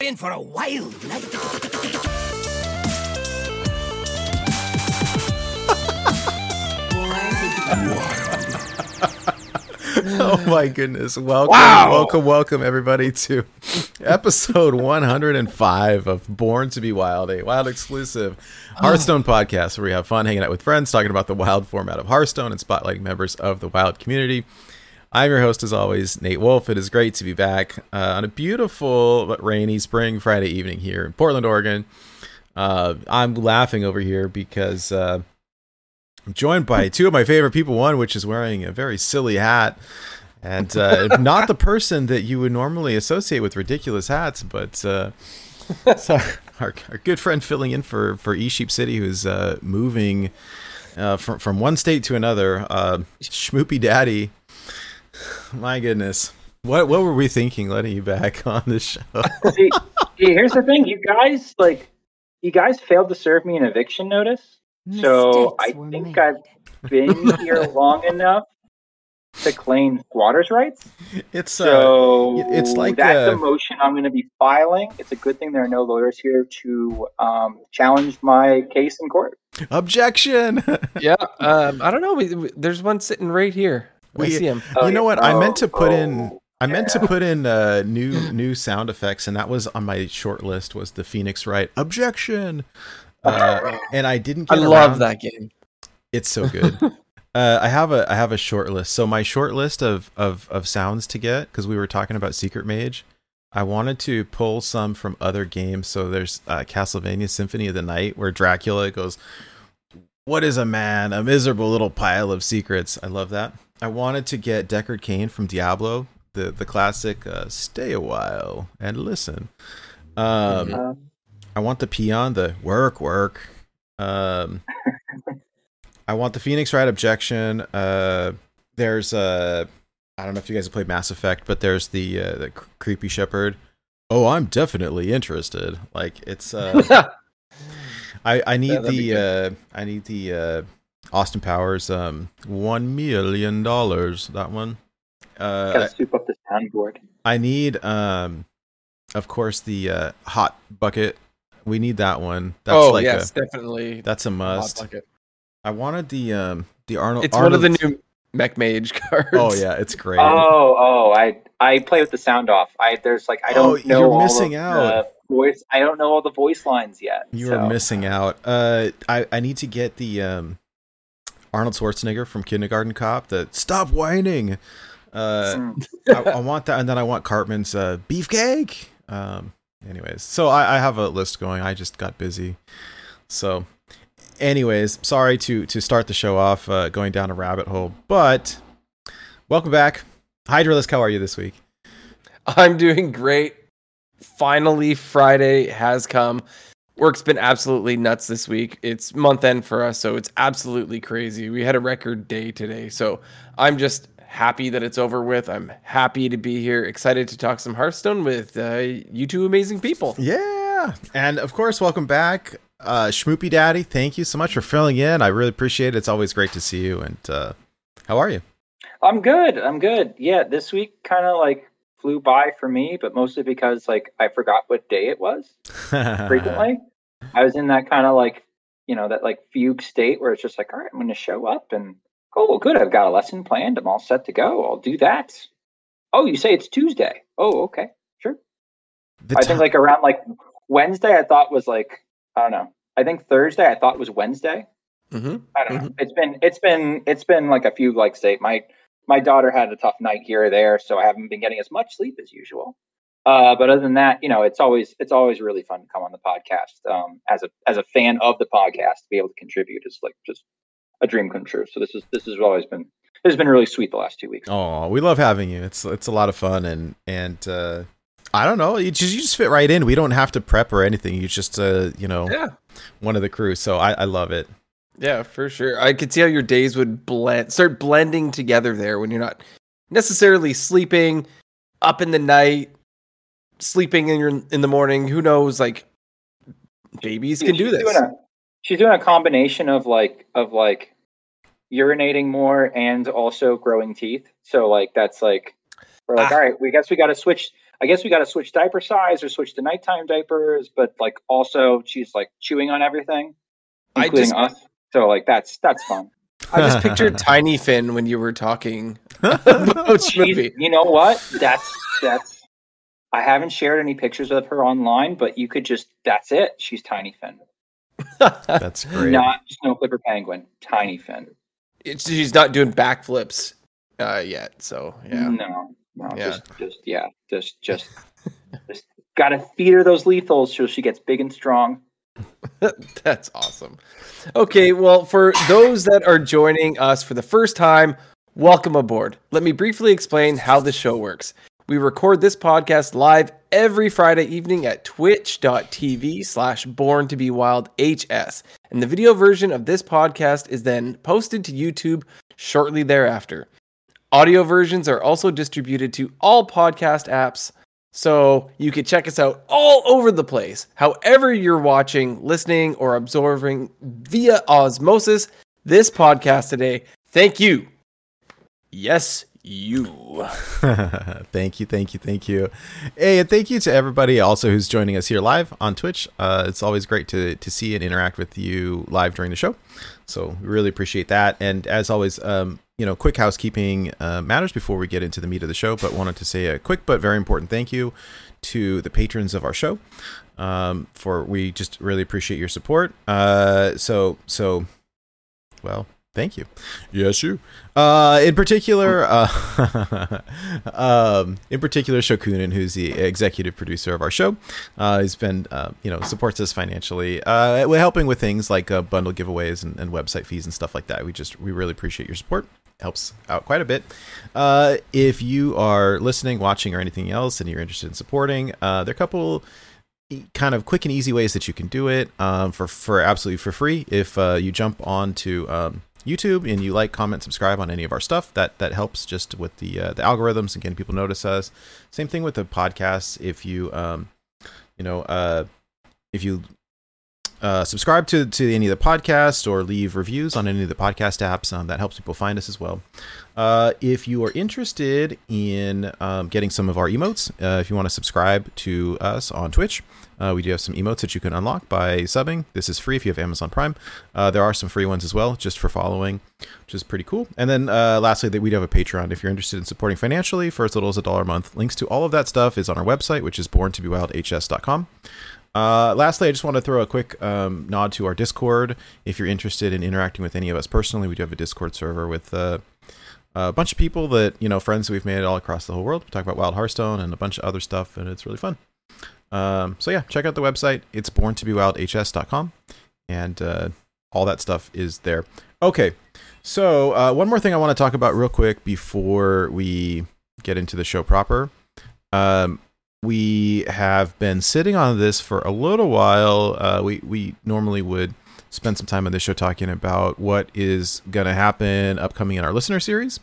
in for a wild night. oh my goodness. Welcome, Wow. welcome, welcome everybody to episode 105 of Born to be Wild, a wild exclusive oh. Hearthstone podcast where we have fun hanging out with friends, talking about the wild format of Hearthstone and spotlighting members of the wild community. I'm your host, as always, Nate Wolf. It is great to be back uh, on a beautiful but rainy spring Friday evening here in Portland, Oregon. Uh, I'm laughing over here because uh, I'm joined by two of my favorite people. One, which is wearing a very silly hat, and uh, not the person that you would normally associate with ridiculous hats, but uh, so our, our good friend filling in for for E Sheep City, who's uh, moving uh, from from one state to another. Uh, Schmoopy Daddy, my goodness. What what were we thinking letting you back on the show? See, see, here's the thing, you guys like you guys failed to serve me an eviction notice. So I think made. I've been here long enough to claim squatters' rights. It's uh, So it's like, that's uh, a motion I'm going to be filing. It's a good thing there are no lawyers here to um, challenge my case in court. objection. yeah, um, I don't know. We, we- there's one sitting right here. I see him. Oh, you know what? I meant to put in. oh, I meant to put in uh, new new sound effects, and that was on my short list. Was the Phoenix Wright objection? Uh, and I didn't. I Get love that game. It's so good. uh, I have a I have a short list. So my short list of of of sounds to get because we were talking about Secret Mage. I wanted to pull some from other games. So there's uh, Castlevania Symphony of the Night where Dracula goes, "What is a man? A miserable little pile of secrets." I love that. I wanted to get Deckard Cain from Diablo, the the classic uh, "Stay a while and listen." Um, Uh, I want the peon, the work, work. Um, I want the Phoenix Wright objection. Uh, there's uh, I don't know if you guys have played Mass Effect, but there's the uh, the cr- creepy Shepard. Oh, I'm definitely interested. Like it's uh, I I need Yeah, that'd be the uh, I need the uh, Austin Powers um one million dollars that one. Uh, gotta soup up the soundboard. I need, um, of course, the uh, hot bucket. We need that one. That's oh like yes, a definitely. that's a must. Bucket. I wanted the um the Arnold. It's one of the new Mech Mage cards. Oh yeah, it's great. Oh, oh, I I play with the sound off. I there's like I Oh, don't know you're missing of out. the voice. I don't know all the voice lines yet. you so. are missing out. Uh, I I need to get the um Arnold Schwarzenegger from Kindergarten Cop. The stop whining. Uh. I, I want that, and then I want Cartman's uh, beefcake. Um, anyways, so I, I have a list going. I just got busy. So, anyways, sorry to to start the show off uh, going down a rabbit hole, but welcome back, Hydralisk. How are you this week? I'm doing great. Finally, Friday has come. Work's been absolutely nuts this week. It's month end for us, so it's absolutely crazy. We had a record day today, so I'm just happy that it's over with. I'm happy to be here, excited to talk some Hearthstone with uh, you two amazing people. Yeah, and of course, welcome back, uh, Schmoopy Daddy. Thank you so much for filling in. I really appreciate it. It's always great to see you. And uh, how are you? I'm good. I'm good. Yeah, this week kind of like flew by for me, but mostly because like I forgot what day it was. Frequently, I was in that kind of like you know that like fugue state where it's just like, all right, I'm going to show up and oh, good. I've got a lesson planned. I'm all set to go. I'll do that. Oh, you say it's Tuesday? Oh, okay, sure. I ti- think like around like Wednesday, I thought was like I don't know. I think Thursday, I thought was Wednesday. hmm I don't know. It's been it's been it's been like a few like say my my daughter had a tough night here or there, so I haven't been getting as much sleep as usual. Uh, but other than that, you know, it's always it's always really fun to come on the podcast. Um, as a as a fan of the podcast, to be able to contribute is like just a dream come true. So this is this has always been this has been really sweet the last two weeks. Oh, we love having you. It's it's a lot of fun and and uh I don't know, you just you just fit right in. We don't have to prep or anything. You just uh, you know, Yeah. one of the crew. So I I love it. Yeah, for sure. I could see how your days would blend, start blending together there when you're not necessarily sleeping up in the night, sleeping in your in the morning. Who knows? Like babies can do this. doing a- she's doing a combination of like of like urinating more and also growing teeth. So like that's like we're like, Ah. all right, we guess we got to switch. I guess we got to switch diaper size or switch to nighttime diapers, but like also she's like chewing on everything, I including just- us. So like that's that's fun. I just pictured Tiny Finn when you were talking about She's, Snoopy. you know what? That's that's. I haven't shared any pictures of her online, but you could just. That's it. She's Tiny Finn, That's great. not Snow Clipper Penguin. Tiny Finn. It's, she's not doing backflips uh, yet, so yeah. No, no, Yeah. just, just, yeah, just, just, just gotta feed her those lethals so she gets big and strong. That's awesome. Okay, well, for those that are joining us for the first time, welcome aboard. Let me briefly explain how the show works. We record this podcast live every Friday evening at twitch.tv slash born to be wild HS. And the video version of this podcast is then posted to YouTube shortly thereafter. Audio versions are also distributed to all podcast apps, so you can check us out all over the place. However, you're watching, listening, or absorbing via osmosis this podcast today. Thank you. Yes, you. thank you, thank you, thank you. Hey, and thank you to everybody also who's joining us here live on Twitch. Uh, it's always great to to see and interact with you live during the show. So we really appreciate that. And as always, um, you know, quick housekeeping uh, matters before we get into the meat of the show. But wanted to say a quick but very important thank you to the patrons of our show. Um, for we just really appreciate your support. Uh, so so, well, thank you. Yes, you. Uh, in particular, uh, um, in particular, Shokunin, who's the executive producer of our show, uh, has been, uh, you know, supports us financially. Uh, we're helping with things like uh, bundle giveaways and, and website fees and stuff like that. We just, we really appreciate your support. Helps out quite a bit. Uh, if you are listening, watching, or anything else, and you're interested in supporting, uh, there are a couple kind of quick and easy ways that you can do it um, for for absolutely for free. If uh, you jump onto um, YouTube and you like, comment, subscribe on any of our stuff, that that helps just with the uh, the algorithms and getting people notice us. Same thing with the podcasts. If you um, you know uh, if you uh, subscribe to, to any of the podcasts or leave reviews on any of the podcast apps. Um, that helps people find us as well. Uh, if you are interested in um, getting some of our emotes, uh, if you want to subscribe to us on Twitch, uh, we do have some emotes that you can unlock by subbing. This is free if you have Amazon Prime. Uh, there are some free ones as well, just for following, which is pretty cool. And then uh, lastly, that we do have a Patreon if you're interested in supporting financially for as little as a dollar a month. Links to all of that stuff is on our website, which is borntobewildhs.com. Uh, lastly, I just want to throw a quick um, nod to our Discord. If you're interested in interacting with any of us personally, we do have a Discord server with uh, a bunch of people that you know, friends that we've made all across the whole world. We talk about Wild Hearthstone and a bunch of other stuff, and it's really fun. Um, so yeah, check out the website. It's borntobewildhs.com, and uh, all that stuff is there. Okay, so uh, one more thing I want to talk about real quick before we get into the show proper. Um, we have been sitting on this for a little while. Uh, we we normally would spend some time on this show talking about what is going to happen upcoming in our listener series,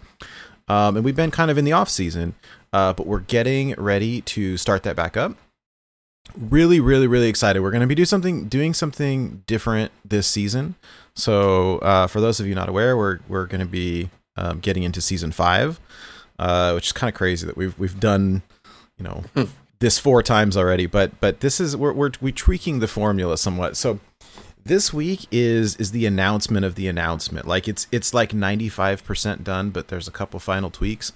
um, and we've been kind of in the off season, uh, but we're getting ready to start that back up. Really, really, really excited. We're going to be do something, doing something different this season. So, uh, for those of you not aware, we're we're going to be um, getting into season five, uh, which is kind of crazy that we've we've done, you know, this four times already. But but this is we're we're we tweaking the formula somewhat. So this week is is the announcement of the announcement. Like it's it's like ninety five percent done, but there's a couple final tweaks,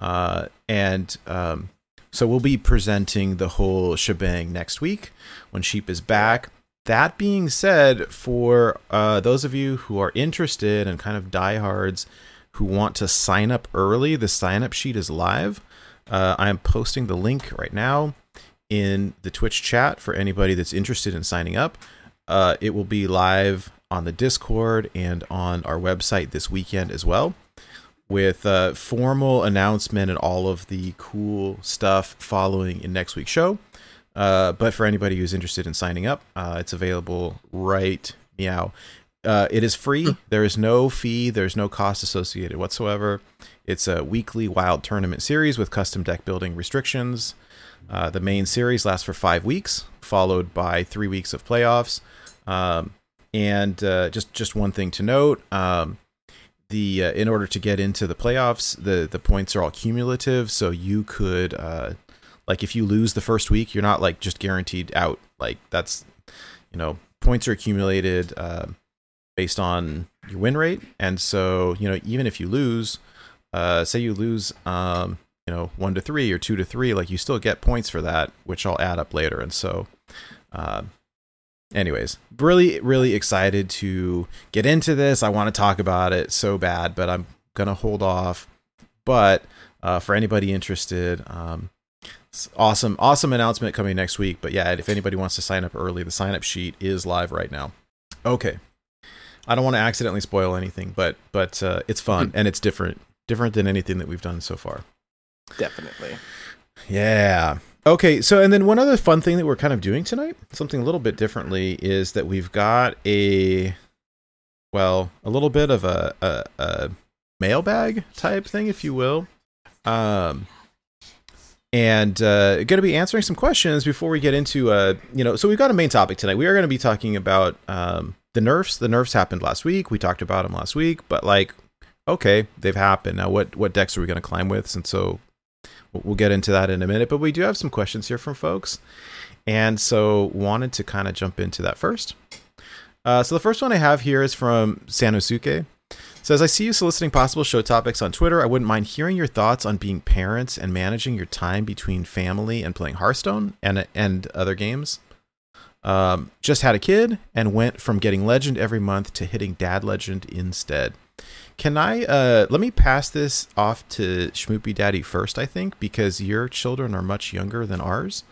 uh, and um, so we'll be presenting the whole shebang next week when Sheep is back. That being said, for uh, those of you who are interested and kind of diehards who want to sign up early, the sign up sheet is live. Uh, I am posting the link right now in the Twitch chat for anybody that's interested in signing up. Uh, it will be live on the Discord and on our website this weekend as well, with a formal announcement and all of the cool stuff following in next week's show. Uh, but for anybody who's interested in signing up, uh, it's available right now. Uh, it is free. There is no fee. There's no cost associated whatsoever. It's a weekly wild tournament series with custom deck building restrictions. Uh, the main series lasts for five weeks, followed by three weeks of playoffs. Um, and uh, just just one thing to note: um, the uh, in order to get into the playoffs, the the points are all cumulative. So you could, uh, like if you lose the first week, you're not like just guaranteed out. Like that's you know points are accumulated uh, based on your win rate, and so you know even if you lose, uh, say you lose um, you know one to three or two to three, like you still get points for that, which I'll add up later, and so. Uh, anyways, really, really excited to get into this. I want to talk about it so bad, but I'm gonna hold off. But uh, for anybody interested, um, awesome, awesome announcement coming next week. But yeah, if anybody wants to sign up early, the sign up sheet is live right now. Okay, I don't want to accidentally spoil anything, but but uh, it's fun and it's different, different than anything that we've done so far. Definitely. Yeah. Okay, so and then one other fun thing that we're kind of doing tonight, something a little bit differently, is that we've got a, well, a little bit of a, a, a mailbag type thing, if you will, um, and uh, going to be answering some questions before we get into, uh, you know, so we've got a main topic tonight. We are going to be talking about um, the nerfs. The nerfs happened last week. We talked about them last week, but like, okay, they've happened. Now, what what decks are we going to climb with? And so We'll get into that in a minute, but we do have some questions here from folks. And so wanted to kind of jump into that first. Uh, so the first one I have here is from Sanosuke. Says, I see you soliciting possible show topics on Twitter. I wouldn't mind hearing your thoughts on being parents and managing your time between family and playing Hearthstone and and other games. Um, just had a kid and went from getting legend every month to hitting dad legend instead. Can I uh let me pass this off to Schmoopy Daddy first, I think, because your children are much younger than ours.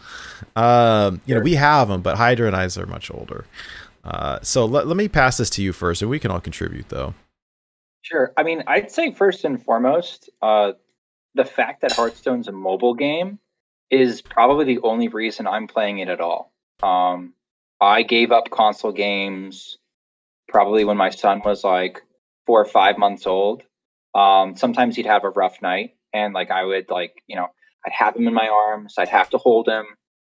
Um, you know, we have them, but Hydra and I are much older. Uh, so let, let me pass this to you first, and we can all contribute though. Sure. I mean, I'd say first and foremost, uh, the fact that Hearthstone's a mobile game is probably the only reason I'm playing it at all. Um, I gave up console games probably when my son was like four or five months old. Um, sometimes he'd have a rough night, and like I would like you know I'd have him in my arms. I'd have to hold him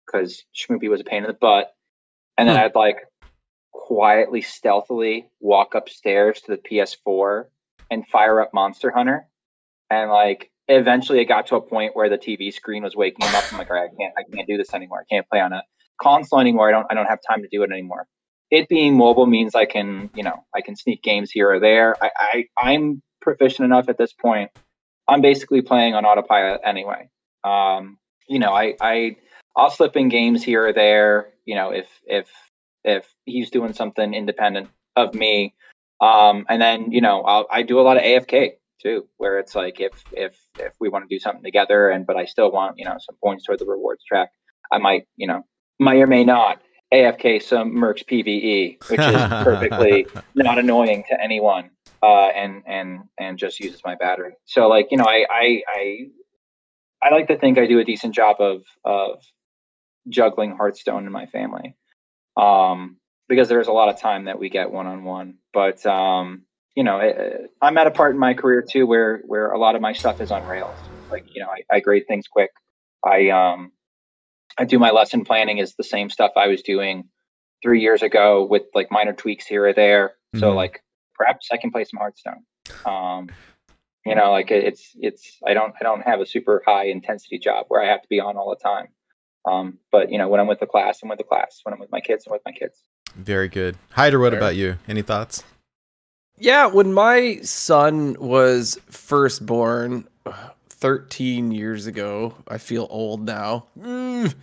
because Schmoopy was a pain in the butt, and then. I'd like quietly, stealthily walk upstairs to the PS4 and fire up Monster Hunter, and like eventually it got to a point where the TV screen was waking him up. I'm like, all right, I can't, I can't do this anymore. I can't play on a console anymore. I don't, I don't have time to do it anymore it being mobile means I can, you know, I can sneak games here or there. I, I I'm proficient enough at this point. I'm basically playing on autopilot anyway. Um, you know, I I I'll slip in games here or there. You know, if if if he's doing something independent of me, um, and then you know I'll, I do a lot of AFK too, where it's like if if if we want to do something together, and but I still want you know some points toward the rewards track, I might you know may or may not AFK some Mercs PVE, which is perfectly not annoying to anyone, uh, and and and just uses my battery. So like you know, I, I I I like to think I do a decent job of of juggling Hearthstone in my family, um, because there's a lot of time that we get one on one. But um, you know, it, I'm at a part in my career too where where a lot of my stuff is on rails. Like you know, I, I grade things quick. I um I do my lesson planning is the same stuff I was doing three years ago with like minor tweaks here or there. Mm-hmm. So like perhaps I can play some Hearthstone. Um, you know, like it's it's I don't I don't have a super high intensity job where I have to be on all the time. Um, but you know, when I'm with the class, I'm with the class. When I'm with my kids, I'm with my kids. Very good. Hyder, what about you? Any thoughts? Yeah, when my son was first born, 13 years ago. I feel old now. Mm,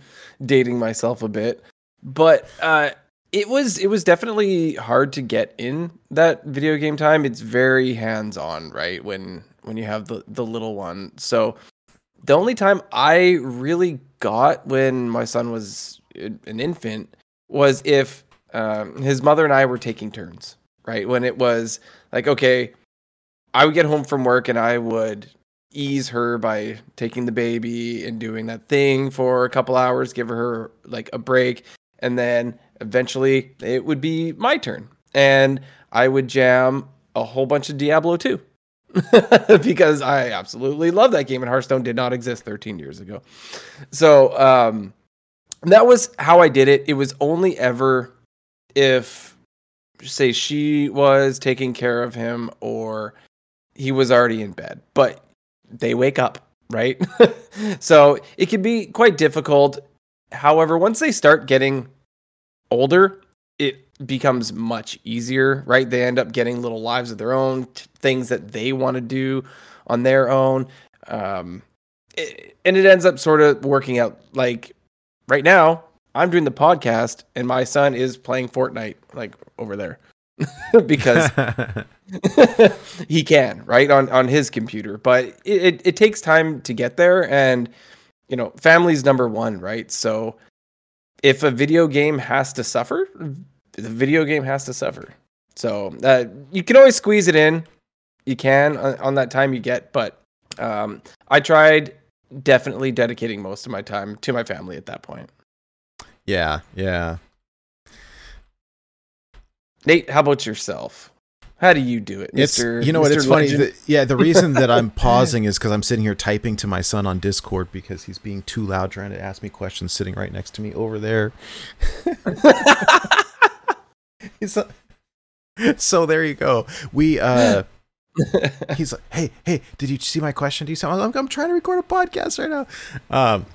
dating myself a bit. But uh, it was it was definitely hard to get in that video game time. It's very hands-on, right? When when you have the the little one. So the only time I really got when my son was an infant was if um, his mother and I were taking turns, right? When it was like, okay, I would get home from work and I would ease her by taking the baby and doing that thing for a couple hours, give her like a break, and then eventually it would be my turn. And I would jam a whole bunch of Diablo 2 because I absolutely love that game and Hearthstone did not exist 13 years ago. So, um, that was how I did it. It was only ever if say she was taking care of him or he was already in bed. But they wake up right? so it can be quite difficult. However, once they start getting older, it becomes much easier, right? They end up getting little lives of their own, t- things that they want to do on their own. Um, it, and it ends up sort of working out like right now, I'm doing the podcast and my son is playing Fortnite like over there because he can, right? On on his computer. But it, it, it takes time to get there and you know, family's number one, right? So if a video game has to suffer, the video game has to suffer. So uh, you can always squeeze it in. You can on, on that time you get, but um, I tried definitely dedicating most of my time to my family at that point. yeah, yeah. Nate, how about yourself? How do you do it, It's Mister? you know what? Mr. It's funny. Legend? that- yeah, the reason that I'm pausing is because I'm sitting here typing to my son on Discord because he's being too loud trying to ask me questions, sitting right next to me over there. A- so there you go. We uh he's like, hey, hey, did you see my question? Do you see? I'm, I'm trying to record a podcast right now. Um,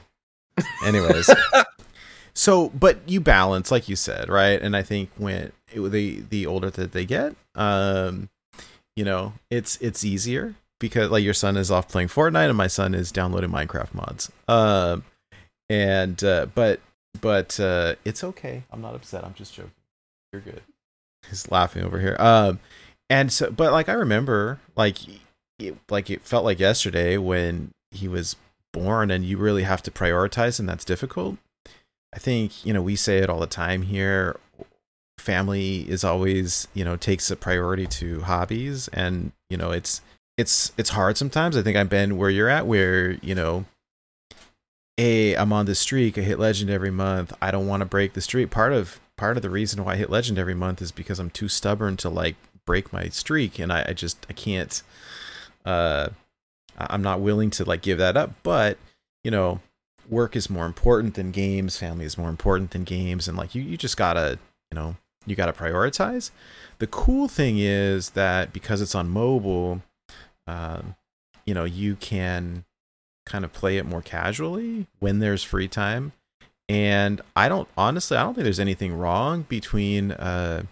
anyways, so but you balance, like you said, right? And I think when the the older that they get, um, you know, it's it's easier because like your son is off playing Fortnite and my son is downloading Minecraft mods. Um, and uh, but but uh, it's okay. I'm not upset. I'm just joking. You're good. He's laughing over here. Um, and so, but like I remember, like it, like it felt like yesterday when he was born, and you really have to prioritize, and that's difficult. I think you know we say it all the time here. Family is always you know takes a priority to hobbies, and you know it's it's it's hard sometimes. I think I've been where you're at, where you know a I'm on the streak. I hit legend every month. I don't want to break the streak. Part of part of the reason why I hit legend every month is because I'm too stubborn to like break my streak, and I, I just I can't. Uh, I'm not willing to like give that up. But you know, work is more important than games. Family is more important than games, and like you you just gotta you know you gotta prioritize. The cool thing is that because it's on mobile, um, you know you can kind of play it more casually when there's free time and i don't honestly i don't think there's anything wrong between uh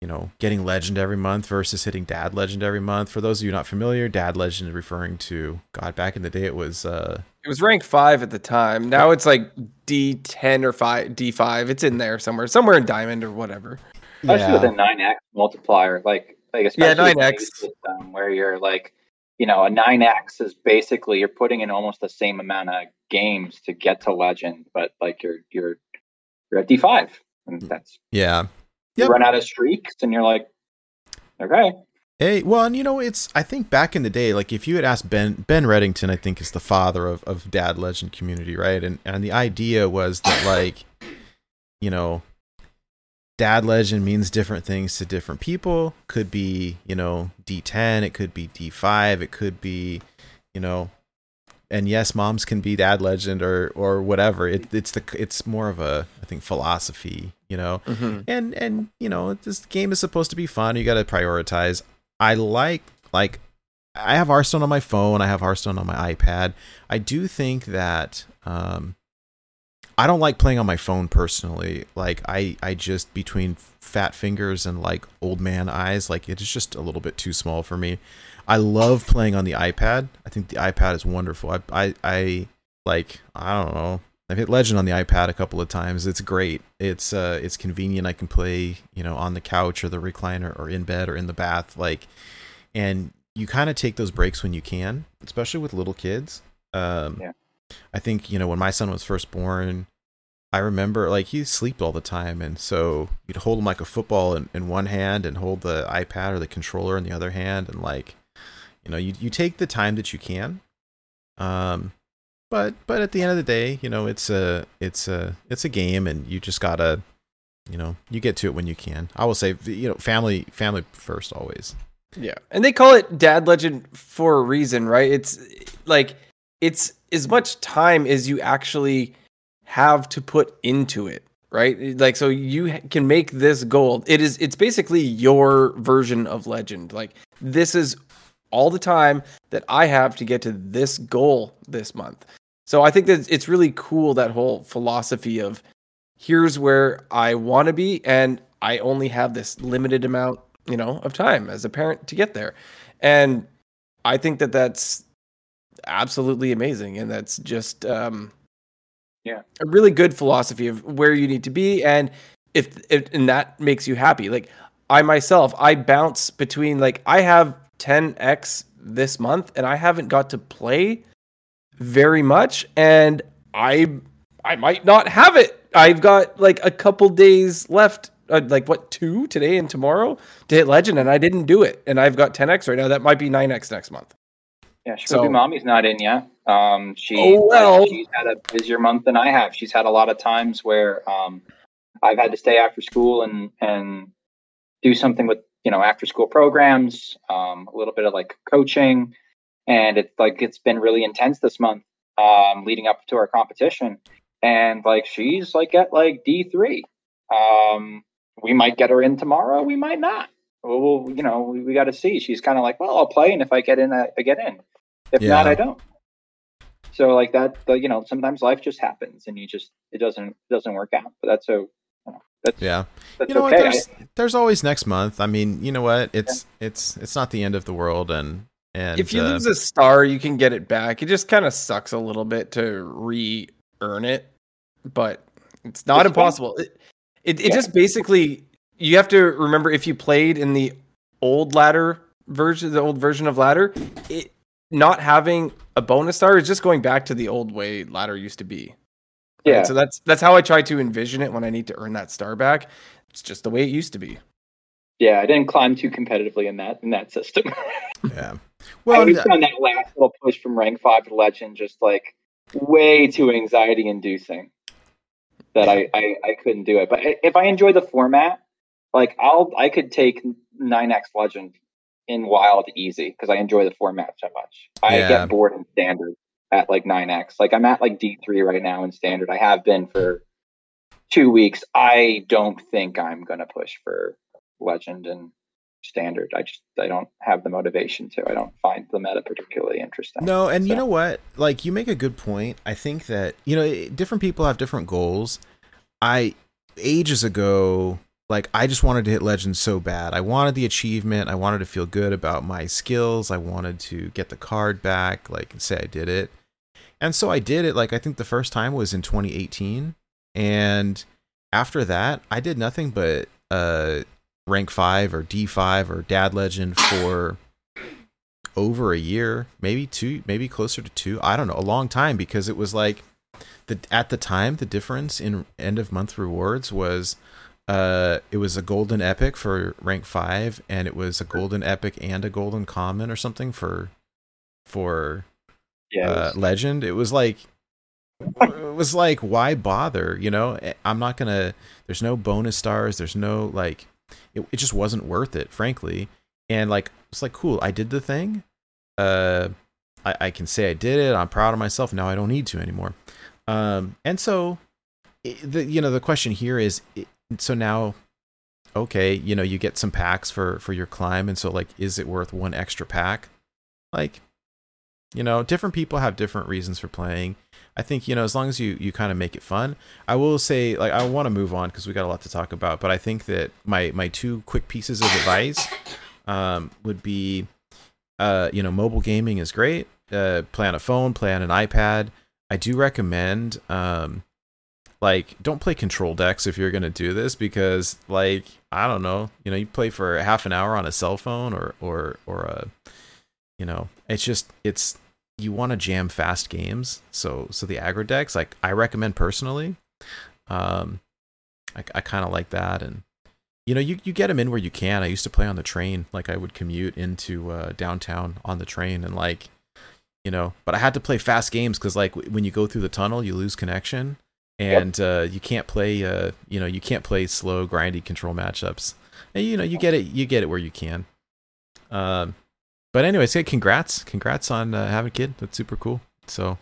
you know getting legend every month versus hitting dad legend every month for those of you not familiar dad legend is referring to god back in the day it was uh It was rank five at the time. Now it's like D ten or five D five. It's in there somewhere, somewhere in Diamond or whatever. especially with a nine x multiplier, like like especially with 9x. system where you're like, you know, a nine x is basically you're putting in almost the same amount of games to get to legend, but like you're you're you're at D five, and that's yeah you run out of streaks, and you're like, okay, Hey, well, and you know, it's I think back in the day, like if you had asked Ben Ben Reddington, I think is the father of, of Dad Legend community, right? And and the idea was that like, you know, Dad Legend means different things to different people. Could be, you know, D ten, it could be D five, it could be, you know, and yes, moms can be Dad Legend or or whatever. It, it's the it's more of a I think philosophy, you know? Mm-hmm. and and you know this game is supposed to be fun. You got to prioritize. I like like i have hearthstone on my phone. I have hearthstone on my ipad. I do think that um i don't like playing on my phone personally. Like i i just between fat fingers and like old man eyes like it is just a little bit too small for me i love playing on the ipad i think the ipad is wonderful i i, I like i don't know I've hit Legend on the iPad a couple of times. It's great. It's uh it's convenient. I can play, you know, on the couch or the recliner or in bed or in the bath like and you kind of take those breaks when you can, especially with little kids. Um Yeah. I think, you know, when my son was first born, I remember like he slept all the time and so you'd hold him like a football in, in one hand and hold the iPad or the controller in the other hand and like you know, you you take the time that you can. Um but but at the end of the day, you know, it's a it's a it's a game, and you just gotta, you know, you get to it when you can. I will say, you know, family family first always. Yeah. And they call it Dad Legend for a reason, right? It's like it's as much time as you actually have to put into it, right? Like so you can make this gold. It is it's basically your version of Legend. Like this is all the time that I have to get to this goal this month. So I think that it's really cool that whole philosophy of here's where I want to be and I only have this limited amount, you know, of time as a parent to get there. And I think that that's absolutely amazing and that's just um yeah a really good philosophy of where you need to be and if, if and that makes you happy like i myself i bounce between like i have 10x this month and i haven't got to play very much and i i might not have it i've got like a couple days left uh, like what two today and tomorrow to hit legend and i didn't do it and i've got 10x right now that might be 9x next month yeah, so, Mommy's not in yet. Um, she, oh, well. she's had a busier month than I have. She's had a lot of times where um, I've had to stay after school and and do something with you know after school programs, um, a little bit of like coaching, and it's like it's been really intense this month, um, leading up to our competition, and like she's like at like D three. Um, we might get her in tomorrow. We might not. Well, you know, we, we got to see. She's kind of like, well, I'll play, and if I get in, I, I get in. If yeah. not, I don't. So like that, the, you know, sometimes life just happens, and you just it doesn't it doesn't work out. But that's so. You know, that's, yeah, that's you know okay. what? There's, there's always next month. I mean, you know what? It's yeah. it's it's not the end of the world, and and if you uh, lose a star, you can get it back. It just kind of sucks a little bit to re-earn it, but it's not it's impossible. It it, it yeah. just basically you have to remember if you played in the old ladder version, the old version of ladder, it not having a bonus star is just going back to the old way ladder used to be. Yeah. Right? So that's that's how I try to envision it when I need to earn that star back. It's just the way it used to be. Yeah, I didn't climb too competitively in that in that system. yeah. Well, I was on that last little push from rank five to legend, just like way too anxiety inducing that I, I I couldn't do it. But if I enjoy the format, like I'll I could take 9x legend in wild easy because I enjoy the format so much. I yeah. get bored in standard at like 9x. Like I'm at like D3 right now in standard. I have been for two weeks. I don't think I'm gonna push for legend and standard. I just I don't have the motivation to. I don't find the meta particularly interesting. No, and so. you know what? Like you make a good point. I think that you know different people have different goals. I ages ago like I just wanted to hit legend so bad. I wanted the achievement. I wanted to feel good about my skills. I wanted to get the card back, like say I did it. And so I did it like I think the first time was in 2018 and after that I did nothing but uh rank 5 or D5 or dad legend for over a year, maybe 2, maybe closer to 2. I don't know, a long time because it was like the at the time the difference in end of month rewards was uh, it was a golden epic for rank five, and it was a golden epic and a golden common or something for for yeah, uh, legend. It was like it was like why bother? You know, eh, I'm not gonna. There's no bonus stars. There's no like. It, it just wasn't worth it, frankly. And like it's like cool. I did the thing. Uh, I, I can say I did it. I'm proud of myself. Now I don't need to anymore. Um, and so the you know the question here is so now okay you know you get some packs for for your climb and so like is it worth one extra pack like you know different people have different reasons for playing. I think you know as long as you you kind of make it fun. I will say like i want to move on because we got a lot to talk about but i think that my my two quick pieces of advice um would be uh you know mobile gaming is great. Uh play on a phone play on an ipad. I do recommend um like don't play control decks if you're to do this because like i don't know. You know you play for half an hour on a cell phone or or or a you know it's just it's you want to jam fast games so so the aggro decks like i recommend personally um i, I kind of like that and you know you, you get them in where you can. I used to play on the train like i would commute into uh, downtown on the train and like you know but i had to play fast games because like when you go through the tunnel you lose connection and yep. uh, you can't play uh, you know you can't play slow grindy control matchups. And you know you get it you get it where you can. Um, but anyway say congrats. Congrats on uh, having a kid. That's super cool. So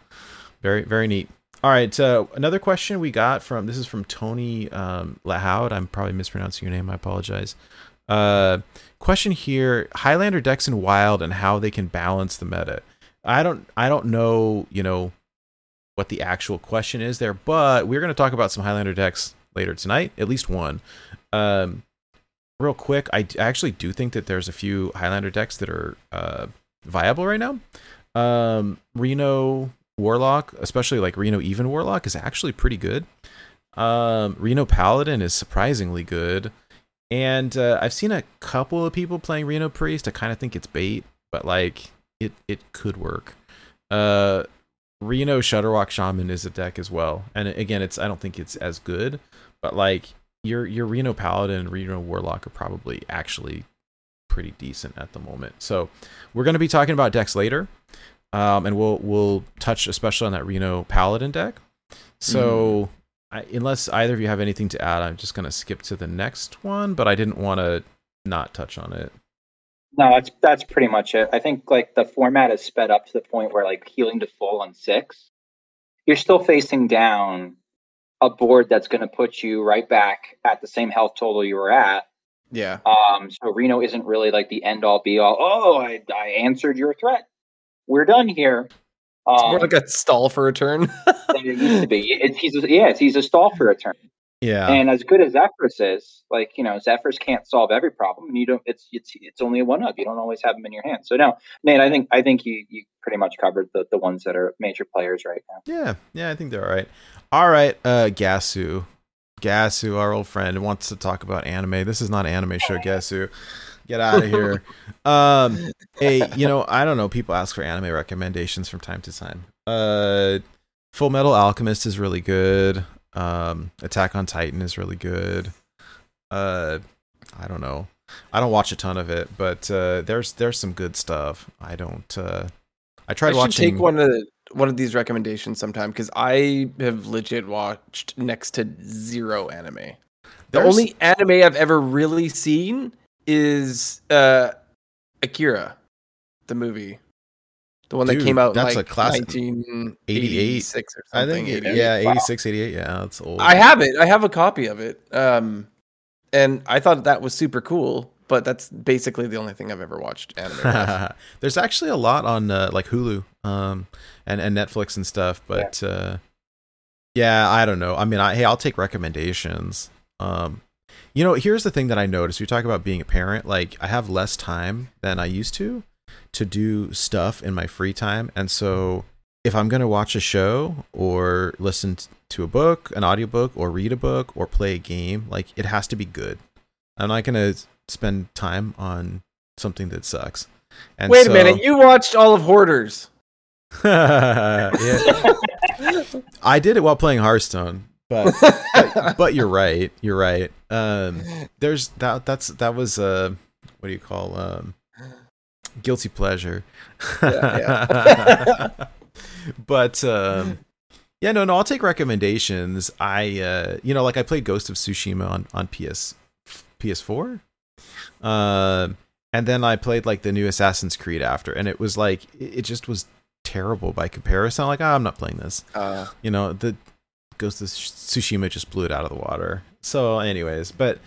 very very neat. All right uh, another question we got from this is from tony um, lahoud. I'm probably mispronouncing your name. I apologize. Uh, question here: Highlander decks in Wild and how they can balance the meta. I don't I don't know you know what the actual question is there, but we're going to talk about some Highlander decks later tonight, at least one. Um, real quick, I actually do think that there's a few Highlander decks that are uh, viable right now. Um, Reno Warlock, especially like Reno Even Warlock, is actually pretty good. Um, Reno Paladin is surprisingly good. And uh, I've seen a couple of people playing Reno Priest. I kind of think it's bait, but like it it could work. Uh, Reno Shudderwock Shaman is a deck as well, and again, it's I don't think it's as good, but like your your Reno Paladin and Reno Warlock are probably actually pretty decent at the moment. So we're going to be talking about decks later, um, and we'll we'll touch especially on that Reno Paladin deck. So. Mm. I, unless either of you have anything to add, I'm just going to skip to the next one, but I didn't want to not touch on it. No, that's that's pretty much it. I think like the format is sped up to the point where like healing to full on six, you're still facing down a board that's going to put you right back at the same health total you were at. Yeah. Um. So Reno isn't really like the end all be all. Oh, I I answered your threat. We're done here. Um, it's more like a stall for a turn. it used to be. It's, he's a, yeah, he's a stall for a turn. Yeah. And as good as Zephrys is, like you know, Zephrys can't solve every problem, and you don't. It's it's it's only a one up. You don't always have them in your hand. So no, Nate, I think I think you you pretty much covered the the ones that are major players right now. Yeah, yeah, I think they're all right. All right, uh, Gasu, Gasu, our old friend, wants to talk about anime. This is not an anime show, Gasu. Get out of here. um, hey, you know, I don't know. People ask for anime recommendations from time to time. Uh, Full Metal Alchemist is really good. Um, Attack on Titan is really good. Uh, I don't know. I don't watch a ton of it, but uh, there's there's some good stuff. I don't. Uh, I tried I watching. Take one of the, one of these recommendations sometime because I have legit watched next to zero anime. The only anime I've ever really seen is uh, Akira, the movie. The one Dude, that came out that's like a classic 1988 or something. I think it, yeah, 86, 88. Yeah, that's old. I have it. I have a copy of it. Um, and I thought that was super cool. But that's basically the only thing I've ever watched anime. There's actually a lot on uh, like Hulu, um, and and Netflix and stuff. But yeah. Uh, yeah, I don't know. I mean, I, hey, I'll take recommendations. Um, you know, here's the thing that I noticed. You talk about being a parent. Like, I have less time than I used to to do stuff in my free time. And so if I'm going to watch a show or listen to a book, an audiobook, or read a book or play a game, like it has to be good. I'm not going to spend time on something that sucks. And Wait so, a minute, you watched all of Hoarders. yeah. I did it while playing Hearthstone. But, but, but you're right. You're right. Um, there's that. That's that was uh, what do you call um, guilty pleasure. Yeah, yeah. but um, yeah, no, no, I'll take recommendations. I uh, you know, like I played Ghost of Tsushima on on PS PS4. Uh, and then I played like the new Assassin's Creed after, and it was like it just was terrible by comparison. Like, oh, I'm not playing this. Uh, you know, the Ghost of Tsushima just blew it out of the water. So, anyways, but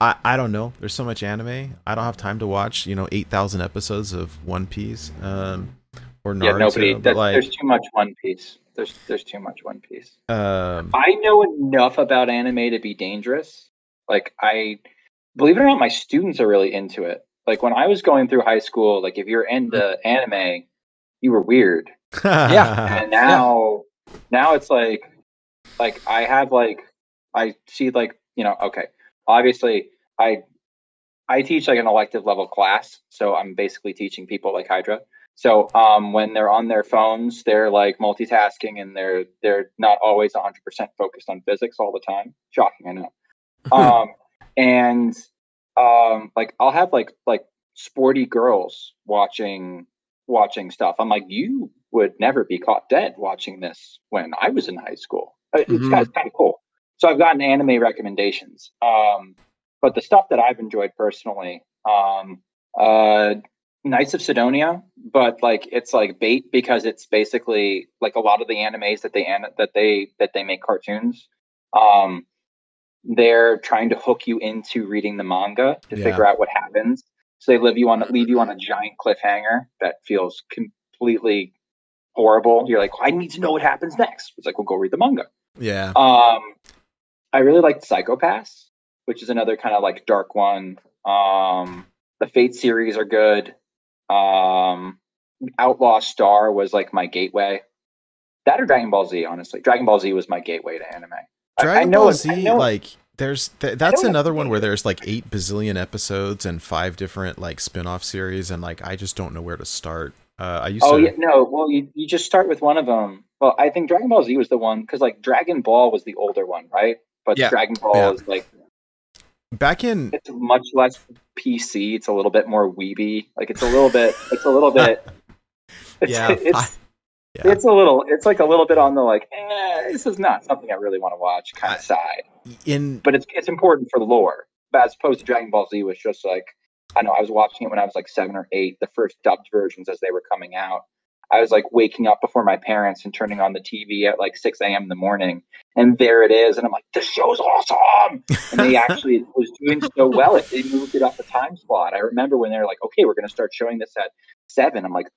I, I don't know. There's so much anime. I don't have time to watch, you know, 8,000 episodes of One Piece um, or Naruto. Yeah, nobody. That, like, there's too much One Piece. There's there's too much One Piece. Um, I know enough about anime to be dangerous. Like I believe it or not, my students are really into it. Like when I was going through high school, like if you're into anime, you were weird. yeah. And now, yeah. now it's like, like I have like I see like you know okay obviously I I teach like an elective level class, so I'm basically teaching people like Hydra. So um, when they're on their phones, they're like multitasking and they're they're not always 100% focused on physics all the time. Shocking, I know. um, and um, like I'll have like like sporty girls watching watching stuff. I'm like, you would never be caught dead watching this when I was in high school. It's mm-hmm. kind of cool. So I've gotten anime recommendations. Um, but the stuff that I've enjoyed personally, um, uh, Knights of Sidonia, but like it's like bait because it's basically like a lot of the animes that they that they that they make cartoons. Um, they're trying to hook you into reading the manga to Yeah. figure out what happens. So they leave you on leave you on a giant cliffhanger that feels completely horrible. You're like, I need to know what happens next. It's like, well, go read the manga. Yeah. Um, I really liked Psycho-Pass, which is another kind of like dark one. Um, the Fate series are good. Um, Outlaw Star was like my gateway. That or Dragon Ball Z, honestly. Dragon Ball Z was my gateway to anime. I- I Dragon know Ball Z, I know- like there's th- that's another one where there's like eight bazillion episodes and five different like spin-off series, and like I just don't know where to start. Uh, I used Oh to. yeah, no. Well, you, you just start with one of them. Well, I think Dragon Ball Z was the one because like Dragon Ball was the older one, right? But Yeah. Dragon Ball Yeah. is like Back in it's much less PC. It's a little bit more weeby. Like it's a little bit. It's a little bit. It's, yeah, it's I- yeah. it's a little. It's like a little bit on the like. Eh, this is not something I really want to watch kind of side. in But it's it's important for the lore. But as opposed to Dragon Ball Z, was just like I know I was watching it when I was like seven or eight, the first dubbed versions as they were coming out. I was like waking up before my parents and turning on the TV at like 6 a.m. in the morning. And there it is. And I'm like, this show's awesome. And they actually was doing so well. It, they moved it up a time slot. I remember when they were like, okay, we're going to start showing this at seven. I'm like,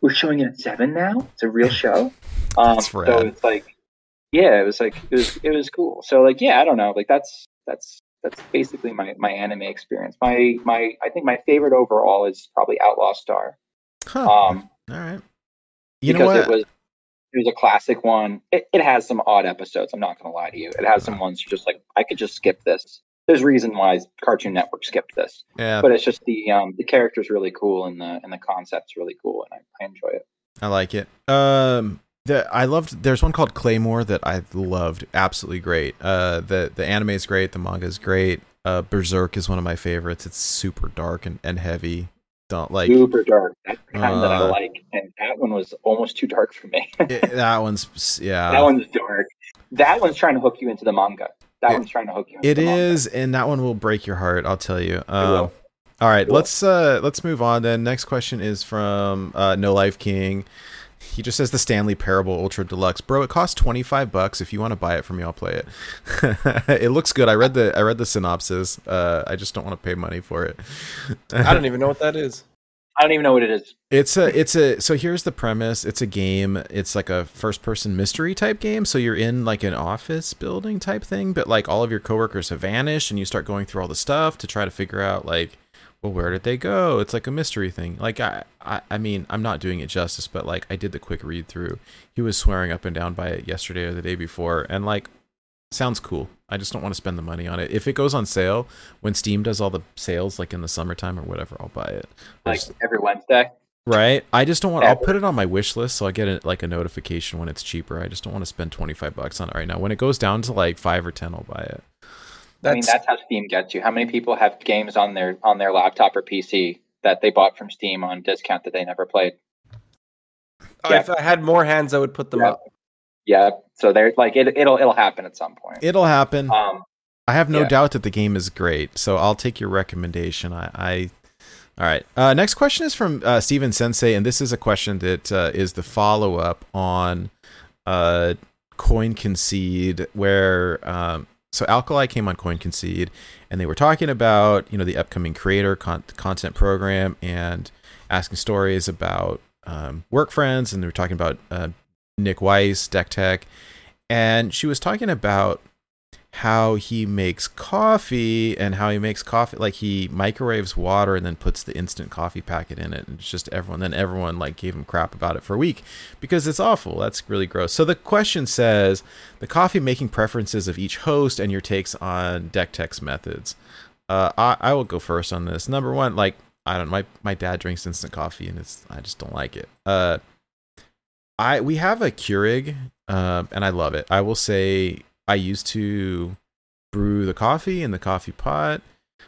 we're showing it at seven now? It's a real show? Um, so it's like, yeah, it was like, it was, it was cool. So like, yeah, I don't know. Like that's, that's, that's basically my, my anime experience. My, my, I think my favorite overall is probably Outlaw Star. huh, Um, all right. You know because what? it was it was a classic one. It, it has some odd episodes. I'm not going to lie to you. It has some ones you're just like I could just skip this. There's reason why Cartoon Network skipped this, yeah, but it's just the um the character's really cool and the and the concept's really cool and I, I enjoy it. I like it. Um, the I loved. There's one called Claymore that I loved. Absolutely great. Uh, the the anime is great. The manga is great. Uh, Berserk is one of my favorites. It's super dark and, and heavy. Don't like Super dark. That's the kind that I Uh, like, and that one was almost too dark for me. it, that one's yeah. that one's dark. That one's trying to hook you into the manga. That It- one's trying to hook you. Into It manga. and that one will break your heart. I'll tell you. Um, all right, let's uh, let's move on. Then next question is from uh, No Life King. He just says the Stanley Parable Ultra Deluxe, bro. It costs twenty five bucks. If you want to buy it from me, I'll play it. it looks good. I read the I read the synopsis. Uh, I just don't want to pay money for it. I don't even know what that is. I don't even know what it is. It's a it's a so here's the premise. It's a game. It's like a first person mystery type game. So you're in like an office building type thing, but like all of your coworkers have vanished and you start going through all the stuff to try to figure out like well where did they go? It's like a mystery thing. Like I I, I mean, I'm not doing it justice, but like I did the quick read through. He was swearing up and down by it yesterday or the day before and like sounds cool. I just don't want to spend the money on it. If it goes on sale when Steam does all the sales like in the summertime or whatever, I'll buy it. Like just- every Wednesday. Right. I just don't want. Yeah. I'll put it on my wish list so I get it like a notification when it's cheaper. I just don't want to spend twenty five bucks on it right now. When it goes down to like five or ten, I'll buy it. I mean, That's, that's how Steam gets you. How many people have games on their on their laptop or PC that they bought from Steam on discount that they never played? oh, if I had more hands, I would put them Yeah. up. Yeah, so they're like it, it'll it'll happen at some point. It'll happen. Um, I have no yeah. doubt that the game is great, so I'll take your recommendation. I, I all right. Uh, next question is from uh, Steven Sensei, and this is a question that uh, is the follow up on uh, Coin Concede, where um, so Alkali came on Coin Concede, and they were talking about you know the upcoming creator con- content program and asking stories about um, work friends, and they were talking about uh, Nick Weiss, Deck Tech, and she was talking about how he makes coffee and how he makes coffee like he microwaves water and then puts the instant coffee packet in it and it's just everyone then everyone like gave him crap about it for a week because it's awful. That's really gross. So the question says the coffee making preferences of each host and your takes on deck tech's methods. Uh I, I will go first on this. Number one like i don't my my dad drinks instant coffee and it's i just don't like it. Uh I we have a Keurig, um, and I love it. I will say I used to brew the coffee in the coffee pot,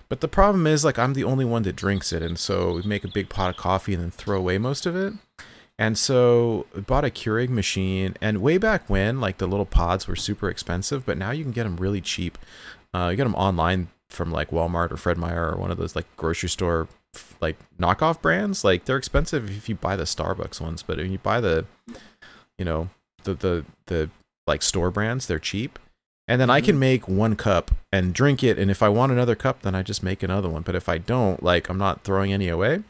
but the problem is like I'm the only one that drinks it, and so we make a big pot of coffee and then throw away most of it. And so I bought a Keurig machine, and way back when, like the little pods were super expensive, but now you can get them really cheap. Uh, you get them online from like Walmart or Fred Meyer or one of those like grocery store like knockoff brands. Like they're expensive if you buy the Starbucks ones, but when you buy the, you know, the the the like store brands, they're cheap. And then I Mm-hmm. can make one cup and drink it. And if I want another cup, then I just make another one. But if I don't, like, I'm not throwing any away.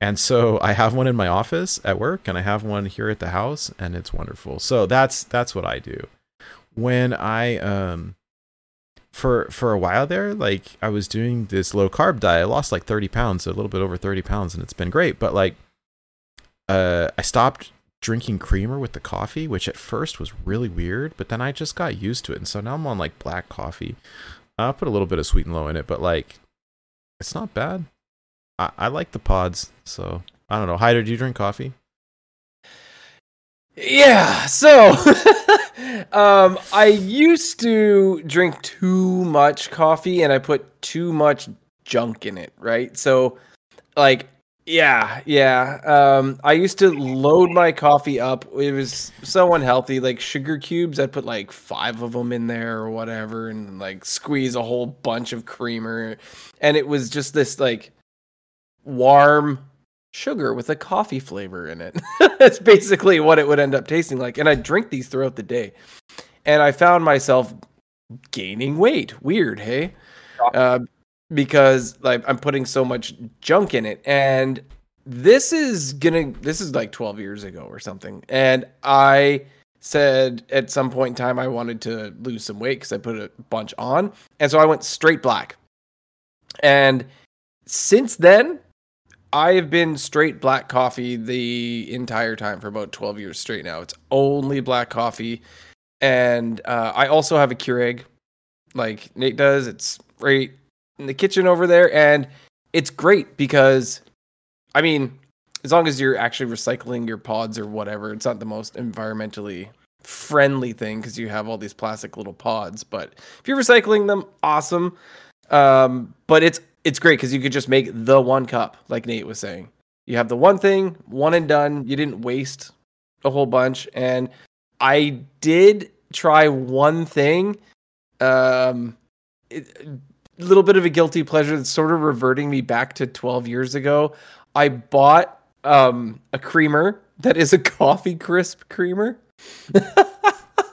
And so I have one in my office at work, and I have one here at the house, and it's wonderful. So that's that's what I do. When I um for for a while there, like I was doing this low carb diet, I lost like 30 pounds, a little bit over 30 pounds, and it's been great. But like, uh, I stopped drinking creamer with the coffee, which at first was really weird, but then I just got used to it, and so now I'm on like black coffee. I'll put a little bit of sweet and low in it, but like, it's not bad. I, I like the pods, so I don't know. Hyder, do you drink coffee? Yeah, so um I used to drink too much coffee and I put too much junk in it, right? So like yeah, yeah. Um I used to load my coffee up. It was so unhealthy like sugar cubes. I'd put like 5 of them in there or whatever and like squeeze a whole bunch of creamer and it was just this like warm sugar with a coffee flavor in it. That's basically what it would end up tasting like. And I drink these throughout the day. And I found myself gaining weight. Weird, hey? Uh, because like I'm putting so much junk in it. And this is gonna this is like 12 years ago or something. And I said at some point in time I wanted to lose some weight because I put a bunch on. And so I went straight black. And since then, I have been straight black coffee the entire time for about 12 years straight now. It's only black coffee. And uh, I also have a Keurig like Nate does. It's right in the kitchen over there. And it's great because, I mean, as long as you're actually recycling your pods or whatever, it's not the most environmentally friendly thing because you have all these plastic little pods. But if you're recycling them, awesome. Um, but it's it's great because you could just make the one cup, like Nate was saying. You have the one thing, one and done. You didn't waste a whole bunch. And I did try one thing. Um, it, little bit of a guilty pleasure that's sort of reverting me back to 12 years ago. I bought um, a creamer that is a coffee crisp creamer.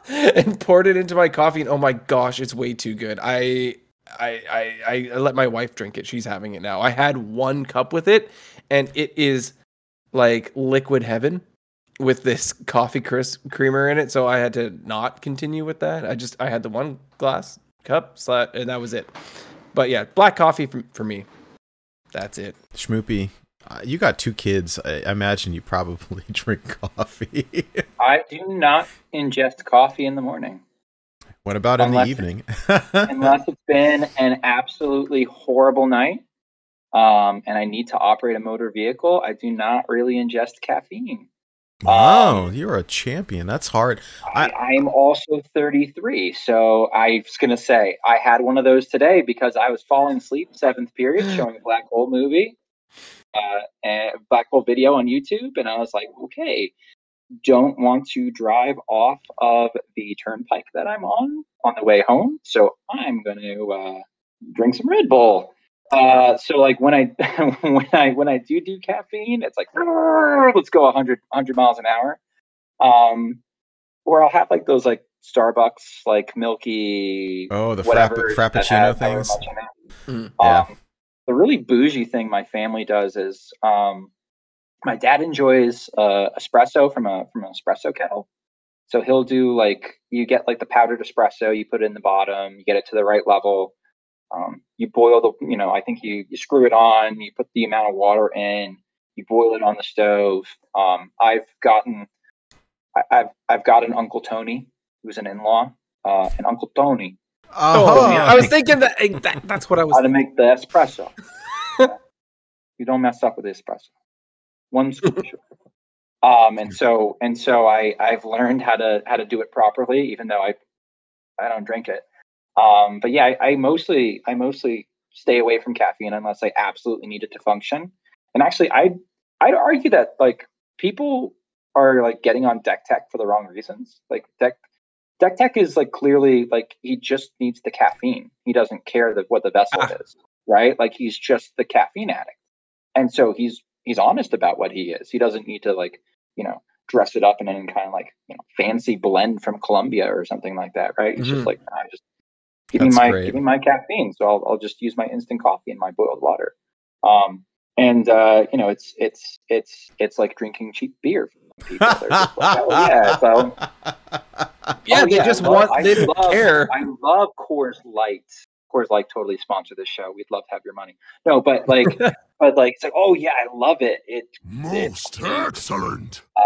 and poured it into my coffee and oh my gosh it's way too good i I, I I let my wife drink it. She's having it now. I had one cup with it, and it is like liquid heaven with this coffee crisp creamer in it. So I had to not continue with that. I just I had the one glass cup, and that was it. But yeah, black coffee for, for me. That's it. Schmoopy, uh, you got two kids. I I imagine you probably drink coffee. I do not ingest coffee in the morning what about in the evening? unless it's been an absolutely horrible night um, and I need to operate a motor vehicle. I do not really ingest caffeine. Wow, Um, you're a champion. That's hard. I, am also 33, so I was gonna say I had one of those today because I was falling asleep seventh period showing a black hole movie, uh, and black hole video on YouTube, and I was like, okay, don't want to drive off of the turnpike that I'm on on the way home, so I'm gonna uh, drink some Red Bull. Uh, so like when I when I when I do do caffeine, it's like let's go 100 100 miles an hour. Um, or I'll have like those like Starbucks like milky Oh, the frapp- whatever that frappuccino things. much in. Mm. Yeah. Um, the really bougie thing my family does is um, my dad enjoys uh, espresso from a from an espresso kettle. So he'll do like you get like the powdered espresso, you put it in the bottom, you get it to the right level. Um, you boil the, you know, I think you you screw it on, you put the amount of water in, you boil it on the stove. Um, I've gotten, I, I've I've got an Uncle Tony who's an in-law, uh, and Uncle Tony Oh, Oh, man. I was thinking that, eh, that that's what I was how to make the espresso. you don't mess up with the espresso. One scoop of sugar. Um, and so and so I I've learned how to how to do it properly, even though I I don't drink it. Um, but yeah, I, I mostly I mostly stay away from caffeine unless I absolutely need it to function. And actually, I I'd argue that like people are like getting on deck tech for the wrong reasons. Like deck deck tech is like clearly like he just needs the caffeine. He doesn't care that what the vessel Ah. is, right? Like he's just the caffeine addict, and so he's he's honest about what he is. He doesn't need to like you know dress it up in any kind of like you know fancy blend from Colombia or something like that, right? It's Mhm. just like I just give me my great. give me my caffeine, so I'll I'll just use my instant coffee and my boiled water. Um, and uh, you know, it's it's it's it's like drinking cheap beer. For some people. They're just like, oh yeah, so Yeah, Oh, they I just love- want I they don't love- care. I love Coors Light. Coors Light totally sponsor this show. We'd love to have your money. No, but like, but like, it's like, oh yeah, I love it. It Most excellent. uh,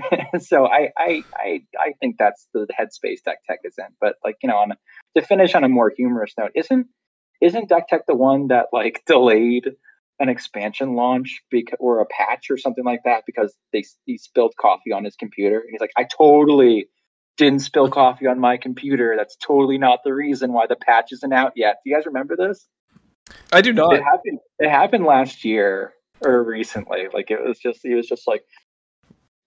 so I, I I I think that's the headspace Deck Tech is in. But like you know, on to finish on a more humorous note, isn't isn't Deck Tech the one that like delayed an expansion launch because or a patch or something like that because they he spilled coffee on his computer and he's like, I totally didn't spill coffee on my computer. That's totally not the reason why the patch isn't out yet. Do you guys remember this? I do not. it happened it happened last year or recently like it was just he was just like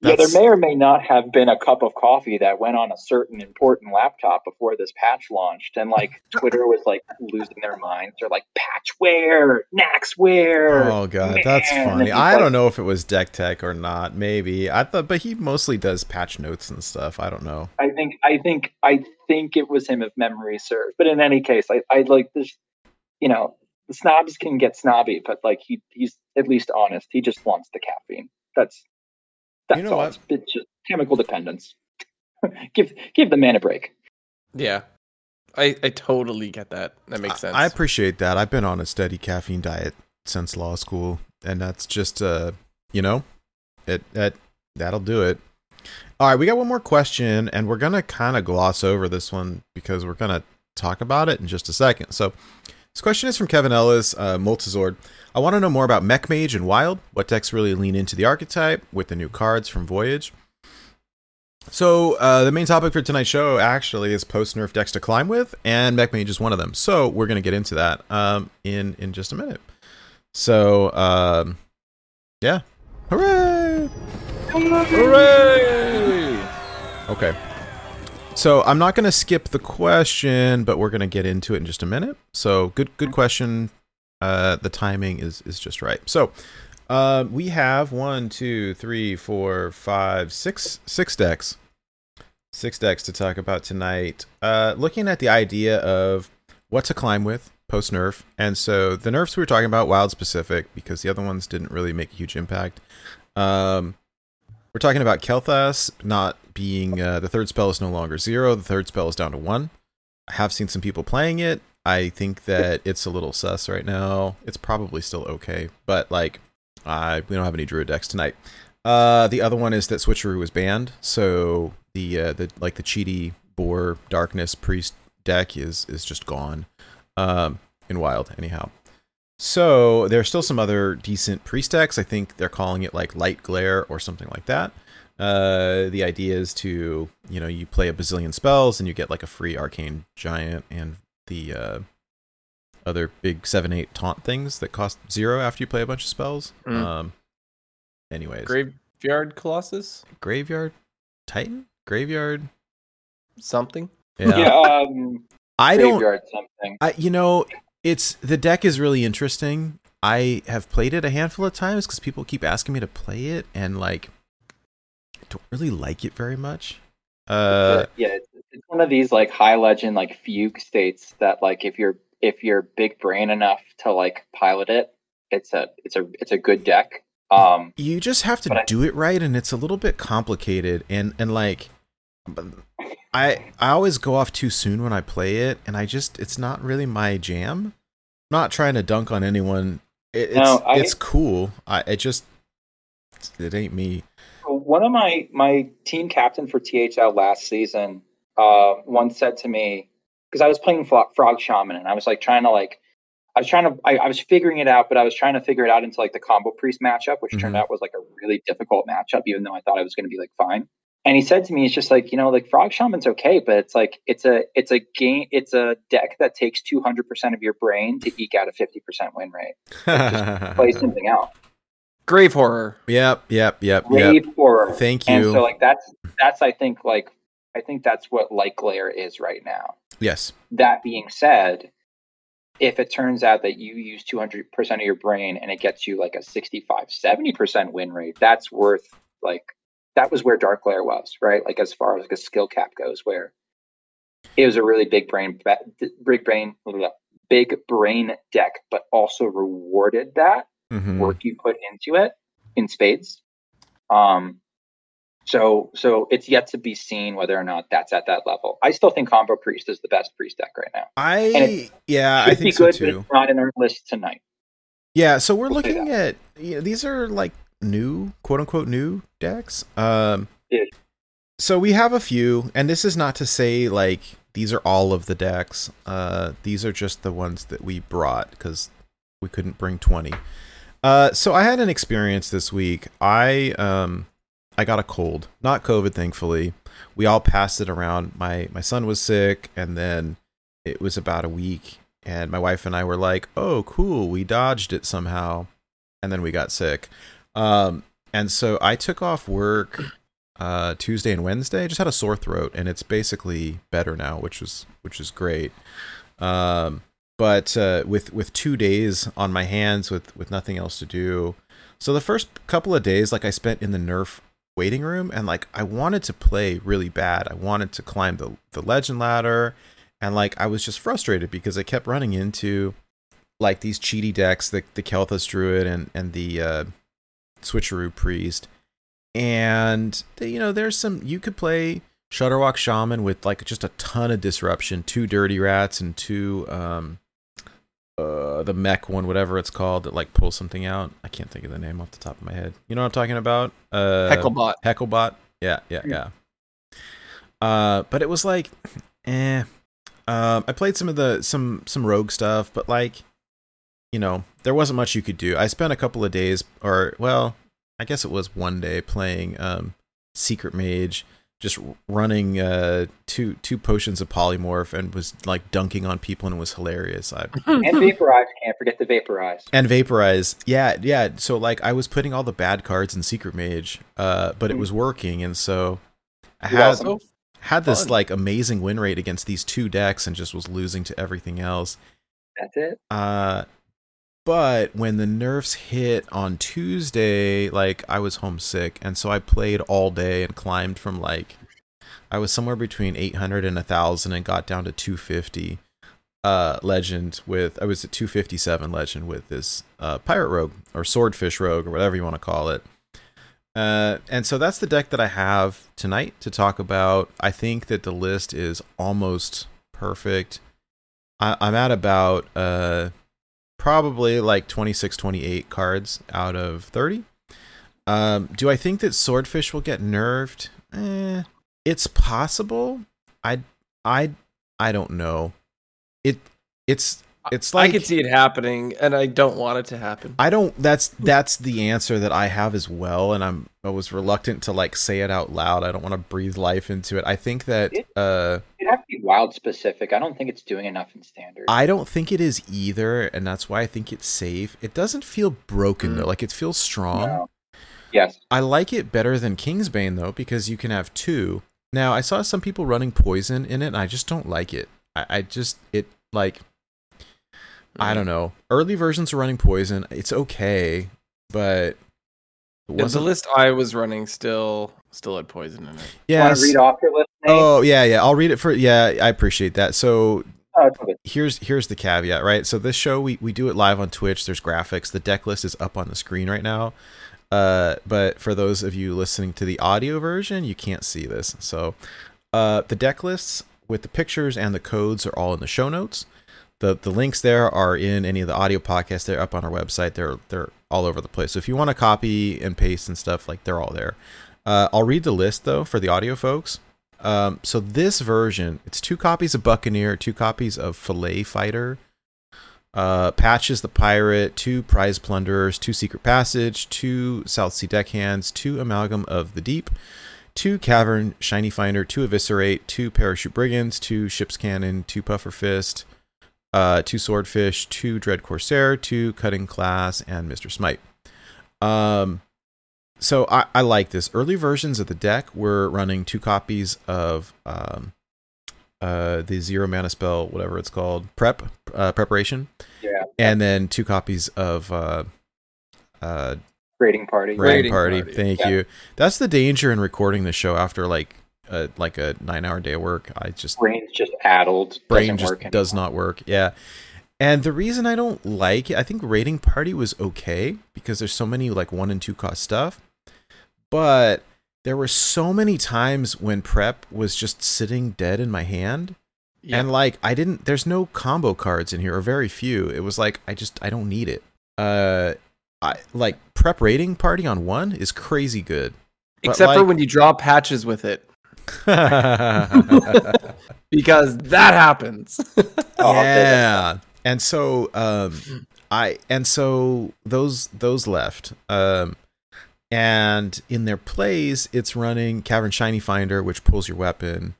yeah there may or may not have been a cup of coffee that went on a certain important laptop before this patch launched and like twitter was like losing their minds they're like patchware naxware Oh god, that's funny. I like- don't know if it was Deck Tech or not. Maybe I thought, but he mostly does patch notes and stuff. I don't know. i think i think i think it was him if memory serves but in any case i i like this you know the snobs can get snobby but like he he's at least honest he just wants the caffeine that's that's know all what? It's, it's just chemical dependence give give the man a break Yeah. I, I totally get that. That makes sense. I, I appreciate that. I've been on a steady caffeine diet since law school, and that's just uh, you know, it that that'll do it. All right, we got one more question, and we're gonna kind of gloss over this one because we're gonna talk about it in just a second. So, this question is from Kevin Ellis, uh, Multizord. I want to know more about Mech Mage and Wild. What decks really lean into the archetype with the new cards from Voyage? So uh, the main topic for tonight's show actually is post nerf decks to climb with, and Mech Mage is one of them. So we're gonna get into that um, in in just a minute. So um, yeah, hooray! Hooray! Okay. So I'm not gonna skip the question, but we're gonna get into it in just a minute. So good good question. Uh, the timing is is just right. So. Uh, we have one, two, three, four, five, six, six decks. Six decks to talk about tonight. Uh, looking at the idea of what to climb with post nerf, and so the nerfs we were talking about, wild specific, because the other ones didn't really make a huge impact. Um, we're talking about Kael'thas not being uh, the third spell is no longer zero. The third spell is down to one. I have seen some people playing it. I think that it's a little sus right now. It's probably still okay, but like uh, we don't have any druid decks tonight. Uh, the other one is that switcheroo was banned, so the uh, the like the cheaty boar darkness priest deck is is just gone um, in wild anyhow. So there's still some other decent priest decks. I think they're calling it like light glare or something like that. Uh, the idea is to you know you play a bazillion spells and you get like a free arcane giant and the uh, other big seven eight taunt things that cost zero after you play a bunch of spells. Mm. Um, anyways, Graveyard Colossus? graveyard titan graveyard. Something? Yeah, yeah um I don't. graveyard something I you know it's the deck is really interesting. I have played it a handful of times because people keep asking me to play it, and like, I don't really like it very much. Uh, yeah it's, it's one of these like high legend like fugue states that like if you're if you're big brain enough to like pilot it it's a it's a it's a good deck um you just have to But I- do it right, and it's a little bit complicated. And and like, I I always go off too soon when I play it, and I just it's not really my jam. I'm not trying to dunk on anyone. It, it's No, I- it's cool. I it just it ain't me. one of my my team captain for thl last season uh once said to me because i was playing frog shaman and i was like trying to like i was trying to I, I was figuring it out but i was trying to figure it out into like the combo priest matchup which turned Mhm. out was like a really difficult matchup even though i thought i was going to be like fine and he said to me it's just like you know like frog shaman's okay but it's like it's a it's a game it's a deck that takes 200% of your brain to eke out a 50% win rate play something out Grave Horror. Yep, yep, yep, yep. Horror Thank you. and you. so like that's that's i think like i think that's what light glare is right now yes. that being said if it turns out that you use 200% of your brain and it gets you like a 65 70% win rate that's worth like that was where Darkglare was, right? Like as far as like a skill cap goes, where it was a really big brain, big brain, big brain deck, but also rewarded that Mhm. work you put into it in spades. Um, so so it's yet to be seen whether or not that's at that level. I still think Combo Priest is the best priest deck right now. I yeah, I Should be think so good, but too. it's not in our list tonight. Yeah, so we're We'll looking at you know, these are like new, quote unquote new decks. Um Yeah. so we have a few, and this is not to say like these are all of the decks. Uh these are just the ones that we brought because we couldn't bring 20. Uh so I had an experience this week. I um I got a cold. Not COVID thankfully. We all passed it around. My my son was sick and then it was about a week and my wife and I were like, "Oh, cool, we dodged it somehow." And then we got sick. Um and so I took off work uh Tuesday and Wednesday. I just had a sore throat and it's basically better now, which was which is great. Um but uh with with 2 days on my hands with with nothing else to do. So the first couple of days like I spent in the Nerf waiting room and like I wanted to play really bad. I wanted to climb the the legend ladder and like I was just frustrated because I kept running into like these cheaty decks, the the Kael'thas Druid and and the uh, Switcheroo Priest, and you know there's some you could play Shudderwock Shaman with like just a ton of disruption, two Dirty Rats and two um uh the mech one, whatever it's called, that like pulls something out. I can't think of the name off the top of my head. You know what I'm talking about? Uh, Hecklebot. Hecklebot. Yeah, yeah, yeah. Uh, but it was like, eh. Um, I played some of the some some rogue stuff, but like, you know, there wasn't much you could do. I spent a couple of days, or well, I guess it was one day playing um, Secret Mage, just running uh two two potions of polymorph, and was like dunking on people, and it was hilarious. I And vaporize, can't forget the vaporize. and vaporize yeah yeah so like i was putting all the bad cards in secret mage uh but it was working and so i had welcome. had this fun. like amazing win rate against these two decks and just was losing to everything else That's it. uh but when the nerfs hit on tuesday like i was homesick and so i played all day and climbed from like i was somewhere between 800 and 1000 and got down to 250 uh legend with I was at 257 legend with this uh pirate rogue or swordfish rogue or whatever you want to call it. Uh and so that's the deck that I have tonight to talk about. I think that the list is almost perfect. I, I'm at about uh probably like 26 28 cards out of 30. Um do I think that swordfish will get nerfed? Eh, it's possible. I I I don't know. It it's it's like I could see it happening, and I don't want it to happen. I don't that's that's the answer that I have as well and I'm I was reluctant to like say it out loud. I don't want to breathe life into it. I think that It- uh It'd have to be wild specific. I don't think it's doing enough in standard. I don't think it is either and that's why I think it's safe. It doesn't feel broken though. Like it feels strong. No. Yes. I like it better than Kingsbane though because you can have two. Now I saw some people running poison in it and I just don't like it. I, I just it like I don't know. Early versions are running poison. It's okay, but it Yeah, the list I was running still still had poison in it. Yeah. Want to read off your list? Nate? Oh yeah, yeah. I'll read it for. Yeah, I appreciate that. So Oh, okay. here's here's the caveat, right? So this show we we do it live on Twitch. There's graphics. The deck list is up on the screen right now. Uh, but for those of you listening to the audio version, you can't see this. So, uh, the deck lists with the pictures and the codes are all in the show notes. The The links there are in any of the audio podcasts. They're up on our website. They're they're all over the place. So if you want to copy and paste and stuff, like they're all there. Uh, I'll read the list though for the audio folks. Um, so this version, it's two copies of Buccaneer, two copies of Fillet Fighter, uh, Patches the Pirate, two Prize Plunderers, two Secret Passage, two South Sea Deckhands, two Amalgam of the Deep, two Cavern Shiny Finder, two Eviscerate, two Parachute Brigands, two Ship's Cannon, two Puffer Fist, uh, two Swordfish, two Dread Corsair, two Cutting Class, and Mr. Smite. Um, so I, I like this. Early versions of the deck were running two copies of um, uh, the zero mana spell, whatever it's called, prep uh, preparation, Yeah. and then two copies of uh, uh, Raiding party. Raiding, Raiding party. party. Thank Yeah. you. That's the danger in recording the show after like a like a nine hour day of work. I just Brain's just addled. brain doesn't just work does not work. Yeah. And the reason I don't like it, I think raiding party was okay because there's so many like one and two cost stuff. But there were so many times when prep was just sitting dead in my hand. Yeah. And like I didn't there's no combo cards in here or very few. It was like I just I don't need it. Uh I like prep raiding party on one is crazy good. but Except for when you draw patches with it, because that happens. Oh, I'll say that. yeah and so um i and so those those left um and in their plays it's running cavern shiny finder which pulls your weapon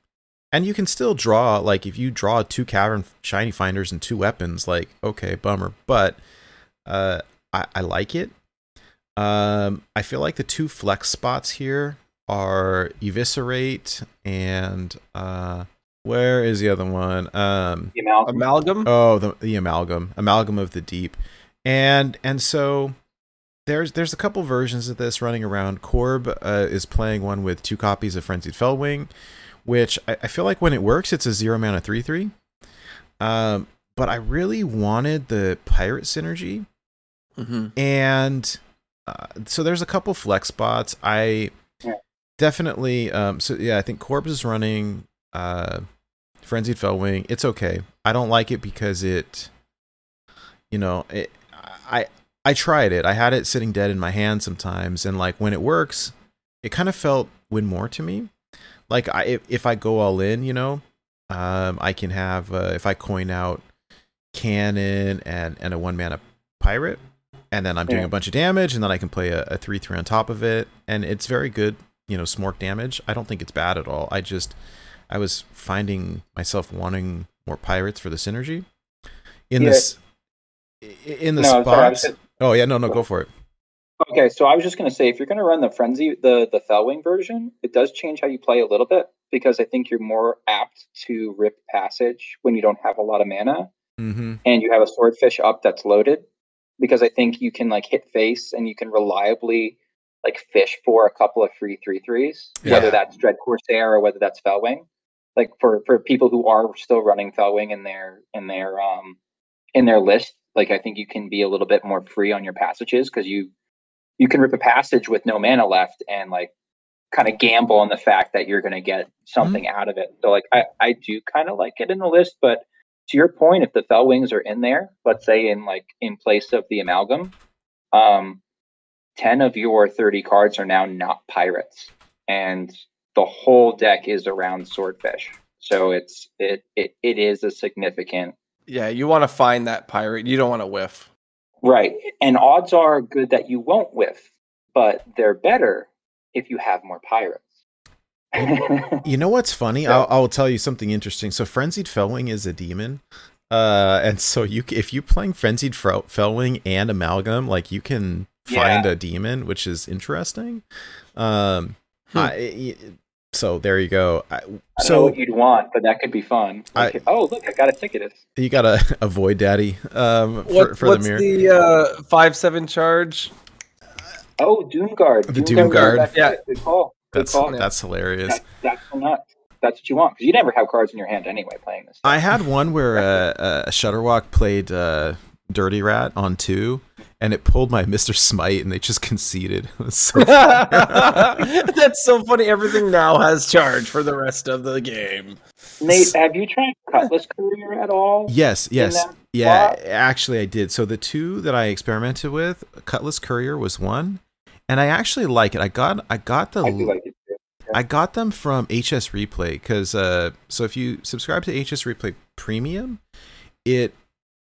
and you can still draw like if you draw two cavern shiny finders and two weapons like okay bummer but uh i, I like it um i feel like the two flex spots here are eviscerate and uh where is the other one um The amalgam. Amalgam. Oh, the the amalgam, amalgam of the deep, and and so there's there's a couple versions of this running around. Corb uh, is playing one with two copies of Frenzied Felwing, which I, I feel like when it works, it's a zero mana three three. Um, but I really wanted the pirate synergy, hmm and uh, so there's a couple flex spots. I Yeah. Definitely um so yeah, I think Corb is running uh Frenzied Felwing. It's okay. I don't like it because it you know, it I I tried it. I had it sitting dead in my hand sometimes and like when it works, it kind of felt win more to me. Like I if, if I go all in, you know, um I can have uh, if I coin out cannon and and a one mana pirate and then I'm doing Yeah. a bunch of damage, and then I can play a, a three three on top of it, and it's very good. You know, smork damage. I don't think it's bad at all. I just I was finding myself wanting more pirates for the synergy in Yeah. this in the No, sorry, spots. just- oh yeah, no, no, go for it. Okay, so I was just going to say, if you're going to run the frenzy, the the Felwing version, it does change how you play a little bit because I think you're more apt to rip passage when you don't have a lot of mana Mm-hmm. and you have a swordfish up that's loaded. Because I think you can like hit face and you can reliably like fish for a couple of free three threes, Yeah. whether that's Dread Corsair or whether that's Felwing. Like for for people who are still running Felwing in their in their um in their list, like I think you can be a little bit more free on your passages because you you can rip a passage with no mana left and like kind of gamble on the fact that you're going to get something out of it. So like I I do kind of like it in the list, but to your point, if the Felwings are in there, let's say in like in place of the amalgam, um, ten of your thirty cards are now not pirates, and the whole deck is around swordfish. So it's it it, it is a significant Yeah, you want to find that pirate. You don't want to whiff. right, and odds are good that you won't whiff, but they're better if you have more pirates. You know what's funny? Yeah. I'll, I'll tell you something interesting. So frenzied felwing is a demon, uh, and so you if you're playing frenzied Fel- felwing and amalgam, like you can find Yeah. a demon, which is interesting. Um, Hmm. I, y- so there you go. I, I don't know so what you'd want, but that could be fun. Like, oh, look, I got a ticket. you gotta avoid daddy um, for, What, for the what's mirror. the uh, five seven charge? Oh, Doomguard. The Doomguard. Doomguard. That's Yeah. Good call. Good that's call. that's hilarious. That, that's so nuts. That's what you want because you never have cards in your hand anyway playing this. I had one where uh, uh, Shudderwock played uh, Dirty Rat on two, and it pulled my Mister Smite, and they just conceded. It was so That's so funny. Everything now has charge for the rest of the game. Nate, have you tried Cutlass Courier at all? Yes, yes. Yeah, spot? actually I did. So the two that I experimented with, Cutlass Courier was one, and I actually like it. I got I got the I like it too. I got them from HS Replay because uh, so if you subscribe to HS Replay Premium, it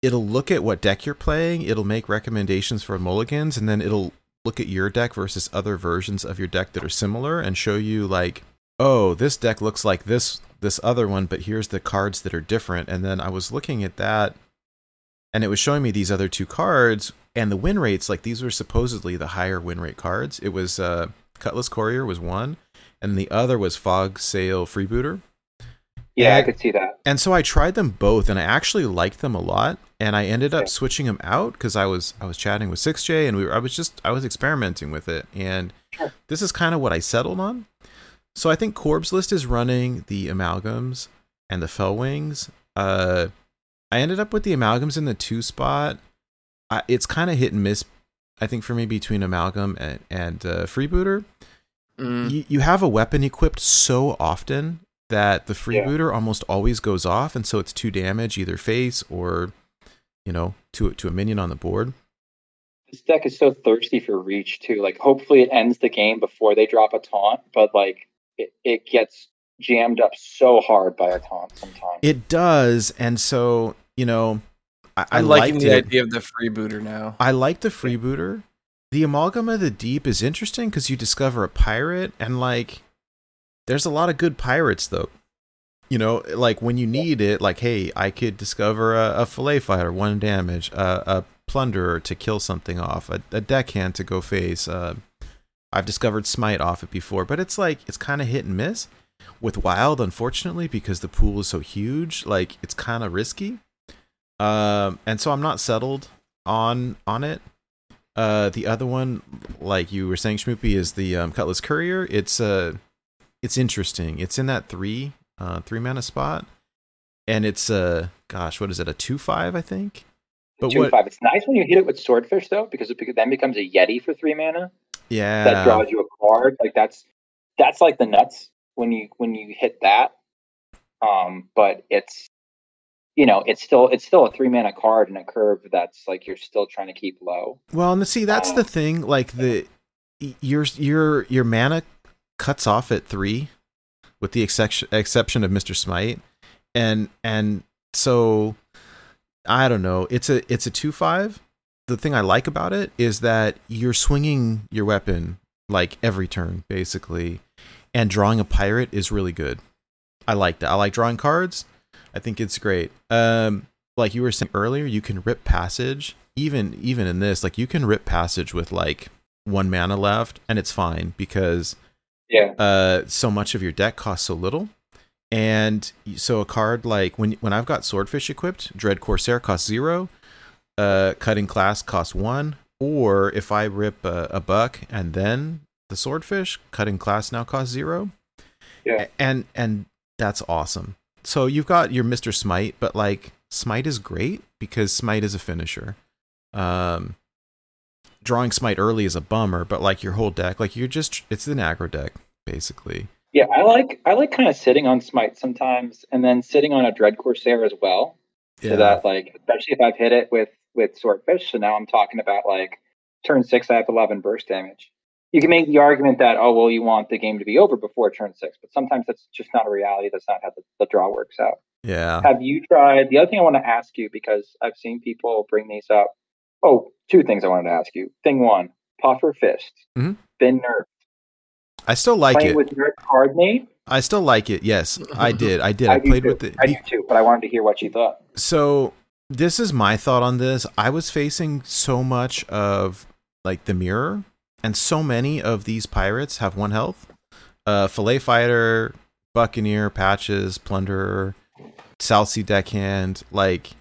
it'll look at what deck you're playing. It'll make recommendations for mulligans, and then it'll look at your deck versus other versions of your deck that are similar, and show you like, oh, this deck looks like this this other one, but here's the cards that are different. And then I was looking at that, and it was showing me these other two cards, and the win rates. Like these were supposedly the higher win rate cards. It was uh, Cutlass Courier was one and the other was Fog Sail Freebooter. Yeah, I could see that. and so I tried them both, and I actually liked them a lot. And I ended up switching them out because I was I was chatting with Six J, and we were, I was just I was experimenting with it, and Sure. this is kind of what I settled on. So I think Corb's list is running the amalgams and the Felwings. Uh, I ended up with the amalgams in the two spot. I, it's kind of hit and miss. I think for me between amalgam and, and uh, freebooter Mm. you, you have a weapon equipped so often that the Yeah. freebooter almost always goes off, and so it's two damage either face or you know to to a minion on the board. This deck is so thirsty for reach too. Like, hopefully, it ends the game before they drop a taunt, but like, it, it gets jammed up so hard by a taunt sometimes. It does, and so you know I, I I'm liking liked the it. idea of the freebooter now. I like the freebooter. The amalgam of the deep is interesting because you discover a pirate, and like, there's a lot of good pirates though. You know, like when you need it, like, hey, I could discover a, a fillet fighter, one damage, a, a plunderer to kill something off, a, a deckhand to go face. Uh, I've discovered smite off it before, but it's like it's kind of hit and miss. With wild, unfortunately, because the pool is so huge, like it's kind of risky. Um, and so I'm not settled on on it. Uh, the other one, like you were saying, Schmoopy, is the um, Cutlass Courier. It's uh, it's interesting. It's in that three uh three mana spot, and it's uh, gosh, what is it? A two five, I think. But two what? five. It's nice when you hit it with swordfish though, because it then becomes a yeti for three mana Yeah, that draws you a card. Like that's that's like the nuts when you when you hit that. Um, but it's you know it's still it's still a three mana card in a curve that's like you're still trying to keep low. Well, and see, that's the thing. Like the your your your mana cuts off at three, with the exception exception of Mister Smite, and and so I don't know. It's a it's a two five. The thing I like about it is that you're swinging your weapon like every turn, basically, and drawing a pirate is really good. I like that. I like drawing cards. I think it's great. Um, like you were saying earlier, you can rip passage. Even even in this, like you can rip passage with like one mana left, and it's fine because Yeah. uh, so much of your deck costs so little. And so a card like when when I've got Swordfish equipped, Dread Corsair costs zero, uh, Cutting Class costs one, or if I rip a, a buck and then the Swordfish, Cutting Class now costs zero. Yeah. And and that's awesome. So you've got your Mister Smite, but like Smite is great because Smite is a finisher. Um, drawing Smite early is a bummer, but like your whole deck, like you're just it's an aggro deck basically. Yeah, I like I like kind of sitting on smite sometimes, and then sitting on a dread corsair as well. Yeah. So that like, especially if I've hit it with with swordfish. So now I'm talking about like turn six, I have 11 burst damage. You can make the argument that oh well, you want the game to be over before turn six, but sometimes that's just not a reality. That's not how the, the draw works out. yeah. Have you tried? The other thing I want to ask you because I've seen people bring these up. Oh, two things I wanted to ask you. Thing one, puffer fist, mm-hmm. been nerfed. I still like Playing it. with nerf card name. I still like it. Yes, I did. I did. I, do played too. with it. I do too, but I wanted to hear what you thought. so this is my thought on this. I was facing so much of like the mirror, and so many of these pirates have one health. Uh, fillet fighter, buccaneer, patches, plunderer, South Sea deckhand, like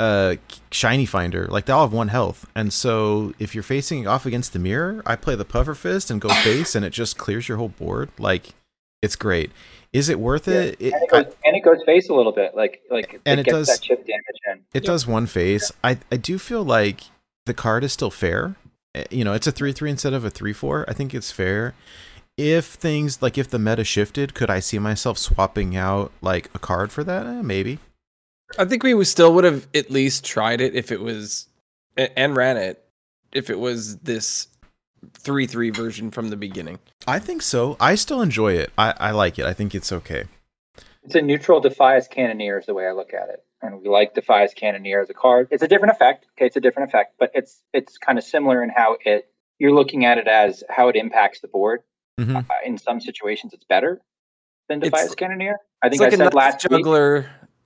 uh shiny finder like they all have one health and so if you're facing off against the mirror i play the puffer fist and go face and it just clears your whole board like it's great is it worth it, it and it I- goes and it goes face a little bit, like like And it it gets does- that chip damage in. It does one face. I I do feel like the card is still fair. Eh, You know, it's a three three instead of a three four. I think it's fair. If things like if the meta shifted, could I see myself swapping out like a card for that? Eh, maybe. I think we still would have at least tried it if it was and ran it if it was this three three version from the beginning. I think so. I still enjoy it. I, I like it. I think it's okay. It's a neutral Defias Cannoneer is the way I look at it, and we like Defias Cannoneer as a card. It's a different effect. Okay, it's a different effect, but it's it's kind of similar in how it you're looking at it as how it impacts the board. Mm-hmm. Uh, in some situations, it's better than It's- Defias Cannoneer. I It's think like I a said knife last week.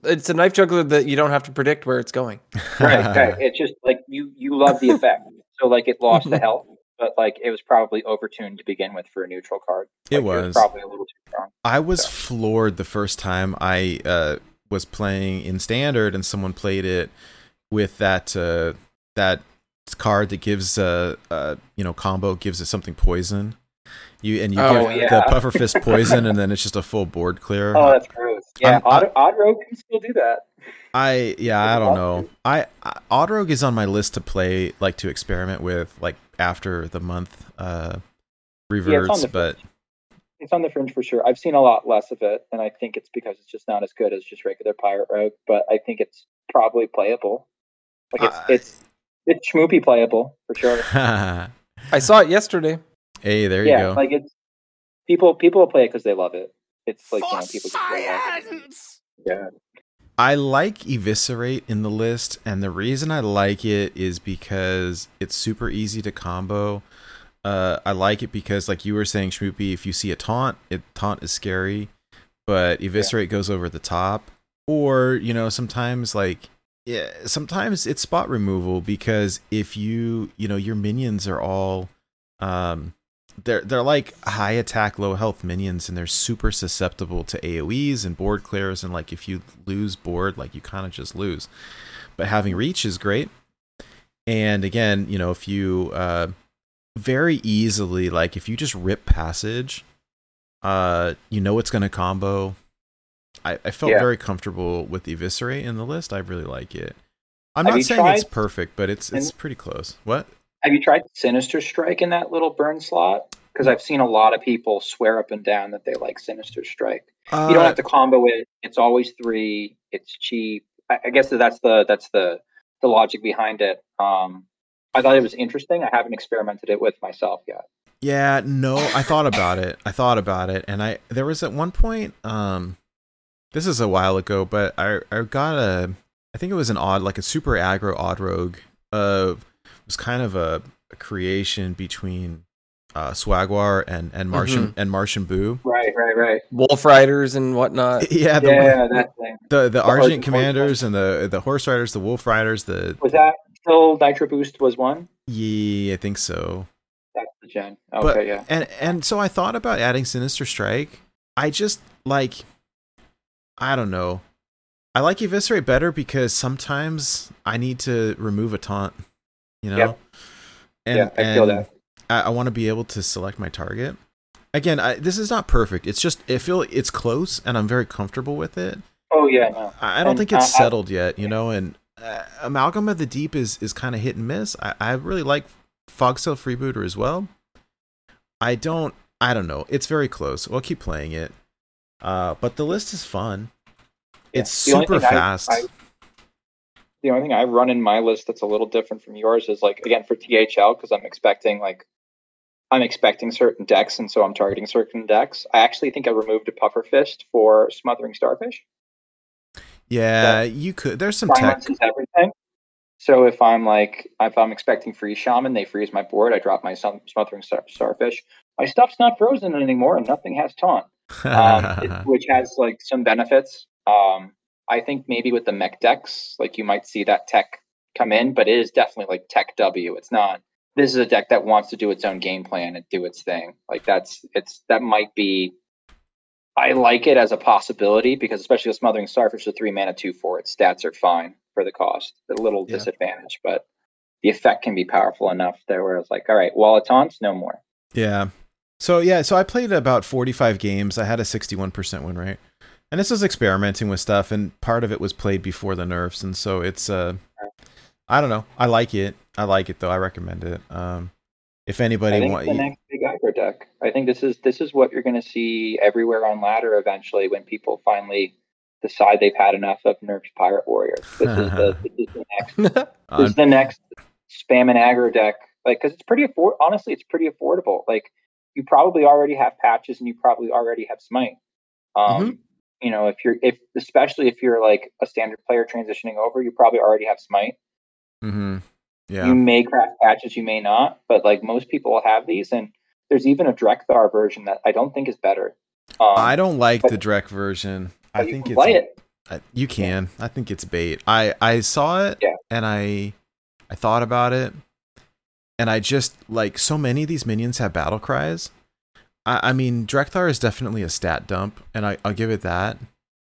Juggler. It's a knife juggler that you don't have to predict where it's going. Right, right. It's just like you you love the effect. So like it lost the health but like it was probably overtuned to begin with for a neutral card. It was. probably a little too strong. I was So. floored the first time I uh, was playing in standard and someone played it with that uh, that card that gives uh, uh you know combo gives it something poison. You and you Oh, give yeah. the puffer fist poison and then it's just a full board clear. Oh, that's gross. Yeah, I'm- Odd, Odd Rogue can still do that. I yeah, I don't know. I, I Oddrogue is on my list to play, like to experiment with, like after the month uh reverts. the but It's on the fringe for sure. I've seen a lot less of it, and I think it's because it's just not as good as just regular Pirate Rogue. But I think it's probably playable. Like it's Uh, it's it's schmoopy playable for sure. I saw it yesterday. hey, there you yeah, go. like it's people people will play it because they love it. It's like you know people just really love it. science! Yeah, I like Eviscerate in the list, and the reason I like it is because it's super easy to combo. Uh, I like it because, like you were saying, Shmoopy, if you see a taunt, it taunt is scary, but Eviscerate goes over the top. Or you know, sometimes like yeah, sometimes it's spot removal because if you you know your minions are all um they're they're like high attack low health minions and they're super susceptible to AoEs and board clears and like if you lose board like you kind of just lose. But having reach is great. And again, you know, if you uh very easily like if you just rip passage uh you know it's going to combo. I, I felt Yeah. very comfortable with the eviscerate in the list. I really like it. I'm Have not saying it's perfect, but it's it's and- pretty close. What? Have you tried Sinister Strike in that little burn slot? Because I've seen a lot of people swear up and down that they like Sinister Strike. Uh, you don't have to combo it. It's always three. It's cheap. I, I guess that's the that's the the logic behind it. Um, I thought it was interesting. I haven't experimented it with myself yet. Yeah, no, I thought about it. I thought about it, and I there was at one point. Um, this is a while ago, but I I got a. I think it was an odd, like a super aggro odd rogue. Uh, it was kind of a, a creation between uh Swagwar and and Martian and Martian Boo. Right, right, right. Wolf riders and whatnot. Yeah, the yeah, that thing. the, the, Argent Argent Horse Commanders and the the Horse Riders, the Wolf Riders, the Was that still Nitro Boost was one? yeah, I think so. That's the gen. Okay, but yeah. and and so I thought about adding Sinister Strike. I just like I don't know. I like Eviscerate better because sometimes I need to remove a taunt, you know. Yep. And, Yeah, I feel that. I, I want to be able to select my target. Again, I, this is not perfect. It's just I feel it's close, and I'm very comfortable with it. Oh yeah, no. I I don't And, think it's uh, I- settled yet, you know. And uh, Amalgam of the Deep is is kind of hit and miss. I, I really like Fogsail Freebooter as well. I don't. I don't know. It's very close. We'll keep playing it. Uh, but the list is fun. Yeah. It's The super I- fast. The only thing I run in my list that's a little different from yours is like again for THL because I'm expecting like I'm expecting certain decks and so I'm targeting certain decks. I actually think I removed a puffer fist for smothering starfish. yeah, you could. There's some tech. Everything. So if I'm like if I'm expecting freeze shaman, they freeze my board. I drop my smothering star- starfish. My stuff's not frozen anymore, and nothing has taunt. um, it- which has like some benefits. Um, I think maybe with the mech decks, like you might see that tech come in, but it is definitely like tech W. It's not. This is a deck that wants to do its own game plan and do its thing. Like that's it's that might be. I like it as a possibility because especially with smothering starfish, the three mana two four, its stats are fine for the cost. A little Yeah. disadvantage, but the effect can be powerful enough there where it's like, all right, while it taunts, no more. Yeah. So yeah, so I played about 45 games. I had a 61% win rate. And this was experimenting with stuff and part of it was played before the nerfs and so it's uh I don't know. I like it. I like it though. I recommend it. Um if anybody think want it's the next big aggro deck. I think this is this is what you're going to see everywhere on ladder eventually when people finally decide they've had enough of nerfed pirate warriors. This is the, this is the next this is the next spam and aggro deck. Like because it's pretty afford. Honestly, it's pretty affordable. Like you probably already have patches and you probably already have smite. Um, You know, if you're if especially if you're like a standard player transitioning over, you probably already have smite. Mm-hmm. Yeah. You may craft patches, you may not, but like most people will have these, and there's even a Drekthar version that I don't think is better. Um, I don't like but- the Drek version. I you think can it's play it. I- you can. I think it's bait. I I saw it Yeah. and I I thought about it and I just like so many of these minions have battle cries. I, I mean, Drekthar is definitely a stat dump, and I, I'll give it that.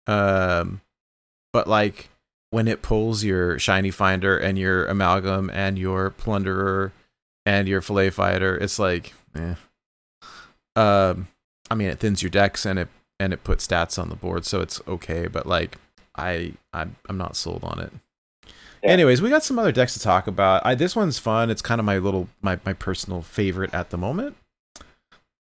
Um, but like when it pulls your shiny finder and your amalgam and your plunderer and your fillet fighter, it's like, eh. Um, I mean, it thins your decks and it and it puts stats on the board, so it's okay. But like, I I'm I'm not sold on it. Yeah. Anyways, we got some other decks to talk about. I, this one's fun. It's kind of my little my my personal favorite at the moment.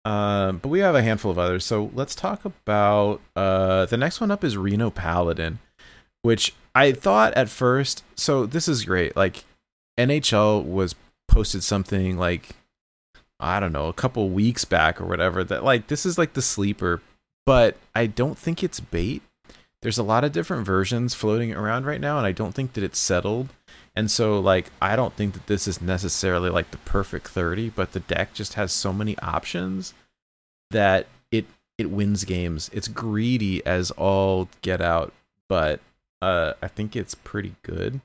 Um, but we have a handful of others. So let's talk about uh, the next one up is Reno Paladin, which I thought at first. So this is great. Like NHL was posted something like I don't know a couple weeks back or whatever that like this is like the sleeper, but I don't think it's bait. There's a lot of different versions floating around right now, and I don't think that it's settled. And so, like, I don't think that this is necessarily like the perfect 30, but the deck just has so many options that it it wins games. It's greedy as all get out, but uh I think it's pretty good.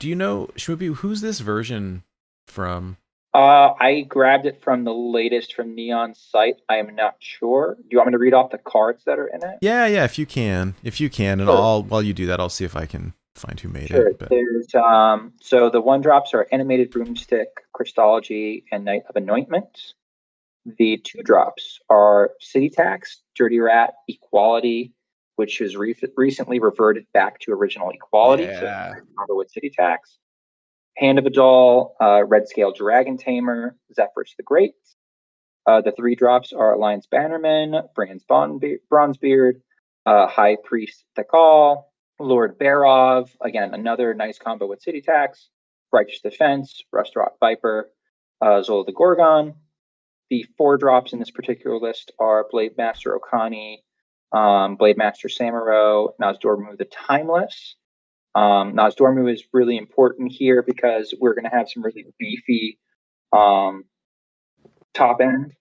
Do you know, Shmupi, who's this version from? Uh, I grabbed it from the latest from Neon's site. I am not sure. Do you want me to read off the cards that are in it? Yeah, yeah, if you can. If you can, and Sure. I'll while you do that, I'll see if I can find who made Sure. it. But There's um so the one drops are animated broomstick, Crystology, and Knight of Anointment. The two drops are City Tax, Dirty Rat, Equality, which has re- recently reverted back to original equality. Yeah. So with City Tax. Hand of A'dal, uh, Red Scale Dragon Tamer, Zephyrus the Great. Uh, the three drops are Alliance Bannerman, Brand's Bronzebeard, uh, High Priest Thekal, Lord Barov, again, another nice combo with City Tax, Righteous Defense, Rustrod Viper, uh, Zola the Gorgon. The four drops in this particular list are Blade Master Okani, um, Blade Master Samuro, Nozdormu the Timeless. Um, Nozdormu is really important here because we're going to have some really beefy um, top end.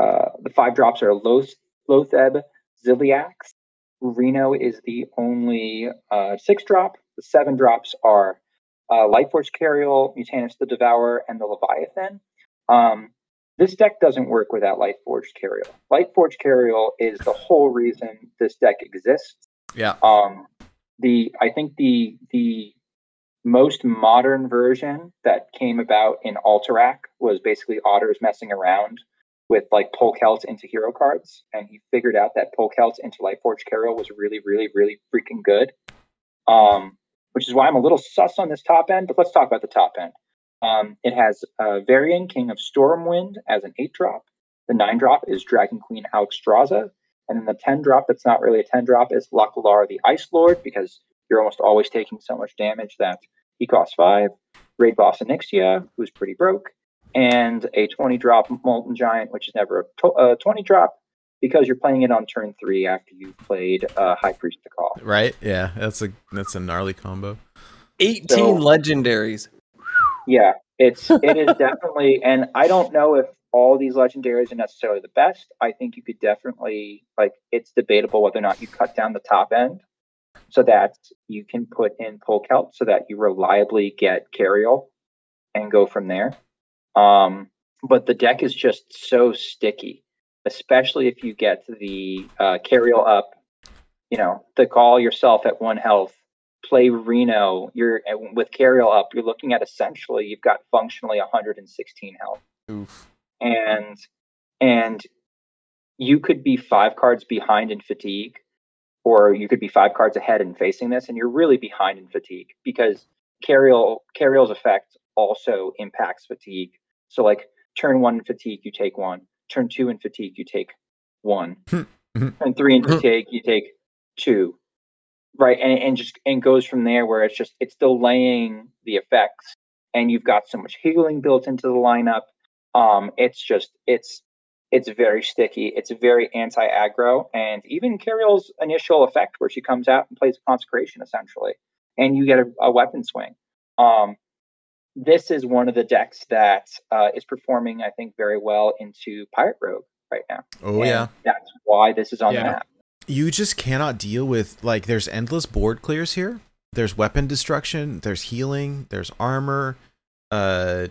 Uh, the five drops are Loth- Loatheb, Ziliax, Reno is the only uh, six drop. The seven drops are uh, Lightforged Cariel, Mutanus the Devourer, and the Leviathan. Um, this deck doesn't work without Lightforge Cariel. Lightforge Cariel is the whole reason this deck exists. yeah, Um, the I think the the most modern version that came about in Alterac was basically Otters messing around with like Polkelts into hero cards, and he figured out that Polkelts into Lightforge Cariel was really, really, really freaking good. Um, which is why I'm a little sus on this top end. But let's talk about the top end. Um, it has uh, Varian, King of Stormwind, as an eight drop. The nine drop is Dragon Queen Alexstrasza. And then the 10 drop that's not really a 10 drop is Lokholar the Ice Lord because you're almost always taking so much damage that he costs five. Raid Boss Onyxia, who's pretty broke. And a 20 drop Molten Giant, which is never a to- uh, 20 drop because you're playing it on turn three after you've played uh, High Priest Thekal. right. Yeah, that's a that's a gnarly combo. 18 So- legendaries. Yeah, it's it is definitely, and I don't know if all these legendaries are necessarily the best. I think you could definitely like it's debatable whether or not you cut down the top end so that you can put in Polkelt so that you reliably get Cariel and go from there. Um, but the deck is just so sticky, especially if you get the uh, Cariel up. You know, Thekal yourself at one health play Reno, you're with Cariel up, you're looking at essentially you've got functionally 116 health. Oof. And and you could be five cards behind in fatigue, or you could be five cards ahead in facing this, and you're really behind in fatigue because Cariel Cariel's effect also impacts fatigue. So like turn one in fatigue, you take one. Turn two in fatigue, you take one. and three in fatigue, you take two. Right and, and just and goes from there where it's just it's delaying the effects and you've got so much healing built into the lineup. Um it's just it's it's very sticky. It's very anti-aggro and even Cariel's initial effect where she comes out and plays consecration essentially and you get a, a weapon swing. Um this is one of the decks that uh, is performing i think very well into pirate rogue right now Oh And yeah. that's why this is on Yeah. the map you just cannot deal with like there's endless board clears here there's weapon destruction there's healing there's armor uh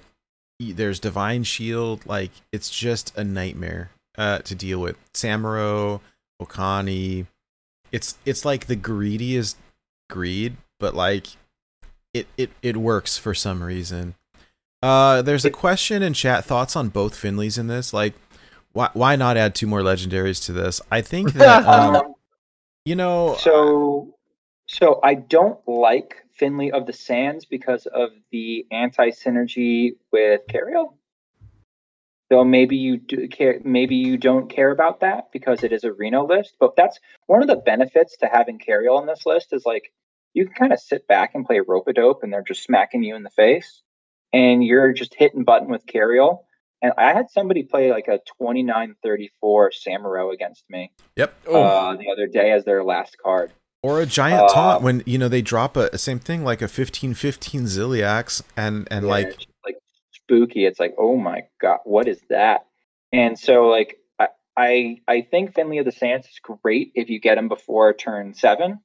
there's divine shield. Like it's just a nightmare uh, to deal with. Samuro, Okani. It's it's like the greediest greed, but like it it it works for some reason. Uh, there's a question in chat. Thoughts on both Finleys in this? Like, why why not add two more legendaries to this? I think that um, you know. so, so I don't like Finley of the Sands because of the anti synergy with Cariel. So maybe you do care. Maybe you don't care about that because it is a Reno list. But that's one of the benefits to having Cariel on this list is like you can kind of sit back and play rope a dope, and they're just smacking you in the face, and you're just hitting button with Cariel. And I had somebody play like a 29-34 Samuro against me Yep. Oh, uh, the other day as their last card. Or a giant Uh, taunt when you know they drop a same thing like a 15-15 Ziliax and and Yeah, like like spooky. It's like, oh my god, what is that? And so like I I, I think Finley of the Sands is great if you get him before turn seven.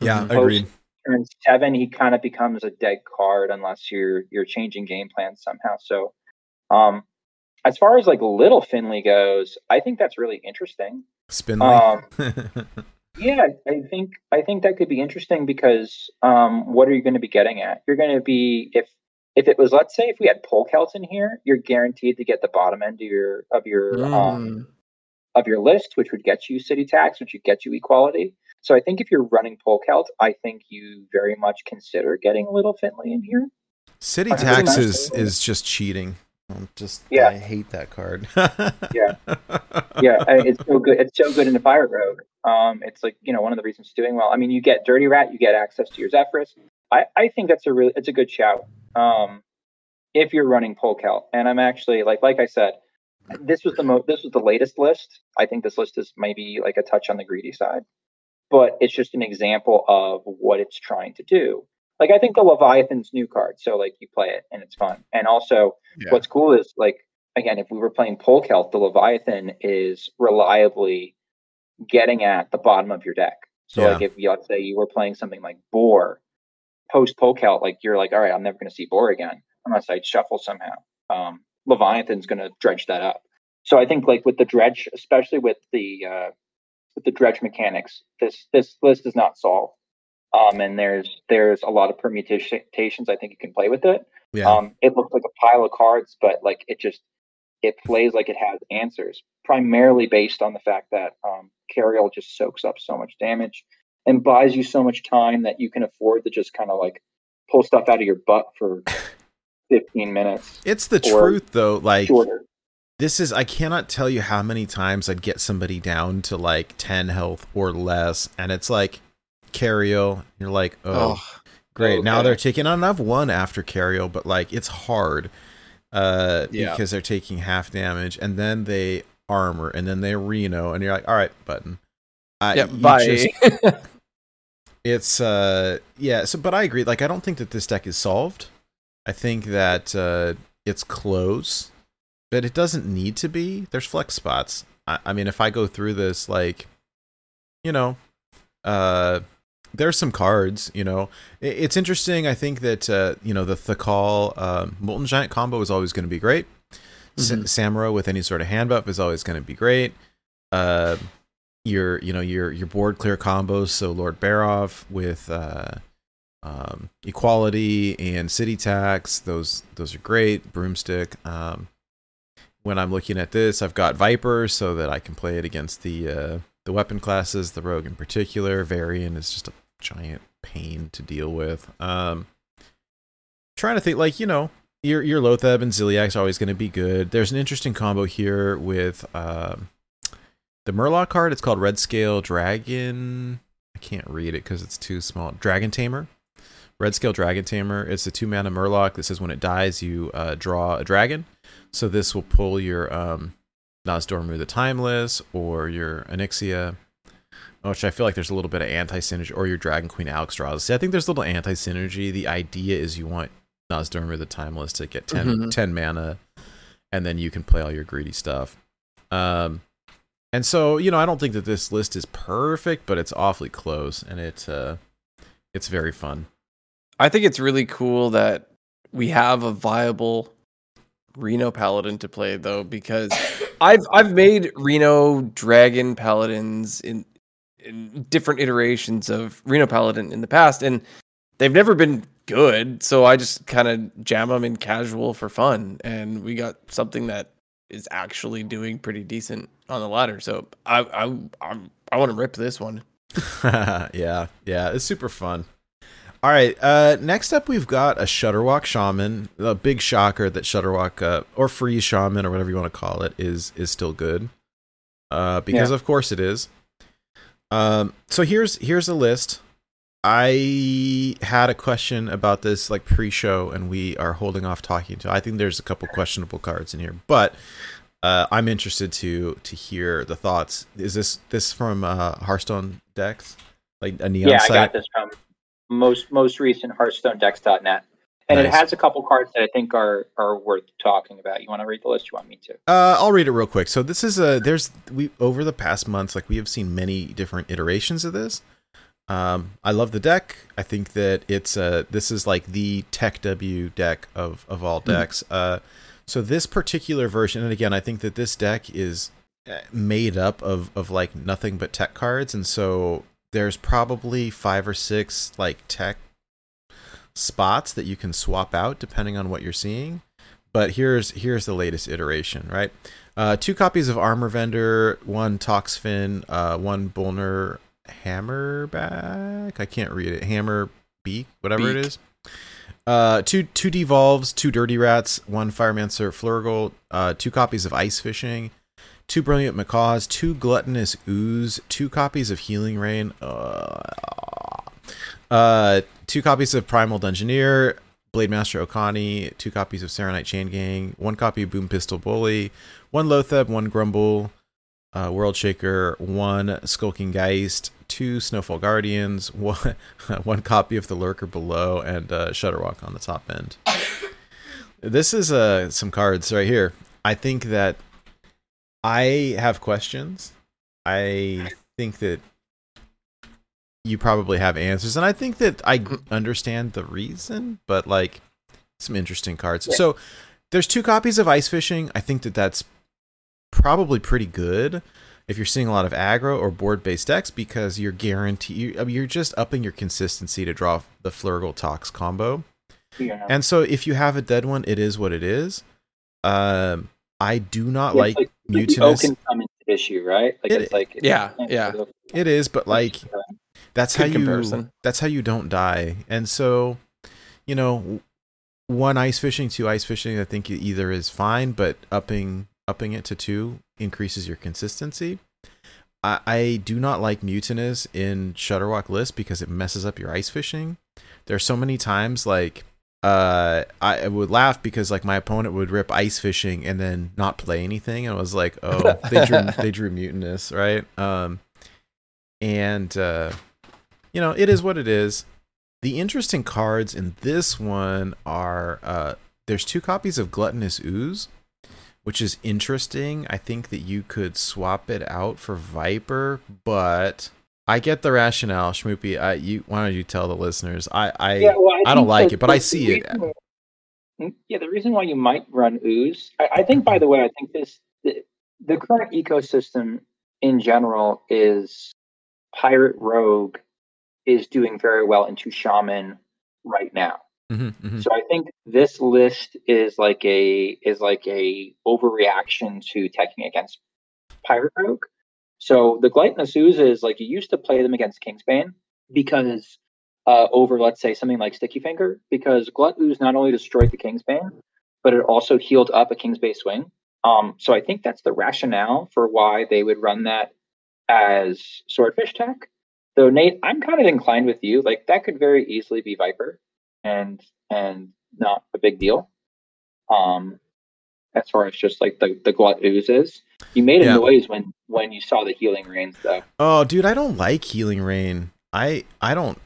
yeah, Mhm. agreed. Turn seven, he kind of becomes a dead card unless you're you're changing game plans somehow. So um as far as like little Finley goes, I think that's really interesting. Spinley. Um, Yeah, I think I think that could be interesting because um, what are you going to be getting at? You're going to be if if it was let's say if we had Polkelt in here, you're guaranteed to get the bottom end of your of your um, mm. Of your list, which would get you city tax, which would get you equality. So I think if you're running Polkelt, I think you very much consider getting a little Finley in here. City tax is is just cheating. I'm just Yeah. I hate that card. Yeah. yeah, I- it's so good. It's so good in the fire Rogue. Um, it's like you know one of the reasons it's doing well. I mean, you get Dirty Rat, you get access to your Zephyrus. I, I think that's a really it's a good shout. Um, if you're running Polkelt, and I'm actually like like I said, this was the mo this was the latest list. I think this list is maybe like a touch on the greedy side, but it's just an example of what it's trying to do. Like I think the Leviathan's new card, so like you play it and it's fun, and also Yeah. what's cool is like again, if we were playing Polkelt, the Leviathan is reliably getting at the bottom of your deck. So Yeah. like if you let's say you were playing something like Boar, post Polkelt, like you're like, all right, I'm never gonna see Boar again unless I shuffle somehow. Um Leviathan's gonna dredge that up. So I think like with the dredge, especially with the uh with the dredge mechanics, this this list is not solved. Um and there's there's a lot of permutations I think you can play with it. yeah. Um, it looks like a pile of cards, but like it just it plays like it has answers, primarily based on the fact that um, Cariel just soaks up so much damage and buys you so much time that you can afford to just kind of like pull stuff out of your butt for 15 minutes it's the truth though. Like shorter. this is I cannot tell you how many times I'd get somebody down to like 10 health or less and it's like Cariel. You're like, oh, Oh, great. Now they're taking on I've one after Cariel, but like it's hard uh Yeah. because they're taking half damage and then they armor and then they Reno and you're like, all right, button. Uh, yeah, bye. just- it's uh yeah so but i agree like i don't think that this deck is solved i think that uh it's close but it doesn't need to be. There's flex spots. I, I mean if i go through this like you know uh there's some cards you know. I- it's interesting i think that uh you know the Thekal uh, molten giant combo is always going to be great. Sa- Mhm. samuro with any sort of hand buff is always going to be great. Uh your you know your your board clear combos so lord Barov with uh um equality and city tax those those are great broomstick um when i'm looking at this i've got viper so that i can play it against the uh the weapon classes the rogue in particular varian is just a giant pain to deal with um trying to think like you know your your Loatheb and ziliax are always going to be good there's an interesting combo here with um the Murloc card, it's called Red Scale Dragon. I can't read it because it's too small. Dragon Tamer. Red Scale Dragon Tamer. It's a two mana Murloc that says when it dies, you uh, draw a dragon. So this will pull your um, Nozdormu the Timeless or your Onyxia, which I feel like there's a little bit of anti synergy, or your Dragon Queen Alexstrasza. See, I think there's a little anti synergy. The idea is you want Nozdormu the Timeless to get 10, Mhm. 10 mana, and then you can play all your greedy stuff. Um, and so, you know, I don't think that this list is perfect, but it's awfully close, and it uh, it's very fun. I think it's really cool that we have a viable Reno Paladin to play though because I've I've made Reno Dragon Paladins in in different iterations of Reno Paladin in the past, and they've never been good. So I just kind of jam them in casual for fun, and we got something that is actually doing pretty decent on the ladder. So I I I'm, I want to rip this one. yeah, yeah, it's super fun. All right, uh, next up we've got a Shudderwock Shaman. A big shocker that Shudderwock uh, or Freeze Shaman or whatever you want to call it is is still good. Uh, because Yeah. of course it is. Um, so here's here's a list. I had a question about this like pre-show, and we are holding off talking to. I think there's a couple questionable cards in here, but uh, I'm interested to to hear the thoughts. Is this this from uh, Hearthstone decks, like a neon yeah, I got this from most most recent HearthstoneDecks.net, and it has a couple cards that I think are are worth talking about. You want to read the list? You want me to? Uh, I'll read it real quick. So this is a there's we over the past months like we have seen many different iterations of this. Um, I love the deck. I think that it's uh this is like the Tech W deck of of all decks. Uh, so this particular version, and again, I think that this deck is uh, made up of of like nothing but tech cards, and so there's probably five or six like tech spots that you can swap out depending on what you're seeing but here's here's the latest iteration, right? Uh, two copies of Armor Vendor, one Toxfin, uh, one Bullner Hammerback. I can't read it. Hammer Beak, whatever it Beak. is. Uh, two two devolves, two dirty rats, one firemancer Flurgle, uh, two copies of Ice Fishing, two brilliant macaws, two gluttonous ooze, two copies of Healing Rain, uh, uh, two copies of Primal Dungeoneer, Blade Master Okani, two copies of Saronite Chain Gang, one copy of Boom Pistol Bully, one Loatheb, one Grumble, uh, World Shaker, one Skulking Geist, two Snowfall Guardians, one one copy of the Lurker below, and uh, Shudderwock on the top end. This is uh, some cards right here. I think that I have questions. I think that you probably have answers, and I think that I understand the reason, but like some interesting cards. Yeah. So there's two copies of Ice Fishing. I think that that's probably pretty good if you're seeing a lot of aggro or board based decks because you're guaranteed I mean, you're just upping your consistency to draw the Flurgle Tox combo. Know? And so if you have a dead one, it is what it is. Um, I do not Yeah, like it's the Mutanus. Oaken Summons issue, right? Like It- it's like it's yeah, yeah. It is, but like that's Good how you comparison. that's how you don't die. And so, you know, one ice fishing, two ice fishing, I think it either is fine, but upping upping it to two increases your consistency. I, I do not like Mutanus in Shudderwock list because it messes up your ice fishing. There's so many times like uh I would laugh because like my opponent would rip ice fishing and then not play anything and I was like, oh, they drew they drew Mutanus, right? Um and uh you know, it is what it is. The interesting cards in this one are uh there's two copies of Gluttonous Ooze, which is interesting. I think that you could swap it out for Viper, but I get the rationale, Schmoopy. I you why don't you tell the listeners? I I Yeah, well, I don't think like it, but I see it. reason- Mm, Yeah, the reason why you might run ooze, I, I think. By the way, I think this the, the current ecosystem in general is pirate rogue is doing very well into shaman right now. Mhm, mhm. So I think this list is like a is like a overreaction to taking against Pirate Rogue. So the Gluttonous Ooze is like you used to play them against Kingsbane because uh, over let's say something like Sticky Finger because Glut not only destroyed the Kingsbane, but it also healed up a Kingsbane swing. Um, so I think that's the rationale for why they would run that as Swordfish tech. Though Nate, I'm kind of inclined with you. Like that could very easily be Viper and and not a big deal. Um, as far as just like the the glut oozes, you made a Yeah. noise when when you saw the healing rains, though. Oh, dude, I don't like Healing Rain. I I don't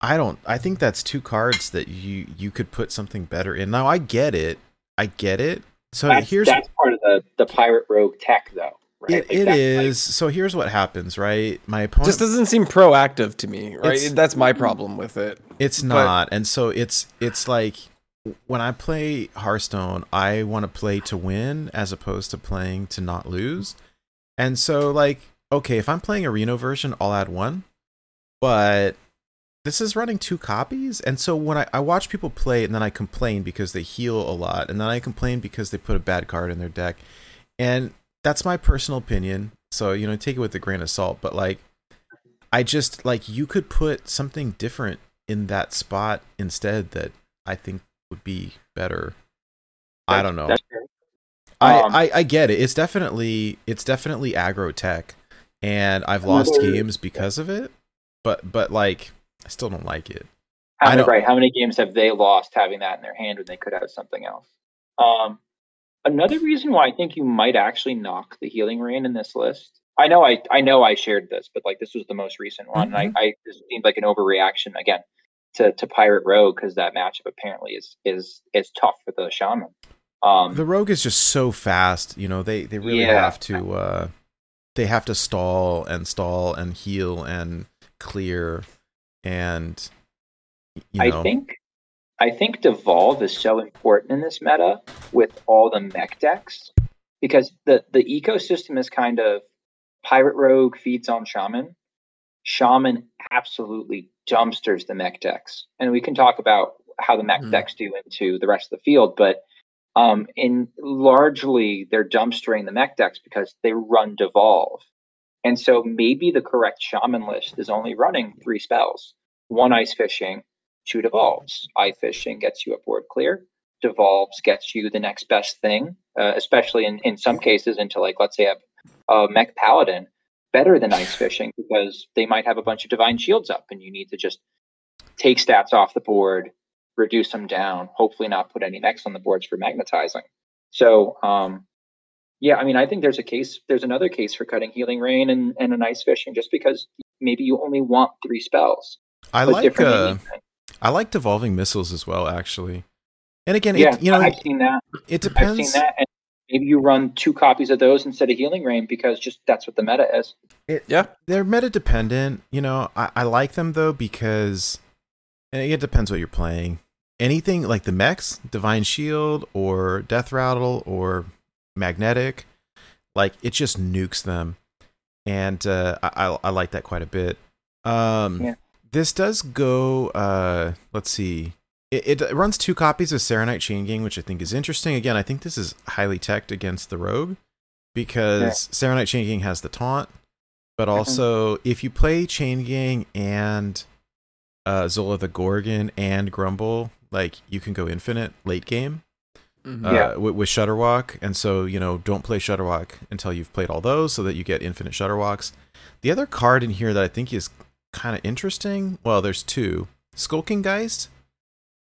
I don't I think that's two cards that you you could put something better in. Now I get it. I get it. So That's, here's that's part of the the pirate rogue tech, though. Right? it, Like, it that's, is. so here's what happens, right? My opponent Just doesn't seem proactive to me, right? That's my problem with it. It's But- not, and so it's it's like when I play Hearthstone, I want to play to win as opposed to playing to not lose. And so, like, okay, if I'm playing a Reno version, I'll add one. But this is running two copies. And so when I, I watch people play and then I complain because they heal a lot, and then I complain because they put a bad card in their deck. And that's my personal opinion. So, you know, take it with a grain of salt. But, like, I just, like, you could put something different in that spot instead that I think would be better. I don't know. That's. I, Um, I I get it. It's definitely it's definitely aggro tech, and I've lost games because of it. But but like I still don't like it. How many, right? How many games have they lost having that in their hand when they could have something else? Um, another reason why I think you might actually knock the healing rain in this list. I know I I know I shared this, but like this was the most recent one. Mm-hmm. and I, I this seemed like an overreaction again to to Pirate Rogue because that matchup apparently is is is tough for the shaman. Um, The rogue is just so fast. You know they they really Yeah. have to uh they have to stall and stall and heal and clear and you know I think I think devolve is so important in this meta with all the mech decks because the the ecosystem is kind of pirate rogue feeds on shaman. Shaman absolutely dumpsters the mech decks, and we can talk about how the mech Hmm. decks do into the rest of the field, but um, in largely they're dumpstering the mech decks because they run devolve, and so maybe the correct shaman list is only running three spells: one ice fishing, two devolves. Ice fishing gets you a board clear. Devolves gets you the next best thing, uh, especially in, in some cases into like let's say a, a mech paladin better than ice fishing because they might have a bunch of divine shields up and you need to just take stats off the board, reduce them down, hopefully not put any mechs on the boards for magnetizing. So um, yeah, I mean I think there's a case there's another case for cutting healing rain and, and an ice fishing just because maybe you only want three spells. I like uh. I like devolving missiles as well actually. And again, yeah, it, you know, I've seen that. it I've depends. seen that, and maybe you run two copies of those instead of Healing Rain because just that's what the meta is. Yeah. they're meta dependent. You know, I, I like them though because and it depends what you're playing. Anything like the mechs, Divine Shield or Death Rattle or Magnetic, like it just nukes them, and uh, I, I I like that quite a bit. Um, Yeah. This does go. Uh, let's see. It, it runs two copies of Saronite Chain Gang, which I think is interesting. Again, I think this is highly teched against the Rogue because Saronite Chain Gang has the taunt, but also if you play Chain Gang and uh, Zola the Gorgon and Grumble, like you can go infinite late game Mhm. uh, Yeah. with, with Shudderwock, and so you know don't play Shudderwock until you've played all those, so that you get infinite Shudderwocks. The other card in here that I think is kind of interesting, well, there's two. Skulking Geist,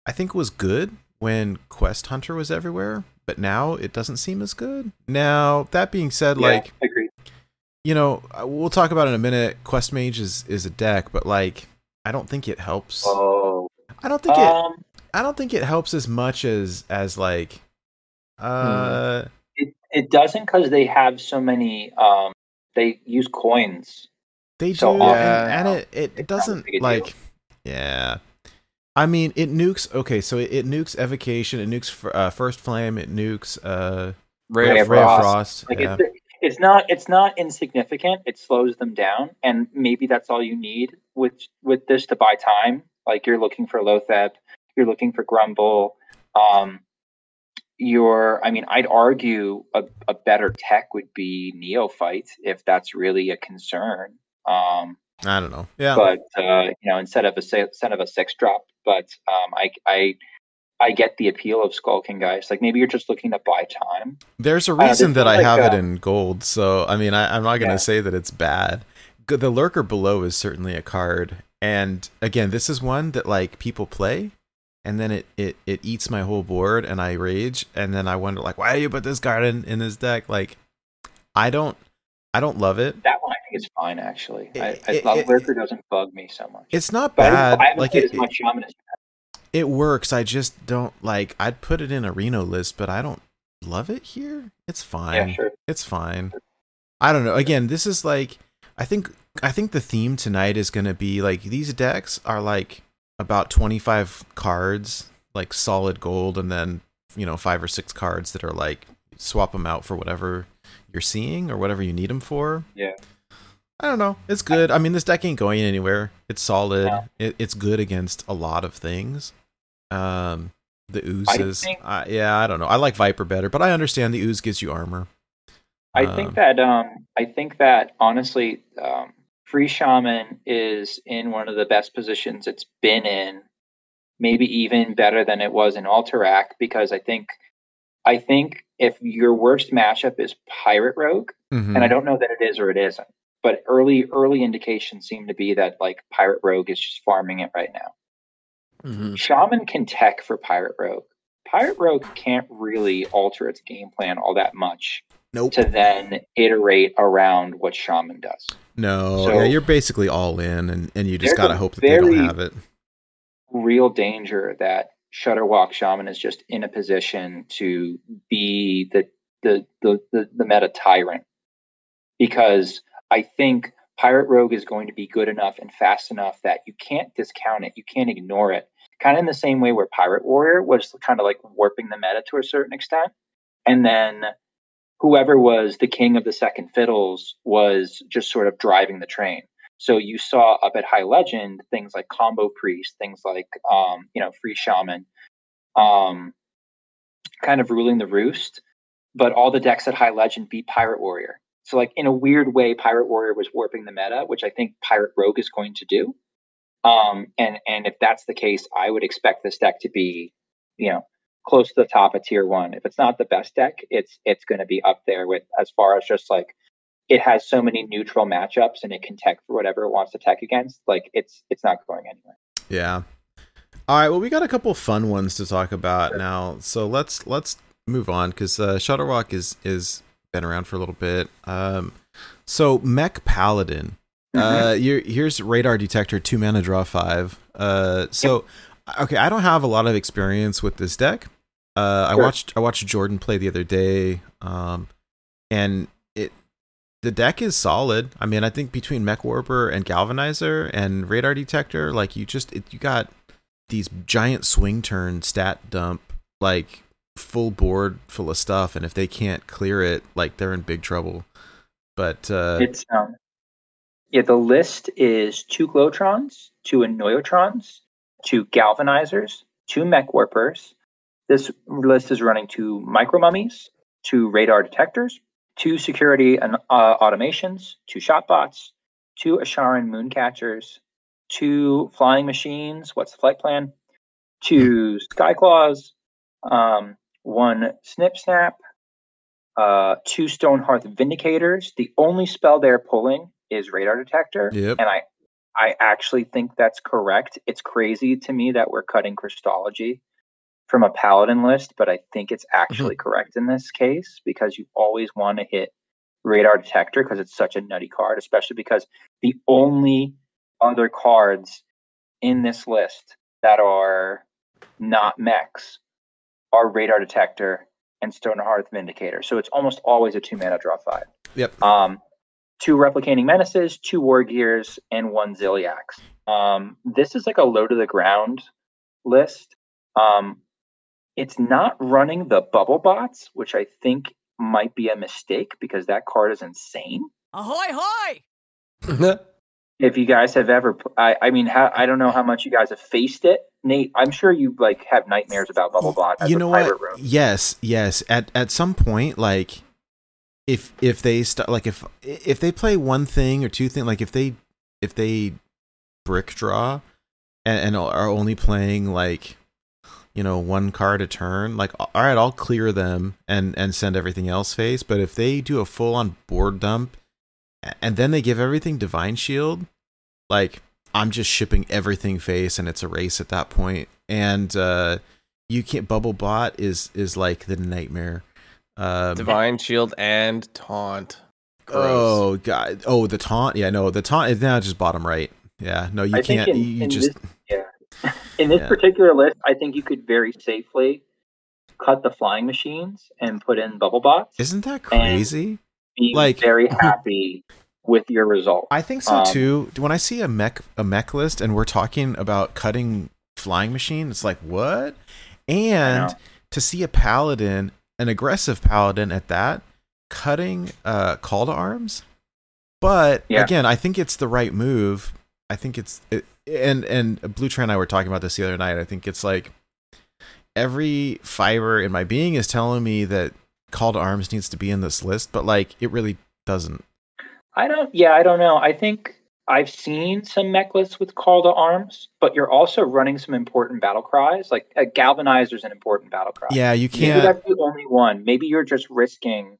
I think was good when Quest Hunter was everywhere, but now it doesn't seem as good. Now that being said, like yeah, agreed. you know, uh, we'll talk about it in a minute. Quest Mage is is a deck, but like I don't think it helps. Oh, I don't think it. um, I don't think it helps as much as as like uh it it doesn't because they have so many. Um, they use coins. they do So and, often- and it, it, it doesn't big deal. like yeah i mean it nukes okay so it, it nukes evocation it nukes uh, first flame it nukes uh Ray, Ray of ray of Frost. frost Like yeah. it's it's not it's not insignificant. It slows them down, and maybe that's all you need with with this to buy time. Like you're looking for Loatheb, you're looking for Grumble. Um, you're, I mean, I'd argue a, a better tech would be Neophyte if that's really a concern. Um, i don't know yeah but uh, you know, instead of a instead of a six drop, but um, I I I get the appeal of skulking Geist. Like maybe you're just looking to buy time. there's a this reason that i have like, it uh, in gold so i mean I, i'm not gonna Yeah. say that it's bad the lurker below is certainly a card and again this is one that like people play and then it, it it eats my whole board and i rage and then i wonder like why do you put this card in in this deck like i don't i don't love it That one I is fine actually. I, It- I it- love it- Lurker doesn't bug me so much. it's not but I bad I haven't like it, as much shaman it works i just don't like i'd put it in a reno list but i don't love it here it's fine yeah, sure. it's fine i don't know again this is like i think i think the theme tonight is going to be like these decks are like about 25 cards like solid gold and then you know five or six cards that are like swap them out for whatever you're seeing or whatever you need them for. Yeah. I don't know. It's good. I mean, this deck ain't going anywhere. It's solid. Yeah. It, it's good against a lot of things. Um, the ooze is, uh, yeah, I don't know. I like Viper better, but I understand the ooze gives you armor. I Um, think that um I think that honestly um Free Shaman is in one of the best positions it's been in, maybe even better than it was in Alterac because I think I think if your worst matchup is Pirate Rogue, Mhm. and I don't know that it is or it isn't, but early early indications seem to be that like Pirate Rogue is just farming it right now. Mhm. Shaman can tech for Pirate Rogue. Pirate Rogue can't really alter its game plan all that much Nope. to then iterate around what Shaman does. No, So- yeah, you're basically all in, and, and you just gotta hope that they don't have it. Real danger that Shudderwock Shaman is just in a position to be the the the the, the meta tyrant because I think Pirate Rogue is going to be good enough and fast enough that you can't discount it, you can't ignore it. Kind of in the same way where Pirate Warrior was kind of like warping the meta to a certain extent, and then whoever was the king of the second fiddles was just sort of driving the train. So you saw up at High Legend things like Combo Priest, things like um, you know Free Shaman, um, kind of ruling the roost. But all the decks at High Legend beat Pirate Warrior. So like in a weird way, Pirate Warrior was warping the meta, which I think Pirate Rogue is going to do. Um, and and if that's the case, I would expect this deck to be, you know, close to the top of tier one. If it's not the best deck, it's it's going to be up there with as far as just like it has so many neutral matchups and it can tech for whatever it wants to tech against. Like it's it's not going anywhere. Yeah. All right. Well, we got a couple fun ones to talk about now. So let's let's move on because uh, Shudderwock is is been around for a little bit. Um, so Mech Paladin. Uh, here, here's radar detector, two mana, draw five. Uh, so okay, I don't have a lot of experience with this deck. Uh, I watched I watched Jordan play the other day, um, and it the deck is solid. I mean, I think between Mech Warper and Galvanizer and Radar Detector, like you just it, you got these giant swing turn stat dump like full board full of stuff, and if they can't clear it, like they're in big trouble. But uh, It's um yeah, the list is two Glowtrons, two Annoyotrons, two Galvanizers, two Mech Warpers. This list is running two Micro Mummies, two Radar Detectors, two Security and uh, Automations, two Shotbots, two Asharan Mooncatchers, two Flying Machines. What's the flight plan? Two Skyclaws, um, one Snip Snap, uh, two Stonehearth Vindicators. The only spell they're pulling is Radar Detector, Yep. and I, I actually think that's correct. It's crazy to me that we're cutting Crystology from a Paladin list, but I think it's actually correct in this case because you always want to hit Radar Detector because it's such a nutty card, especially because the only other cards in this list that are not mechs are Radar Detector and Stonehearth Vindicator. So it's almost always a two mana draw five. Yep. Um, two replicating menaces, two war gears, and one Ziliax. Um, this is like a low to the ground list. Um, it's not running the bubble bots, which I think might be a mistake because that card is insane. Ahoy, hoy! If you guys have ever, I mean, how, I don't know how much you guys have faced it, Nate. I'm sure you like have nightmares about bubble bot. As you know what? Room. Yes, yes. At at some point, like if if they st- like if if they play one thing or two thing, like if they if they brick draw and, and are only playing like you know one card a turn, like all right, I'll clear them and and send everything else face. But if they do a full on board dump and then they give everything divine shield, like I'm just shipping everything face and it's a race at that point. And uh you can't bubble bot is is like the nightmare. Um, Divine Shield and Taunt. Gross. oh god, oh the taunt. Yeah, no, the taunt is now just bottom right. Yeah, no, you I can't. in- you you in just this- yeah. In this Yeah. particular list, I think you could very safely cut the flying machines and put in bubble bots. isn't that crazy? Be like- very happy with your result. I think so Um, too. When I see a mech a mech list and we're talking about cutting flying machine. It's like what? And to see a paladin, an aggressive paladin at that, cutting uh, call to arms. But Yeah. again, I think it's the right move. I think it's it, and and Blue Trey and I were talking about this the other night. I think it's like every fiber in my being is telling me that call to arms needs to be in this list, but like it really doesn't. I don't. Yeah, I don't know. I think I've seen some mech lists with call to arms, but you're also running some important battle cries. Like a galvanizer is an important battle cry. Yeah, you can't. Maybe that's the only one. Maybe you're just risking.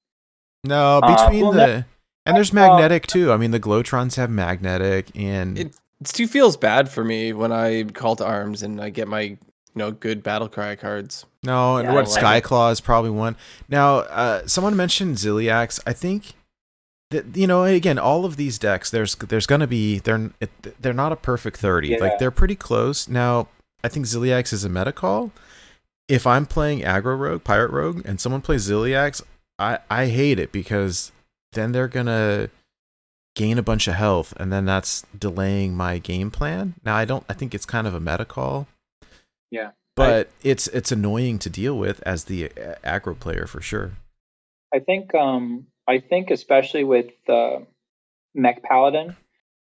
No, Uh, between well, the and there's uh, magnetic too. I mean, the Glowtrons have magnetic, and It it too feels bad for me when I call to arms and I get my you know good battle cry cards. no, and Yeah, I what like it. Skyclaw is probably one. Now, uh, someone mentioned Ziliax. I think that you know, again, all of these decks, there's there's gonna be they're they're not a perfect thirty. Yeah. Like they're pretty close. Now, I think Ziliax is a meta call. If I'm playing aggro rogue, pirate rogue, and someone plays Ziliax, I I hate it because then they're gonna gain a bunch of health, and then that's delaying my game plan. Now, I don't. I think it's kind of a meta call. Yeah. but it's it's annoying to deal with as the uh, aggro player for sure. I think. Um. I think especially with uh, mech paladin,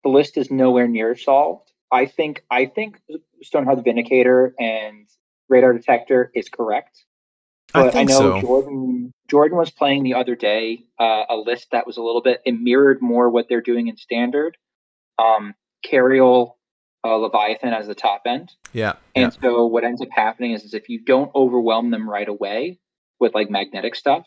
the list is nowhere near solved. I think. I think Stoneheart Vindicator and Radar Detector is correct. I But I, think know so. Jordan Jordan was playing the other day uh, a list that was a little bit it mirrored more what they're doing in standard. Um, Cariel, uh, Leviathan as the top end, Yeah, yeah, and so what ends up happening is, is if you don't overwhelm them right away with like magnetic stuff,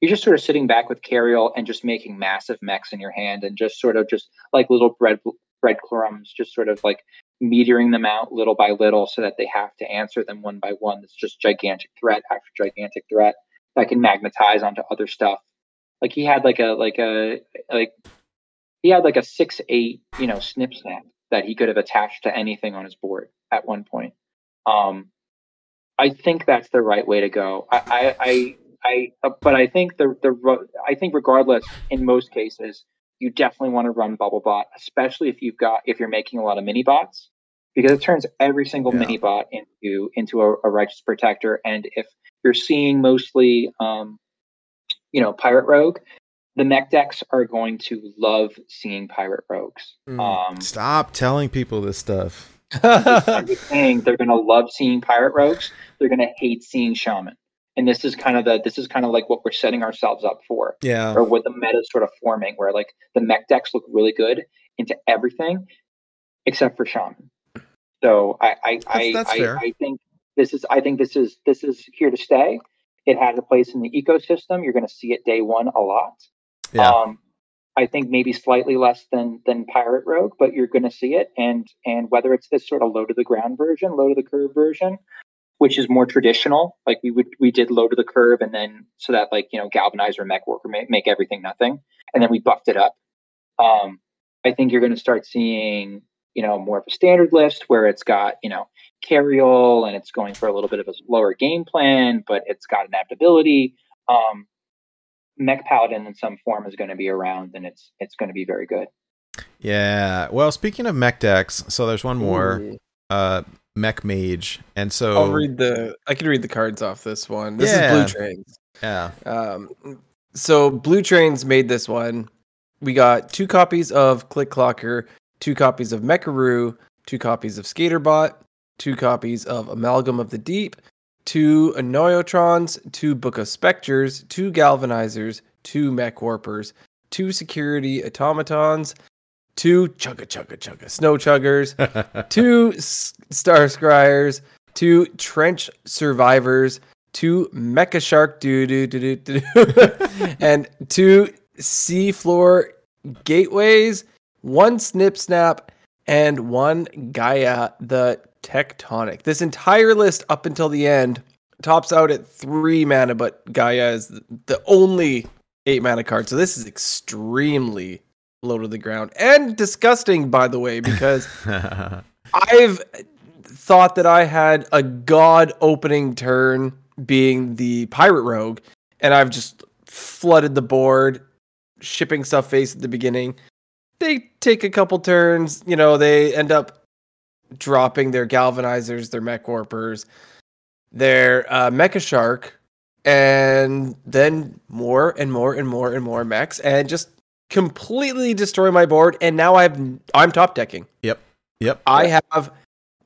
you're just sort of sitting back with Cariel and just making massive mechs in your hand and just sort of just like little bread breadcrumbs, just sort of like metering them out little by little so that they have to answer them one by one. It's just gigantic threat after gigantic threat that can magnetize onto other stuff. Like he had like a like a like he had like a six eight you know snip snap that he could have attached to anything on his board at one point. Um, I think that's the right way to go. I I, I but I think the the I think regardless in most cases you definitely want to run bubble bot, especially if you've got if you're making a lot of mini bots because it turns every single Yeah. mini bot into into a, a righteous protector. And if you're seeing mostly, um, you know, pirate rogue, the mech decks are going to love seeing pirate rogues. Um, Stop telling people this stuff. I'm just saying they're going to love seeing pirate rogues. They're going to hate seeing shaman. And this is kind of the this is kind of like what we're setting ourselves up for Yeah, or what the meta is sort of forming, where like the mech decks look really good into everything except for shaman. So I I I, that's I. I think this is I think this is this is here to stay. It has a place in the ecosystem. You're going to see it day one a lot. yeah, Um, I think maybe slightly less than than Pirate Rogue, but you're going to see it. And and whether it's this sort of low to the ground version, low to the curve version, which is more traditional, like we would we did low to the curve, and then so that like you know galvanizer mech worker make, make everything nothing, and then we buffed it up. Um, I think you're going to start seeing you know more of a standard list where it's got you know Cariel and it's going for a little bit of a lower game plan, but it's got adaptability. Um, mech paladin in some form is going to be around and it's it's going to be very good yeah. Well, speaking of mech decks, so there's one more, Ooh. uh, mech mage, and so I'll read the. I can read the cards off this one. This Yeah. is Blue Trains. yeah, Um, so Blue Trains made this one. We got two copies of Click Clocker, two copies of Mecharoo, two copies of Skaterbot, two copies of Amalgam of the Deep, two Annoy-o-Trons, two Book of Specters, two Galvanizers, two Mech Warpers, two Security Automatons, two Chugga Chugga Chugga Snow Chuggers, two S- Star Scryers, two Trench Survivors, two Mecha Shark doo doo doo doo doo, and two Seafloor Gateways, one Snip Snap, and one Gaia the Techtonic. This entire list up until the end tops out at three mana, but Gaia is the only eight mana card. So this is extremely low to the ground and disgusting, by the way, because I've thought that I had a god opening turn being the pirate rogue, and I've just flooded the board, shipping stuff face at the beginning. They take a couple turns, you know, they end up dropping their galvanizers, their mech warpers, their uh, mecha shark, and then more and more and more and more mechs, and just completely destroy my board. And now I've I'm top decking. Yep. Yep. I have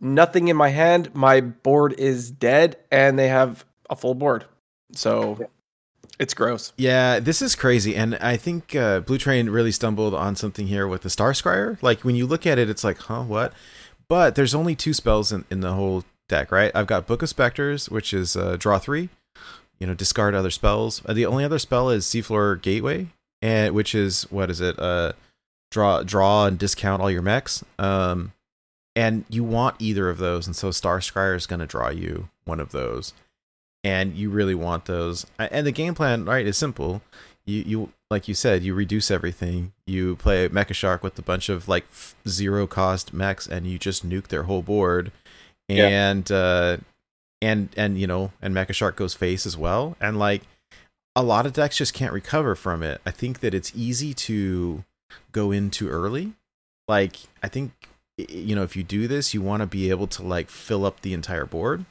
nothing in my hand. My board is dead, and they have a full board. So it's gross. Yeah, this is crazy, and I think uh, Blue Train really stumbled on something here with the Star Scryer. Like when you look at it, it's like, huh, what? But there's only two spells in, in the whole deck, right? I've got Book of Specters, which is uh, draw three, you know, discard other spells. Uh, the only other spell is Seafloor Gateway, and which is what is it? Uh, draw draw and discount all your mechs. Um, and you want either of those, and so Star Scryer is going to draw you one of those, and you really want those. And the game plan, right, is simple. You you like you said, you reduce everything. You play Mecha Shark with a bunch of like f- zero cost mechs, and you just nuke their whole board. Yeah. And uh, and and you know, and Mecha Shark goes face as well, and like a lot of decks just can't recover from it. I think that it's easy to go in too early. Like I think you know if you do this, you want to be able to like fill up the entire board,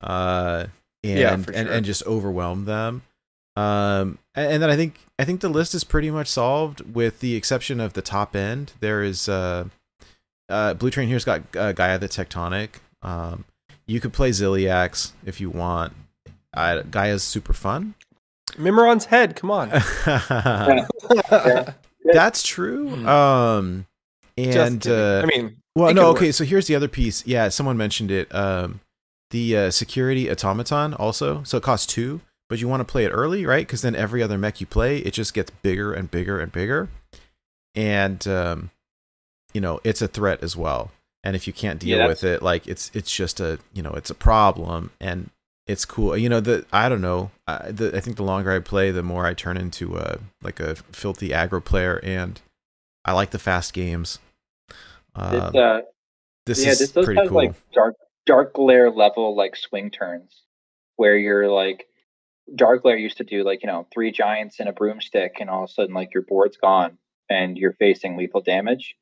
uh, and Yeah, for and and just overwhelm them. Um, and, and then I think I think the list is pretty much solved with the exception of the top end. There is uh, uh, Blue Train here's got uh, Gaia the Techtonic. Um, you could play Ziliax if you want. Uh, Gaia's super fun. Mimiron's head. Come on. Yeah. That's true. Hmm. Um, and uh, I mean, well, no, okay. work. So here's the other piece. Yeah, someone mentioned it. Um, the uh, security automaton also. So it costs two, but you want to play it early, right? Because then every other mech you play, it just gets bigger and bigger and bigger, and um, you know it's a threat as well. And if you can't deal Yeah, with it, like it's it's just a you know it's a problem, and it's cool. You know the I don't know. I, the, I think the longer I play, the more I turn into a like a filthy aggro player, and I like the fast games. Um, This, uh, this yeah, is this does pretty have cool. like dark Darkglare level like swing turns where you're like Darkglare used to do like you know three giants and a broomstick and all of a sudden like your board's gone and you're facing lethal damage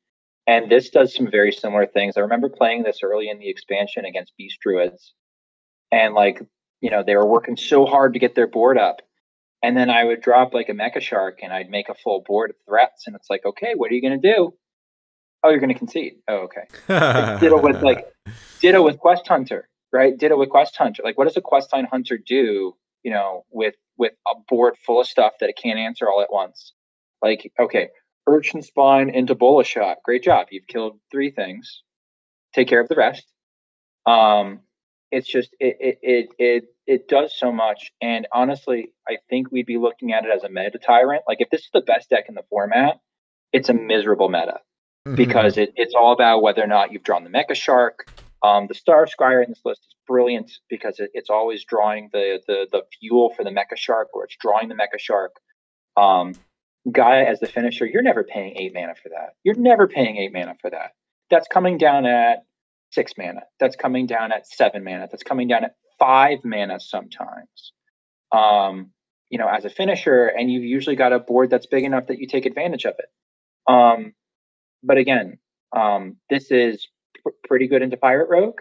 and this does some very similar things i remember playing this early in the expansion against beast druids and like you know they were working so hard to get their board up. And then i would drop like a mecha shark and i'd make a full board of threats. And it's like okay what are you going to do? Oh you're going to concede. Oh okay. Ditto with like ditto with quest hunter right? Ditto with quest hunter. Like what does a quest hunter do you know with with a board full of stuff that it can't answer all at once? Like okay urchin spine into bola shot. Great job. You've killed three things. Take care of the rest. Um it's just it it it it, it does so much and honestly i think we'd be looking at it as a meta tyrant like if this is the best deck in the format it's a miserable meta because it, it's all about whether or not you've drawn the Mecha Shark. Um, the Star Scryer in this list is brilliant because it, it's always drawing the, the the fuel for the Mecha Shark, or it's drawing the Mecha Shark. Um, Gaia as the finisher, you're never paying eight mana for that. You're never paying eight mana for that. That's coming down at six mana. That's coming down at seven mana. That's coming down at five mana sometimes. Um, you know, as a finisher, and you've usually got a board that's big enough that you take advantage of it. Um, but again, um, this is pr- pretty good into Pirate Rogue.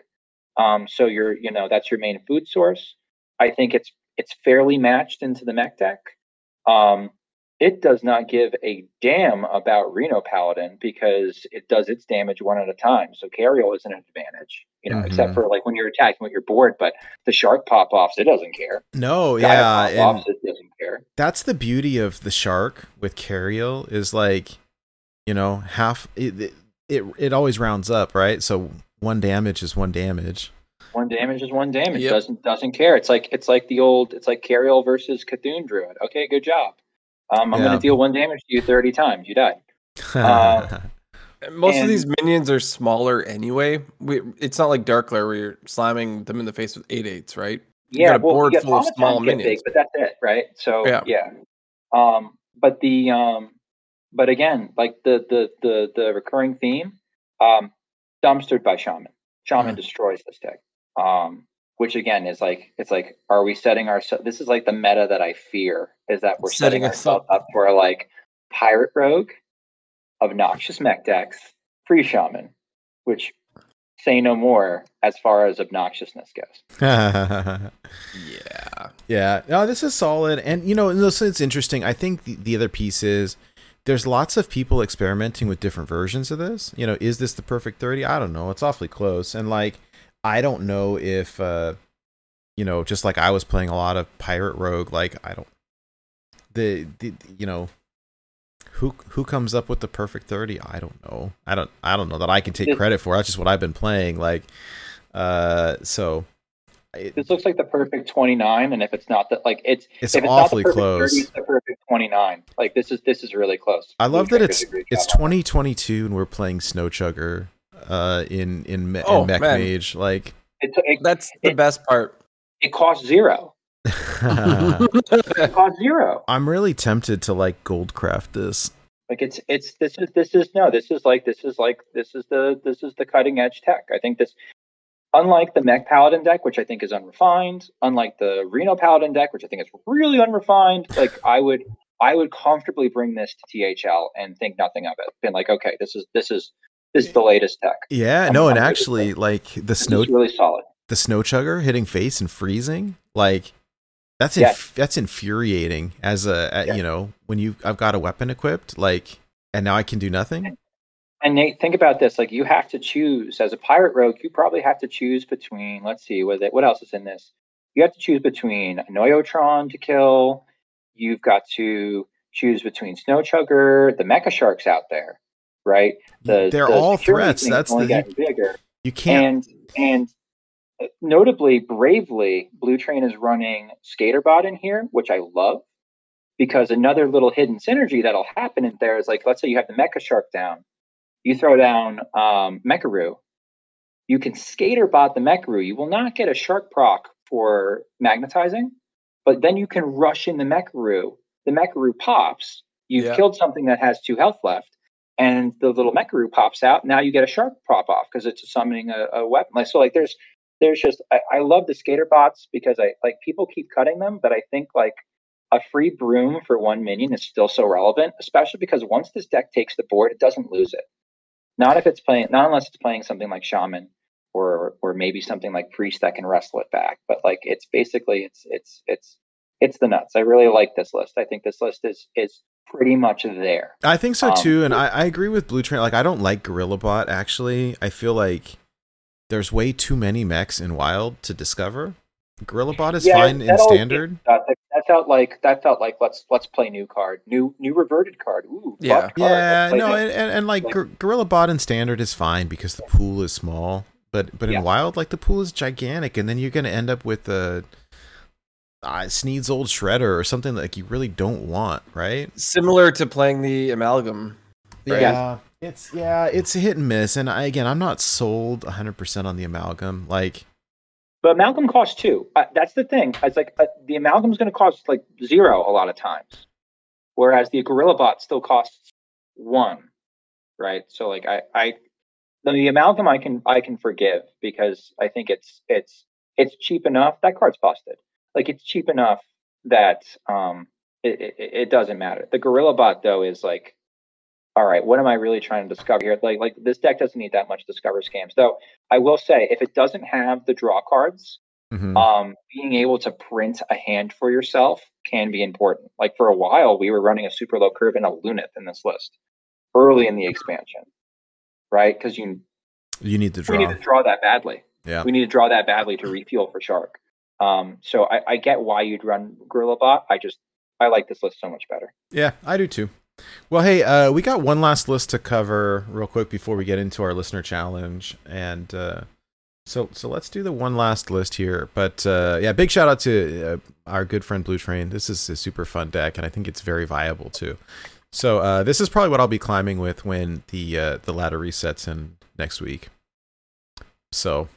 Um, so you're, you know, that's your main food source. I think it's it's fairly matched into the mech deck. Um, it does not give a damn about Reno Paladin because it does its damage one at a time. So Cariel isn't an advantage, you know, except Mhm. for like when you're attacking with your board. But the shark pop offs, it doesn't care. no, yeah, pop and offs, it doesn't care. that's the beauty of the shark with Cariel is like, you know, half it, it it always rounds up, right? So one damage is one damage. One damage is one damage. Yep. Doesn't doesn't care. It's like it's like the old it's like Cariel versus C'Thun Druid. Okay, good job. Um, I'm Yeah. gonna deal one damage to you thirty times. You die. Uh, Most of these minions are smaller anyway. We, it's not like Darkglare where you're slamming them in the face with eight eights, right? You Yeah, got a well, board full of small minions. big, but that's it, right? So Yeah. yeah. Um, but the um, but again, like the the the the recurring theme, um, dumpstered by shaman. Shaman Mm. destroys this deck. Um, which again is like it's like, are we setting ourselves? This is like the meta that I fear is that we're setting, Setting ourselves up for like pirate rogue, obnoxious mech decks, free shaman, which say no more as far as obnoxiousness goes. yeah. Yeah. Yeah. No, this is solid. And, you know, this it's interesting. I think the, the other piece is there's lots of people experimenting with different versions of this. You know, is this the perfect 30? I don't know. It's awfully close. And, like, I don't know if, uh, you know, just like I was playing a lot of Pirate Rogue, like, I don't, the, the you know, who who comes up with the perfect 30 i don't know. I don't i don't know that i can take credit for that's just what i've been playing like uh so it, This looks like the perfect 29, and if it's not that, like it's it's if it's awfully not the perfect close. 30, it's the perfect 29. Like this is this is really close. i love that it's did a great it's 2022 and we're playing snow chugger uh in in, Me- Oh, in mech man. mage like it. It, it, That's the It- best part. it costs zero. It costs zero. i'm really tempted to like goldcraft this Like it's it's this is this is no this is like this is like this is the this is the cutting edge tech. I think this unlike the mech paladin deck, which I think is unrefined, unlike the Reno paladin deck, which I think is really unrefined, like I would I would comfortably bring this to THL and think nothing of it. Been like, okay, this is this is this is the latest tech. yeah I'm- no and actually like the snow really solid. the snow chugger hitting face and freezing like that's inf- that's infuriating as a, a Yeah. you know when you I've got a weapon equipped like and now I can do nothing And Nate, think about this. Like you have to choose as a pirate rogue, you probably have to choose between let's see, what what else is in this? You have to choose between Noyotron to kill. You've got to choose between Snow Chugger, the Mecha Sharks out there, right? The, they're the all threats that's only the getting bigger. you can't And and uh, notably, bravely, Blue Train is running Skaterbot in here, which I love because another little hidden synergy that'll happen in there is like, let's say you have the Mecha Shark down, you throw down um, Mecharoo, you can Skaterbot the Mecharoo. You will not get a Shark proc for magnetizing, but then you can rush in the Mecharoo. The Mecharoo pops. You've Yeah. killed something that has two health left, and the little Mecharoo pops out. Now you get a Shark pop off because it's summoning a, a weapon. Like so, like there's there's just I, I love the skater bots because I like people keep cutting them, but I think like a free broom for one minion is still so relevant, especially because once this deck takes the board, it doesn't lose it. Not if it's playing, not unless it's playing something like Shaman or or maybe something like Priest that can wrestle it back. But like it's basically it's it's it's it's the nuts. I really like this list. I think this list is is pretty much there. I think so Um, too, and I, I agree with Blue Train. Like, I don't like GorillaBot Actually, I feel like there's way too many mechs in Wild to discover. GorillaBot is Yeah, fine in standard. That, that, that felt like that felt like let's let's play new card, new new reverted card. Ooh, Yeah. card. Yeah, no, and, and, and like Like- Gor- Gorilla Bot in standard is fine because the pool is small. But but in Wild, like the pool is gigantic, and then you're gonna end up with a uh, Sneed's old shredder or something that like you really don't want, right? Similar to playing the amalgam. Right. Yeah, it's yeah, it's a hit and miss. And I, again, I'm not sold 100 percent on the amalgam. Like, But amalgam costs two. Uh, that's the thing. It's like uh, the amalgam's going to cost like zero a lot of times, whereas the gorilla bot still costs one, right? So like I, I, the, the amalgam I can I can forgive because I think it's it's it's cheap enough. That card's busted. Like it's cheap enough that um it, it, it doesn't matter. The gorilla bot though is like. All right, what am I really trying to discover here? Like, like this deck doesn't need that much discover scams. Though I will say, if it doesn't have the draw cards, mhm. um, being able to print a hand for yourself can be important. Like for a while, we were running a super low curve and a Lunith in this list early in the expansion, right? Because you you need to draw. we need to draw that badly. Yeah. We need to draw that badly to refuel for Shark. Um, so I, I get why you'd run Gorilla Bot. I just I like this list so much better. Yeah, I do too. Well, hey, uh, we got one last list to cover real quick before we get into our listener challenge, and uh, so so let's do the one last list here. But uh, yeah, big shout out to uh, our good friend Blue Train. This is a super fun deck, and I think it's very viable too. So uh, this is probably what I'll be climbing with when the uh, the ladder resets in next week. So,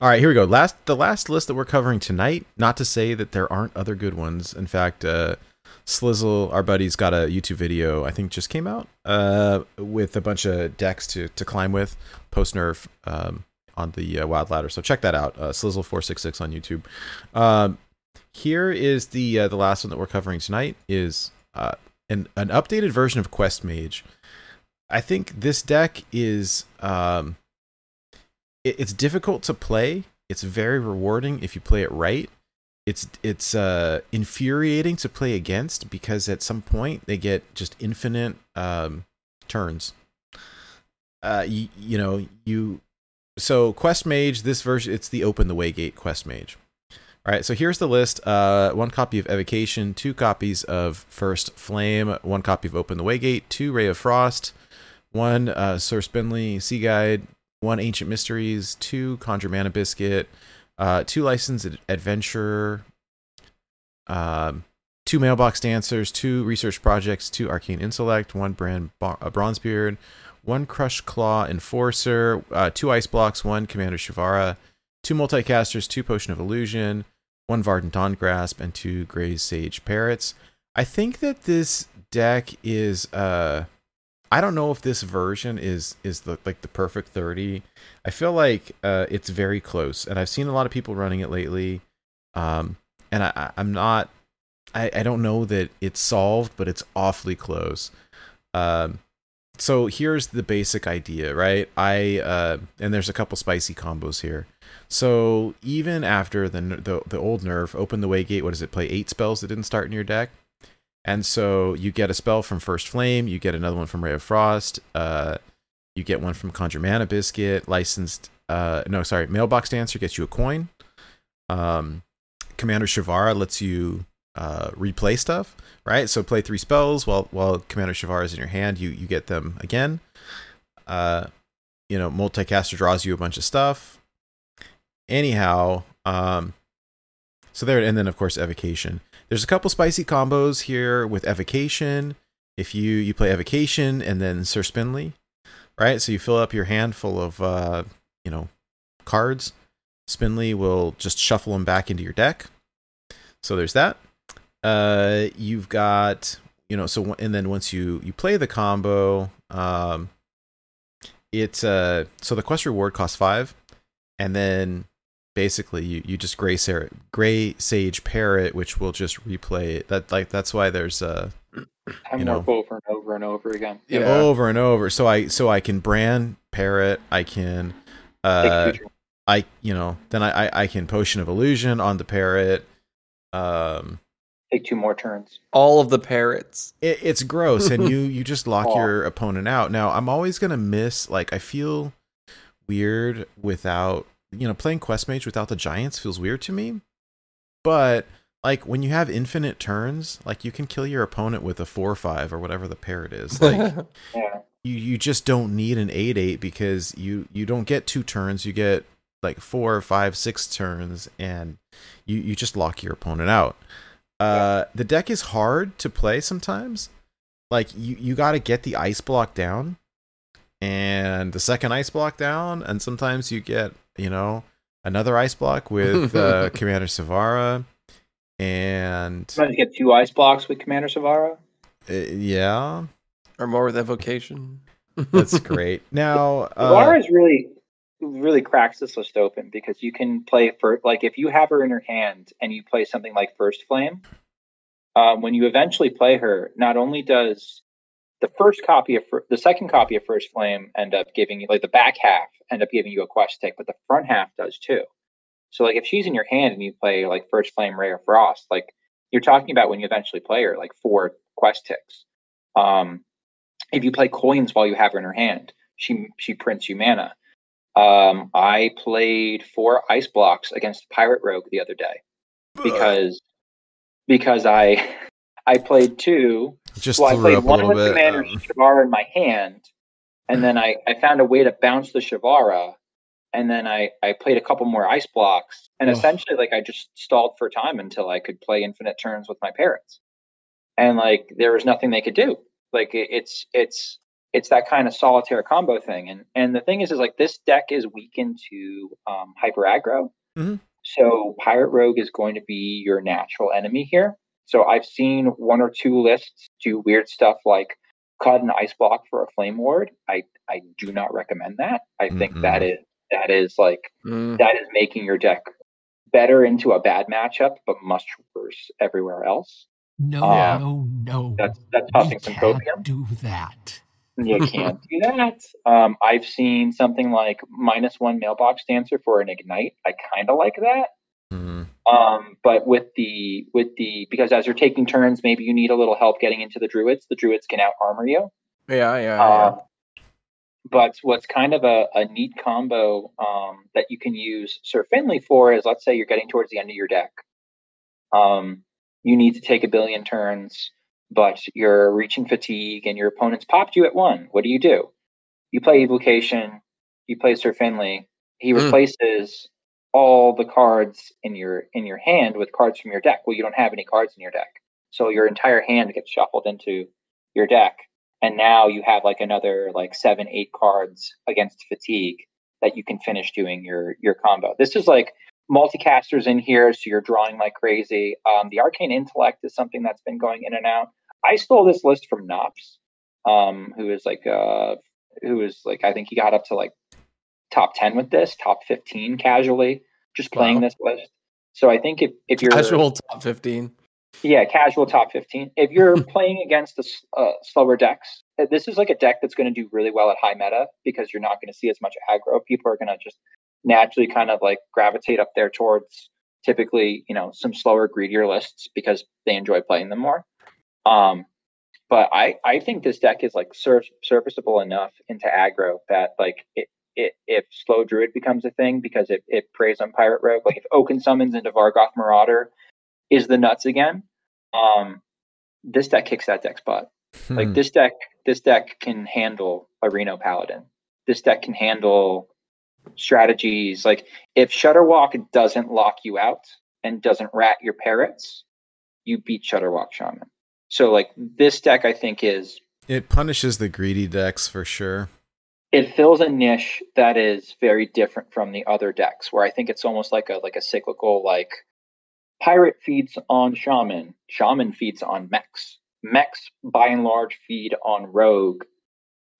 all right, here we go. Last the last list that we're covering tonight. Not to say that there aren't other good ones. In fact, uh, Slizzle, our buddy's got a YouTube video. I think just came out uh, with a bunch of decks to to climb with post nerf um, on the uh, Wild Ladder. So check that out. Uh, Slizzle four six six on YouTube. Um, here is the uh, the last one that we're covering tonight is uh, an an updated version of Quest Mage. I think this deck is um, it, it's difficult to play. It's very rewarding if you play it right. It's it's uh, infuriating to play against because at some point they get just infinite um, turns. Uh, you, you know you so quest mage this version it's the open the way gate quest mage. All right, so here's the list. Uh, one copy of Evocation, two copies of First Flame, one copy of Open the Waygate, two Ray of Frost, one uh, Sir Sea Guide, one Ancient Mysteries, two Conjure Mana Biscuit, uh, two Licensed Adventure, um, two Mailbox Dancers, two Research Projects, two Arcane Intellect, one Brann Bar- uh, Bronzebeard, one Crush Claw Enforcer, uh, two Ice Blocks, one Commander Sivara, two Multicasters, two Potion of Illusion, one Varden Dawngrasp, and two Grey Sage Parrots. I think that this deck is uh I don't know if this version is is the like the perfect 30. I feel like uh it's very close and I've seen a lot of people running it lately. Um and I, I'm not I, I don't know that it's solved, but it's awfully close. Um so here's the basic idea, right? I uh and there's a couple spicy combos here. So even after the the, the old nerf, open the way gate. What does it play? Eight spells that didn't start in your deck, and so you get a spell from First Flame, you get another one from Ray of Frost, uh, you get one from Conjure Mana Biscuit, licensed. Uh, no, sorry, Mailbox Dancer gets you a coin. Um, Commander Sivara lets you uh, replay stuff, right? So play three spells while while Commander Sivara is in your hand, you you get them again. Uh, you know, multicaster draws you a bunch of stuff anyhow um so there and then of course evocation there's a couple spicy combos here with evocation. If you you play evocation and then sir Finley right? So you fill up your hand full of uh you know cards. Finley will just shuffle them back into your deck. So there's that. Uh you've got you know so and then once you you play the combo um it's uh so the quest reward costs five. And then basically you, you just gray Sarah, gray sage parrot which will just replay it. that like that's why there's uh I you know. over and over and over again. Yeah. over and over so i so i can Brann parrot i can uh i you know then I, I i can potion of illusion on the parrot um take two more turns. All of the parrots. it, it's gross and you you just lock Aw. your opponent out now i'm always gonna miss like i feel weird without you know playing quest mage without the giants feels weird to me. But like when you have infinite turns like you can kill your opponent with a 4 or 5 or whatever the parrot is. Like Yeah. you you just don't need an 8 8 because you you don't get two turns. You get like four five six turns and you you just lock your opponent out. Uh the deck is hard to play sometimes. Like you you got to get the ice block down and the second ice block down and sometimes you get you know another ice block with uh commander Sivara and Sometimes you get two ice blocks with Commander Sivara. uh, yeah or more with evocation. that's great now uh, Sivara is really really cracks this list open because you can play for like if you have her in her hand and you play something like First Flame, um, when you eventually play her, not only does the first copy of the second copy of First Flame end up giving you like the back half end up giving you a quest tick, but the front half does too. So like if she's in your hand and you play like First Flame Ray of Frost, like you're talking about when you eventually play her, like four quest ticks. Um, if you play coins while you have her in her hand, she she prints you mana. Um, I played four ice blocks against Pirate Rogue the other day because because I I played two. just Well, I played one with bit Commander um, Sivara in my hand, and then I, I found a way to bounce the Sivara, and then I, I played a couple more ice blocks, and Ugh. essentially like I just stalled for time until I could play infinite turns with my parents, and like there was nothing they could do. Like it, it's it's it's that kind of solitaire combo thing, and and the thing is is like this deck is weakened to um, hyper aggro, Mhm. so Pirate Rogue is going to be your natural enemy here. So I've seen one or two lists do weird stuff like cut an ice block for a flame ward. I I do not recommend that. I think Mm-mm. that is that is like Mm. that is making your deck better into a bad matchup, but much worse everywhere else. No, Yeah. no, no. That's that's we tossing some can't copium. do that. You can't do that. Um, I've seen something like minus one mailbox dancer for an ignite. I kind of like that. Mhm. Um, but with the with the because as you're taking turns, maybe you need a little help getting into the druids. The druids can out armor you. Yeah, yeah, Uh, but what's kind of a, a neat combo um, that you can use Sir Finley for is let's say you're getting towards the end of your deck. Um, you need to take a billion turns, but you're reaching fatigue and your opponent's popped you at one. What do you do? You play Evocation, you play Sir Finley. He Mm. All the cards in your in your hand with cards from your deck. Well, you don't have any cards in your deck. So your entire hand gets shuffled into your deck. And now you have like another like seven eight cards against fatigue that you can finish doing your your combo. This is like multicasters in here so you're drawing like crazy. Um, the arcane intellect is something that's been going in and out. I stole this list from nops um, who is like uh who is like i think he got up to like top 10 with this top 15 casually just playing Wow. this list so i think if if you're Casual top 15. yeah, casual top 15. If you're playing against the uh, slower decks, uh, this is like a deck that's going to do really well at high meta because you're not going to see as much aggro. People are going to just naturally kind of like gravitate up there towards typically, you know, some slower, greedier lists because they enjoy playing them more. Um, but I, I think this deck is like sur- serviceable enough into aggro that like it, it, if slow druid becomes a thing because it, it preys on pirate rogue, like if Oaken summons into Vargoth Marauder is the nuts again, um, this deck kicks that deck's butt. Like Hmm. this deck, this deck can handle a Reno Paladin. This deck can handle strategies. Like if Shudderwock doesn't lock you out and doesn't rat your parrots, you beat Shudderwock Shaman. So like this deck, I think is It punishes the greedy decks for sure. It fills a niche that is very different from the other decks where i think it's almost like a like a cyclical like pirate feeds on shaman shaman feeds on mechs. Mechs by and large feed on rogue.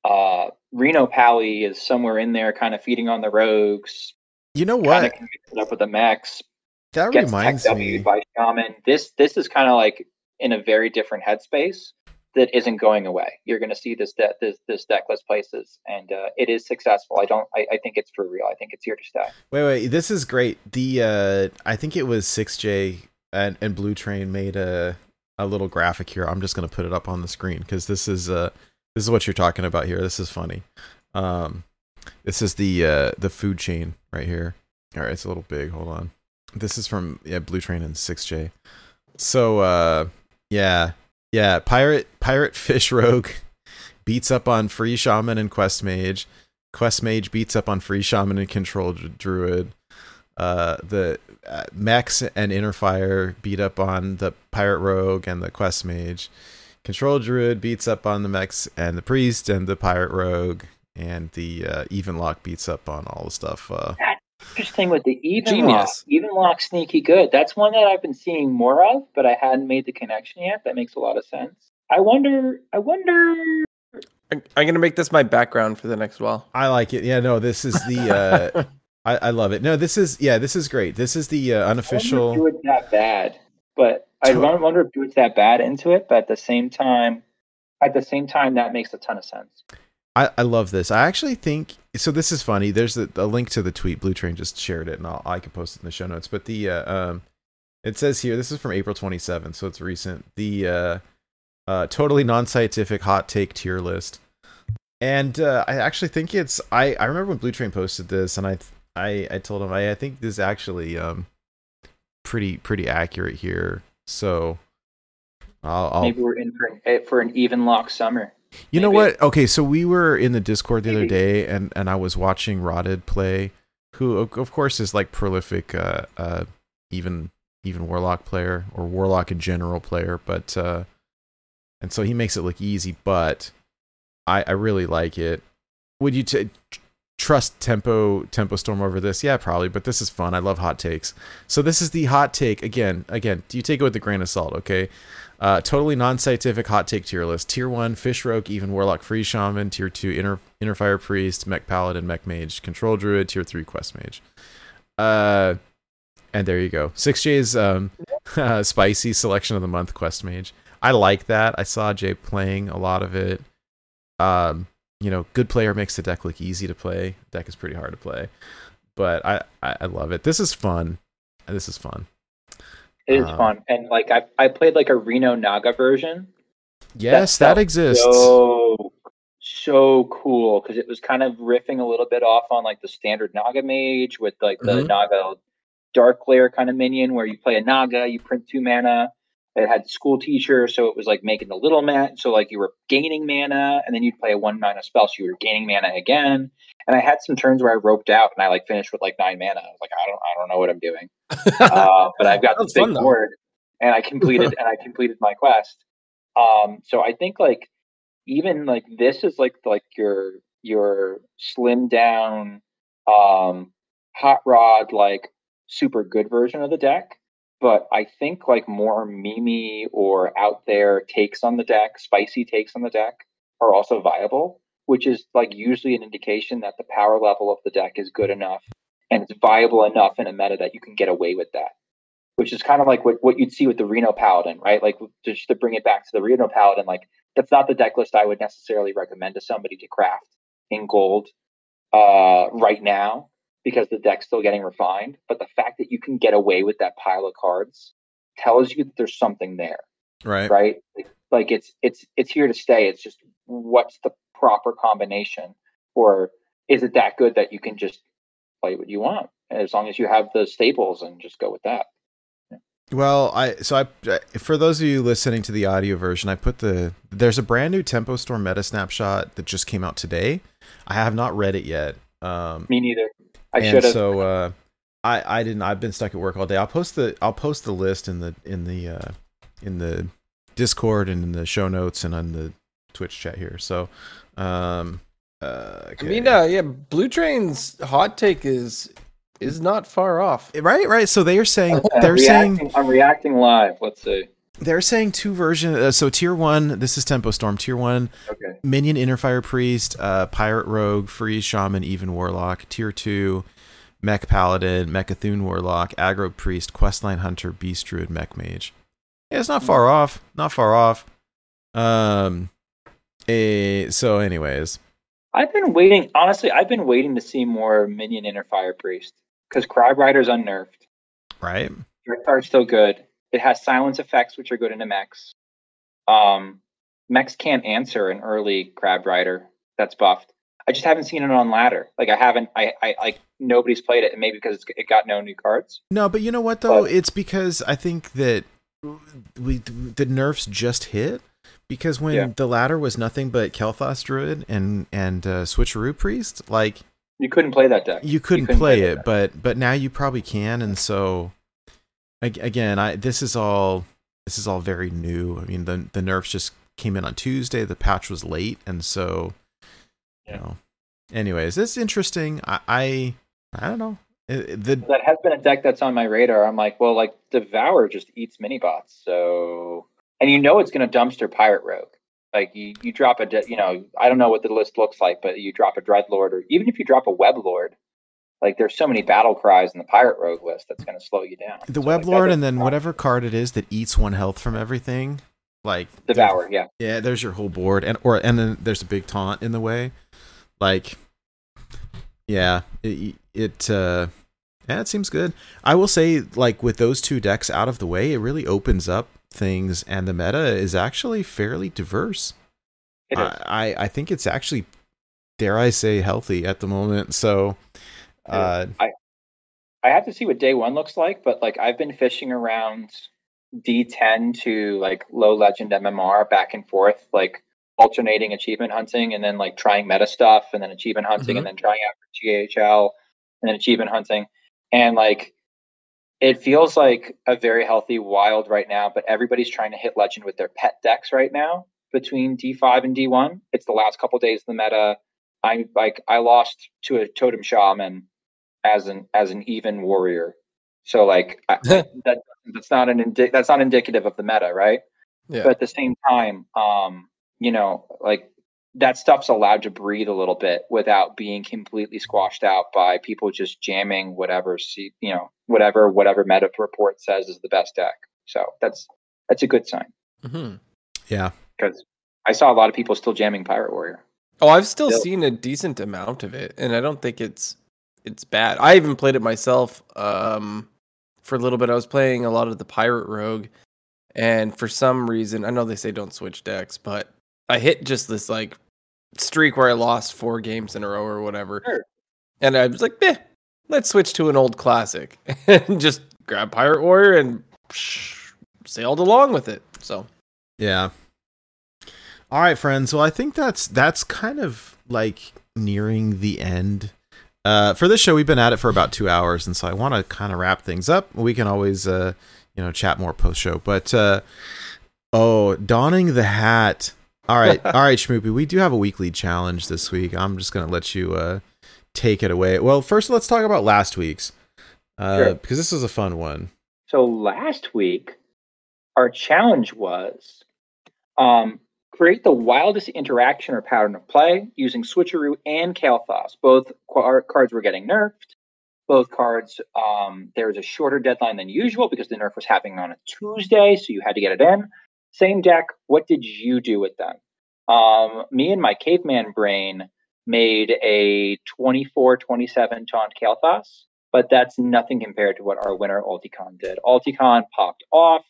Uh reno pally is somewhere in there kind of feeding on the rogues You know what? up with the mechs. That reminds me. By shaman. This this is kind of like in a very different headspace that isn't going away. You're going to see this de- this this deckless places, and uh, it is successful. I don't. I, I think it's for real. I think it's here to stay. Wait, wait. This is great. The uh I think it was 6J and, and Blue Train made a a little graphic here. I'm just gonna put it up on the screen because this is uh this is what you're talking about here. This is funny. Um, this is the uh the food chain right here. All right, it's a little big. Hold on. This is from yeah Blue Train and 6J. So uh yeah yeah pirate pirate fish rogue beats up on free shaman and quest mage. Quest Mage beats up on Free Shaman and Control Druid. Uh, the uh, Max and Inner Fire beat up on the Pirate Rogue and the Quest Mage. Control Druid beats up on the Mechs and the Priest and the Pirate Rogue. And the uh, Even Lock beats up on all the stuff. Uh, Interesting with the even lock. Genius. Even lock sneaky good. That's one that I've been seeing more of, but I hadn't made the connection yet. That makes a lot of sense. I wonder. I wonder. I'm, I'm gonna make this my background for the next while. I like it. Yeah, no, this is the. Uh, I, I love it. No, this is yeah, this is great. This is the uh, I unofficial. wonder if Druid's that bad, but I To- won- wonder if Druid's that bad into it. But at the same time, at the same time, that makes a ton of sense. I, I love this. I actually think so. This is funny. There's a, a link to the tweet. Blue Train just shared it, and I'll, I can post it in the show notes. But the uh, um, it says here. This is from April 27th, so it's recent. The uh, uh, totally non-scientific hot take tier list, and uh, I actually think it's. I I remember when Blue Train posted this, and I I I told him I I think this is actually um pretty pretty accurate here. So I'll, I'll Maybe we're in for an, eh, for an even lock summer. You know what? Okay, so we were in the Discord the other day, and and I was watching Rotted play, who of of course is like prolific, uh, uh, even even Warlock player or Warlock in general player, but uh, and so he makes it look easy, but I I really like it. Would you t- trust tempo tempo storm over this? Yeah, probably, but this is fun. I love hot takes. So this is the hot take again. Again, do you take it with a grain of salt? Okay. Uh, totally non-scientific hot take tier list. Tier one, fish rogue, even warlock, free shaman. Tier two, inner inner fire priest, mech paladin, mech mage, control druid. Tier three, quest mage. Uh, and there you go. Six J's um, spicy selection of the month quest mage. I like that. I saw Jay playing a lot of it. um, you know, good player makes the deck look easy to play. Deck is pretty hard to play, but I I, I love it. This is fun. This is fun. It is Uh, fun, and like I I played like a Reno Naga version. Yes, that felt exists. So so cool because it was kind of riffing a little bit off on like the standard Naga mage with like the Mhm. Naga Dark Layer kind of minion where you play a Naga, you print two mana. It had school teacher, so it was like making the little man. So like you were gaining mana, and then you'd play a one mana spell, so you were gaining mana again. And I had some turns where I roped out, and I like finished with like nine mana. I was like, I don't, I don't know what I'm doing, uh, but I've got this big fun, board, and I completed, and I completed my quest. Um, so I think like even like this is like like your your slim down um hot rod like super good version of the deck but i think like more mimi or out there takes on the deck spicy takes on the deck are also viable which is like usually an indication that the power level of the deck is good enough and it's viable enough in a meta that you can get away with that which is kind of like what, what you'd see with the reno paladin right? Like just to bring it back to the reno paladin like that's not the deck list I would necessarily recommend to somebody to craft in gold uh, right now because the deck's still getting refined. But the fact that you can get away with that pile of cards tells you that there's something there, right. right? Like, like it's it's it's here to stay. It's just what's the proper combination, or is it that good that you can just play what you want as long as you have the staples and just go with that? Well, I so I for those of you listening to the audio version, I put the there's a brand new Tempo Storm meta snapshot that just came out today. I have not read it yet. Um, Me neither. I and should have. so uh, I I didn't. I've been stuck at work all day. I'll post the I'll post the list in the in the uh, in the Discord and in the show notes and on the Twitch chat here. So, um, uh, I mean, uh, yeah, Blue Train's hot take is is not far off. right, right. So they are saying they're reacting, saying I'm reacting live. Let's see. They're saying two versions. Uh, so tier one, this is Tempo Storm. Tier one, Okay. Minion, Inner Fire Priest, uh, Pirate Rogue, Freeze Shaman, Even Warlock. Tier 2, Mech Paladin, Mecha'thun Warlock, Aggro Priest, Questline Hunter, Beast Druid, Mech Mage. Yeah, it's not far off. Not far off. Um, a, so, anyways, I've been waiting. Honestly, I've been waiting to see more minion inner fire priest because Crab Rider's unnerved. right? Your card's still good. It has silence effects, which are good into mechs. Um, mechs can't answer an early Crab Rider that's buffed. I just haven't seen it on ladder. Like I haven't. I, I like nobody's played it, and maybe because it's, it got no new cards. No, but you know what though? But- it's because I think that we the nerfs just hit because when Yeah. the ladder was nothing but Kael'thas Druid and and uh, Switcheroo Priest, like You couldn't play that deck. you couldn't, couldn't play play it, that. but but now you probably can, and so again, I this is all this is all very new. I mean, the the nerfs just came in on Tuesday. The patch was late, and so you know. Anyways, it's interesting. I I, I don't know. It- the that has been a deck that's on my radar. I'm like, well, like Devour just eats mini bots, so and you know it's going to dumpster Pirate Rogue. Like you, you drop a, de- you know, I don't know what the list looks like, but you drop a Dreadlord, or even if you drop a Web Lord, like there's so many battle cries in the Pirate Rogue list that's going to slow you down. the So, web like, lord and then whatever card it is that eats one health from everything like Devour, yeah. yeah there's your whole board and or and then there's a big taunt in the way like yeah it, it uh yeah it seems good i will say like with those two decks out of the way it really opens up things and the meta is actually fairly diverse It is. I, I i think it's actually dare i say healthy at the moment so uh I have to see what day one looks like, but like I've been fishing around D10 to like low legend MMR back and forth, like alternating achievement hunting and then like trying meta stuff and then achievement hunting and then trying out for GHL and then achievement hunting. And like it feels like a very healthy wild right now, but everybody's trying to hit legend with their pet decks right now between D5 and D1. It's the last couple days of the meta. I like I lost to a totem shaman as an as an even warrior. So like I, that that's not an indi- that's not indicative of the meta, right? Yeah. But at the same time, um, you know, like that stuff's allowed to breathe a little bit without being completely squashed out by people just jamming whatever see you know whatever whatever meta report says is the best deck. So that's that's a good sign Mm-hmm. yeah because I saw a lot of people still jamming Pirate Warrior. Oh, I've still Still. seen a decent amount of it, and I don't think it's it's bad. I even played it myself. Um, for a little bit, I was playing a lot of the Pirate Rogue, and for some reason, I know they say don't switch decks, but I hit just this like streak where I lost four games in a row or whatever, Sure. and I was like, "Meh, let's switch to an old classic," and just grab Pirate Warrior and psh, sailed along with it. So Yeah. All right, friends. Well, I think that's that's kind of like nearing the end. Uh, for this show, we've been at it for about two hours, and so I want to kind of wrap things up. We can always, uh, you know, chat more post show. But uh, oh, donning the hat. All right, all right, Schmoopy. We do have a weekly challenge this week. I'm just gonna let you uh, take it away. Well, first, let's talk about last week's uh, Sure. because this is a fun one. So last week, our challenge was um, create the wildest interaction or pattern of play using Switcheroo and Kael'thas. Both cards were getting nerfed. Both cards, um, there was a shorter deadline than usual because the nerf was happening on a Tuesday, so you had to get it in. Same deck. What did you do with them? Um, me and my caveman brain made a 24 27 taunt Kael'thas but that's nothing compared to what our winner Alticon did. Alticon popped off.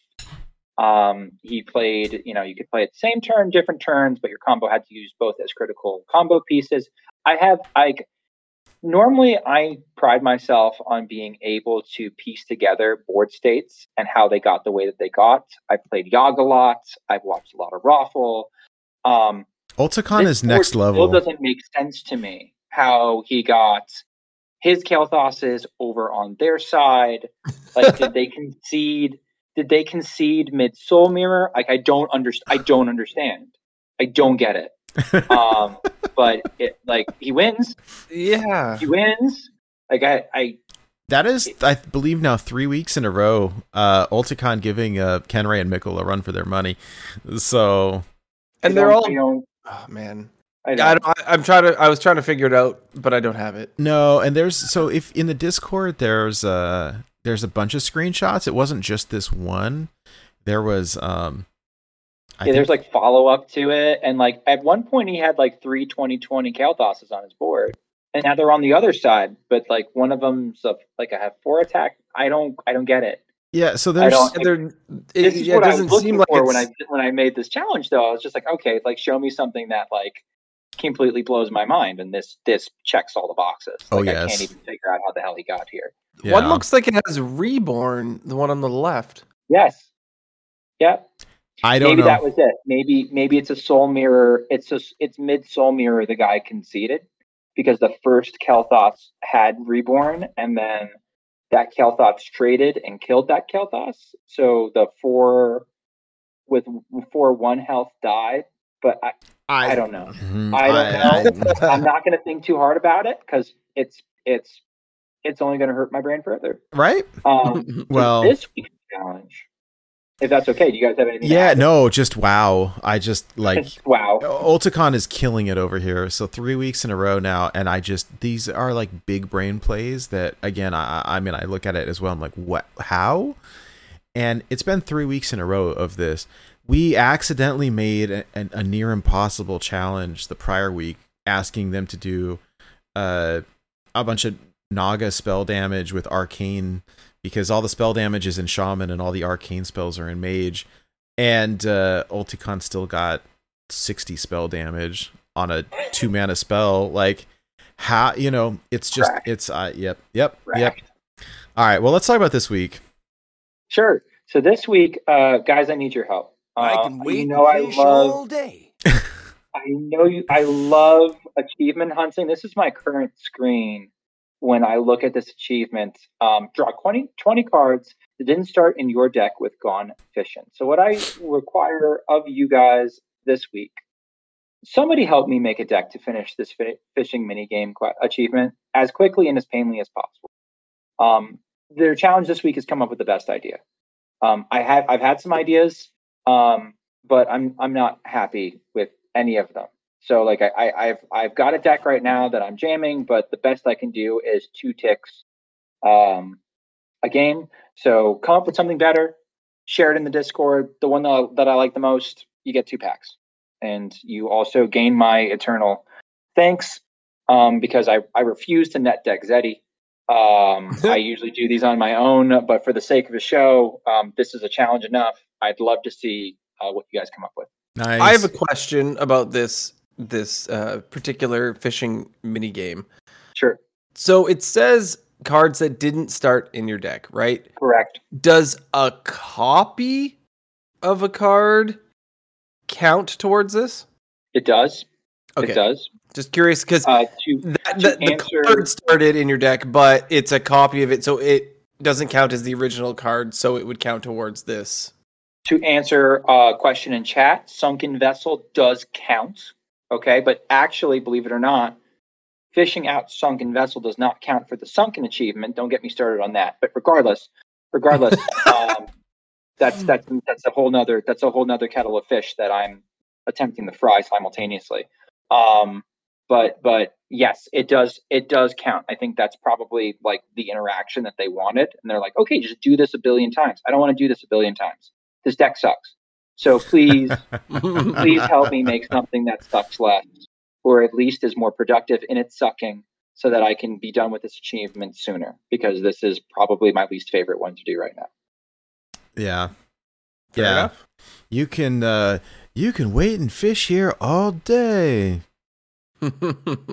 Um, he played, you know, you could play at the same turn, different turns, but your combo had to use both as critical combo pieces. I have, I normally I pride myself on being able to piece together board states and how they got the way that they got. I played Yogg a lot. I've watched a lot of Raffle. Um, Ulticon is next level. Still doesn't make sense to me how he got his Kael'thas's over on their side. Like, did they concede? Did they concede mid Soul Mirror? Like, I don't understand. I don't understand. I don't get it. Um, but it like he wins. yeah, He wins. Like I, I That is, I believe, now three weeks in a row. Uh, Ulticon giving uh, Kenray and Mickle a run for their money. So and they're all. I Oh man, I I, don't, don't, I, I'm trying to. I was trying to figure it out, but I don't have it. no, and there's so if in the Discord there's uh there's a bunch of screenshots. It wasn't just this one. There was um. I yeah, there's like follow up to it, and like at one point he had like three 2020 Kael'thas's on his board, and now they're on the other side. But like one of them's a, like I have four attack. I don't, I don't get it. yeah. So there's they're, it, This is yeah, what I was doesn't looking seem like for when I when I made this challenge. Though I was just like, okay, like show me something that like completely blows my mind, and this this checks all the boxes. Oh, Like, I can't even figure out how the hell he got here. yeah. One looks like it has reborn. The one on the left. Yes. Yep. I don't maybe know. that was it. Maybe maybe it's a soul mirror. It's a it's mid soul mirror. The guy conceded because the first Kael'thas had reborn, and then that Kael'thas traded and killed that Kael'thas. So the four with four one health died. But I, I don't know. Mhm. I don't know. I- I'm not going to think too hard about it because it's it's it's only going to hurt my brain further. right? Um, Well- this week's challenge, if that's okay. Do you guys have anything? Yeah. add? No. Just wow. I just like wow. Ulticon is killing it over here. So three weeks in a row now, and I just these are like big brain plays that again, I I mean I look at it as well. I'm like, what? How? And it's been three weeks in a row of this. We accidentally made a, a, near impossible challenge the prior week, asking them to do uh, a bunch of Naga spell damage with arcane because all the spell damage is in shaman and all the arcane spells are in mage. And uh, Ulticon still got 60 spell damage on a two mana spell. Like, how, you know, it's just, it's, uh, yep, yep, yep. All right, well, let's talk about this week. Sure. So this week, uh, guys, I need your help. I Uh, can wait You know, I love. all day. I know you. I love achievement hunting. This is my current screen when I look at this achievement. Um, draw 20, 20 cards that didn't start in your deck with Gone Fishing. So what I require of you guys this week, somebody help me make a deck to finish this fi- fishing mini game qu- achievement as quickly and as painlessly as possible. Um, their challenge this week is come up with the best idea. Um, I have I've had some ideas, um, but I'm I'm not happy with any of them. So like I, I I've I've got a deck right now that I'm jamming, but the best I can do is two ticks um, a game. So come up with something better, share it in the Discord. The one that I, that I like the most, you get two packs, and you also gain my eternal thanks, um, because I, I refuse to net deck Zeddy. Um, I usually do these on my own, but for the sake of the show, um, this is a challenge enough. I'd love to see uh, what you guys come up with. Nice. I have a question about this this uh, particular fishing mini game. Sure, So it says cards that didn't start in your deck, right? correct. Does a copy of a card count towards this? It does. Okay, It does. Just curious because Uh, that, to that- the card started in your deck, but it's a copy of it, so it doesn't count as the original card, so it would count towards this. to answer a question in chat, sunken vessel does count. Okay, but actually, believe it or not, fishing out sunken vessel does not count for the sunken achievement. Don't get me started on that. But regardless, regardless, um, that's that's that's a whole nother that's a whole nother kettle of fish that I'm attempting to fry simultaneously. Um, but but yes, it does it does count. I think that's probably like the interaction that they wanted, and they're like, okay, just do this a billion times. I don't want to do this a billion times. This deck sucks. So please, please help me make something that sucks less, or at least is more productive in its sucking, so that I can be done with this achievement sooner. Because this is probably my least favorite one to do right now. yeah. Fair yeah. enough. You can uh you can wait and fish here all day.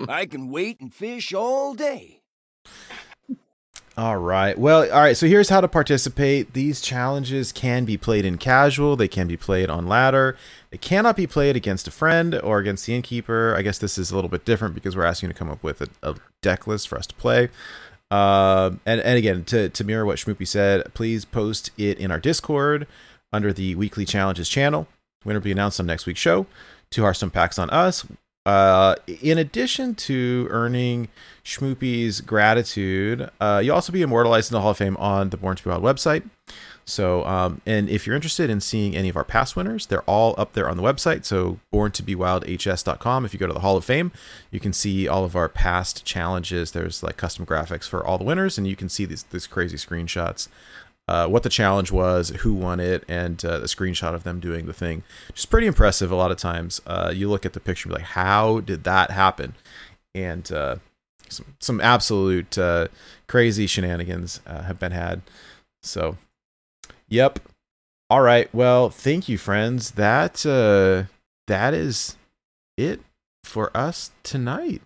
I can wait and fish all day. All right. Well, all right. So here's how to participate. These challenges can be played in casual. They can be played on ladder. They cannot be played against a friend or against the innkeeper. I guess this is a little bit different because we're asking you to come up with a, a deck list for us to play. Um, and, and again, to, to mirror what Schmoopie said, please post it in our Discord under the weekly challenges channel. Winner will be announced on next week's show. Two Hearthstone packs on us. Uh, in addition to earning Schmoopie's gratitude, uh, you'll also be immortalized in the Hall of Fame on the Born to Be Wild website. So, um, and if you're interested in seeing any of our past winners, they're all up there on the website. So, borntobewildhs.com. If you go to the Hall of Fame, you can see all of our past challenges. There's like custom graphics for all the winners, and you can see these these crazy screenshots. Uh, what the challenge was, who won it, and uh, the screenshot of them doing the thing. Just pretty impressive. A lot of times, uh, you look at the picture, like, "How did that happen?" And uh, some some absolute uh, crazy shenanigans uh, have been had. So, yep. All right. Well, thank you, friends. That that is it for us tonight.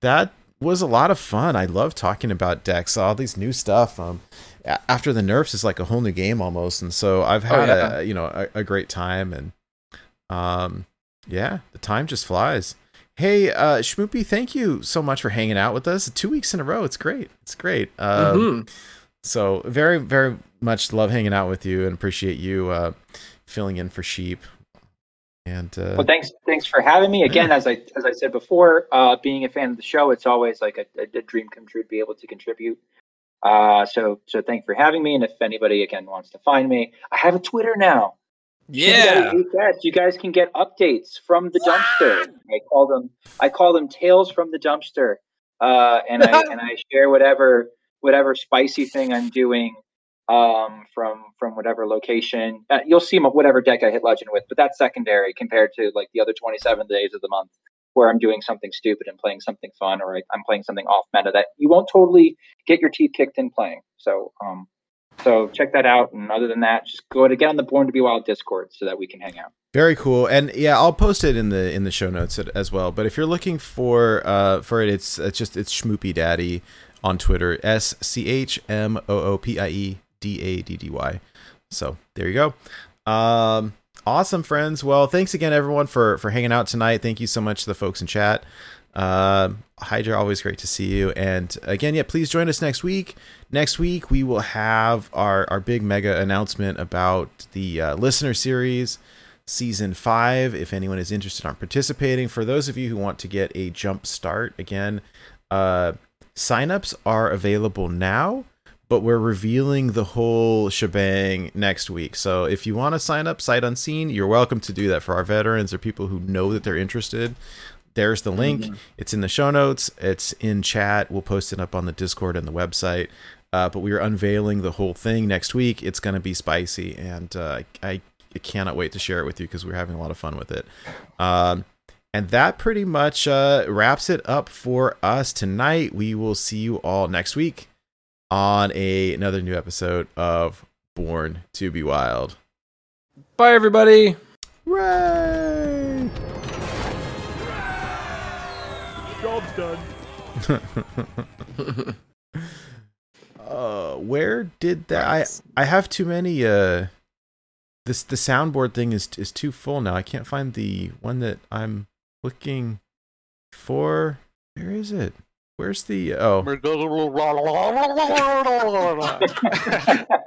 That was a lot of fun. I love talking about decks, all these new stuff. Um, a- after the nerfs is like a whole new game almost, and so I've Oh, had yeah. a you know a, a great time, and um, yeah, the time just flies. Hey, uh, Schmoopie, thank you so much for hanging out with us. Two weeks in a row, it's great. It's great. Um, Mhm. so very, very much love hanging out with you and appreciate you uh, filling in for sheep. And uh, Well, thanks, thanks for having me again. As I as I said before, uh, being a fan of the show, it's always like a, a, a dream come true to be able to contribute. Uh, so so thank you for having me. And if anybody again wants to find me, I have a Twitter now. Yeah. You guys, you guys can get updates from the dumpster. I call them I call them tales from the dumpster. Uh, and I and I share whatever whatever spicy thing I'm doing um, from from whatever location. Uh, you'll see my, whatever deck I hit legend with, but that's secondary compared to like the other 27 days of the month where I'm doing something stupid and playing something fun, or I, I'm playing something off meta that you won't totally get your teeth kicked in playing. So um, so check that out. And other than that, just go to get on the Born to Be Wild Discord so that we can hang out. Very cool, and yeah, I'll post it in the in the show notes as well. But if you're looking for uh for it, it's it's just it's Schmoopie Daddy on Twitter, S C H M O O P I E D A D D Y. So there you go. Um, awesome, friends. Well, thanks again, everyone, for for hanging out tonight. Thank you so much to the folks in chat. Um, Hydra, always great to see you. And again, yeah, please join us next week. Next week we will have our our big mega announcement about the uh, listener series season five. If anyone is interested on participating, for those of you who want to get a jump start, again, uh, signups are available now, but we're revealing the whole shebang next week. So if you want to sign up sight unseen, you're welcome to do that for our veterans or people who know that they're interested. There's the link. It's in the show notes. It's in chat. We'll post it up on the Discord and the website. Uh, but we are unveiling the whole thing next week. It's going to be spicy, and uh, I, I cannot wait to share it with you because we're having a lot of fun with it. Um, And that pretty much uh, wraps it up for us tonight. We will see you all next week on a, another new episode of Born to Be Wild. Bye, everybody. Ray! Job's done. uh, where did that? I I have too many. Uh, this the soundboard thing is is too full now. I can't find the one that I'm looking for. Where is it? Where's the uh, oh?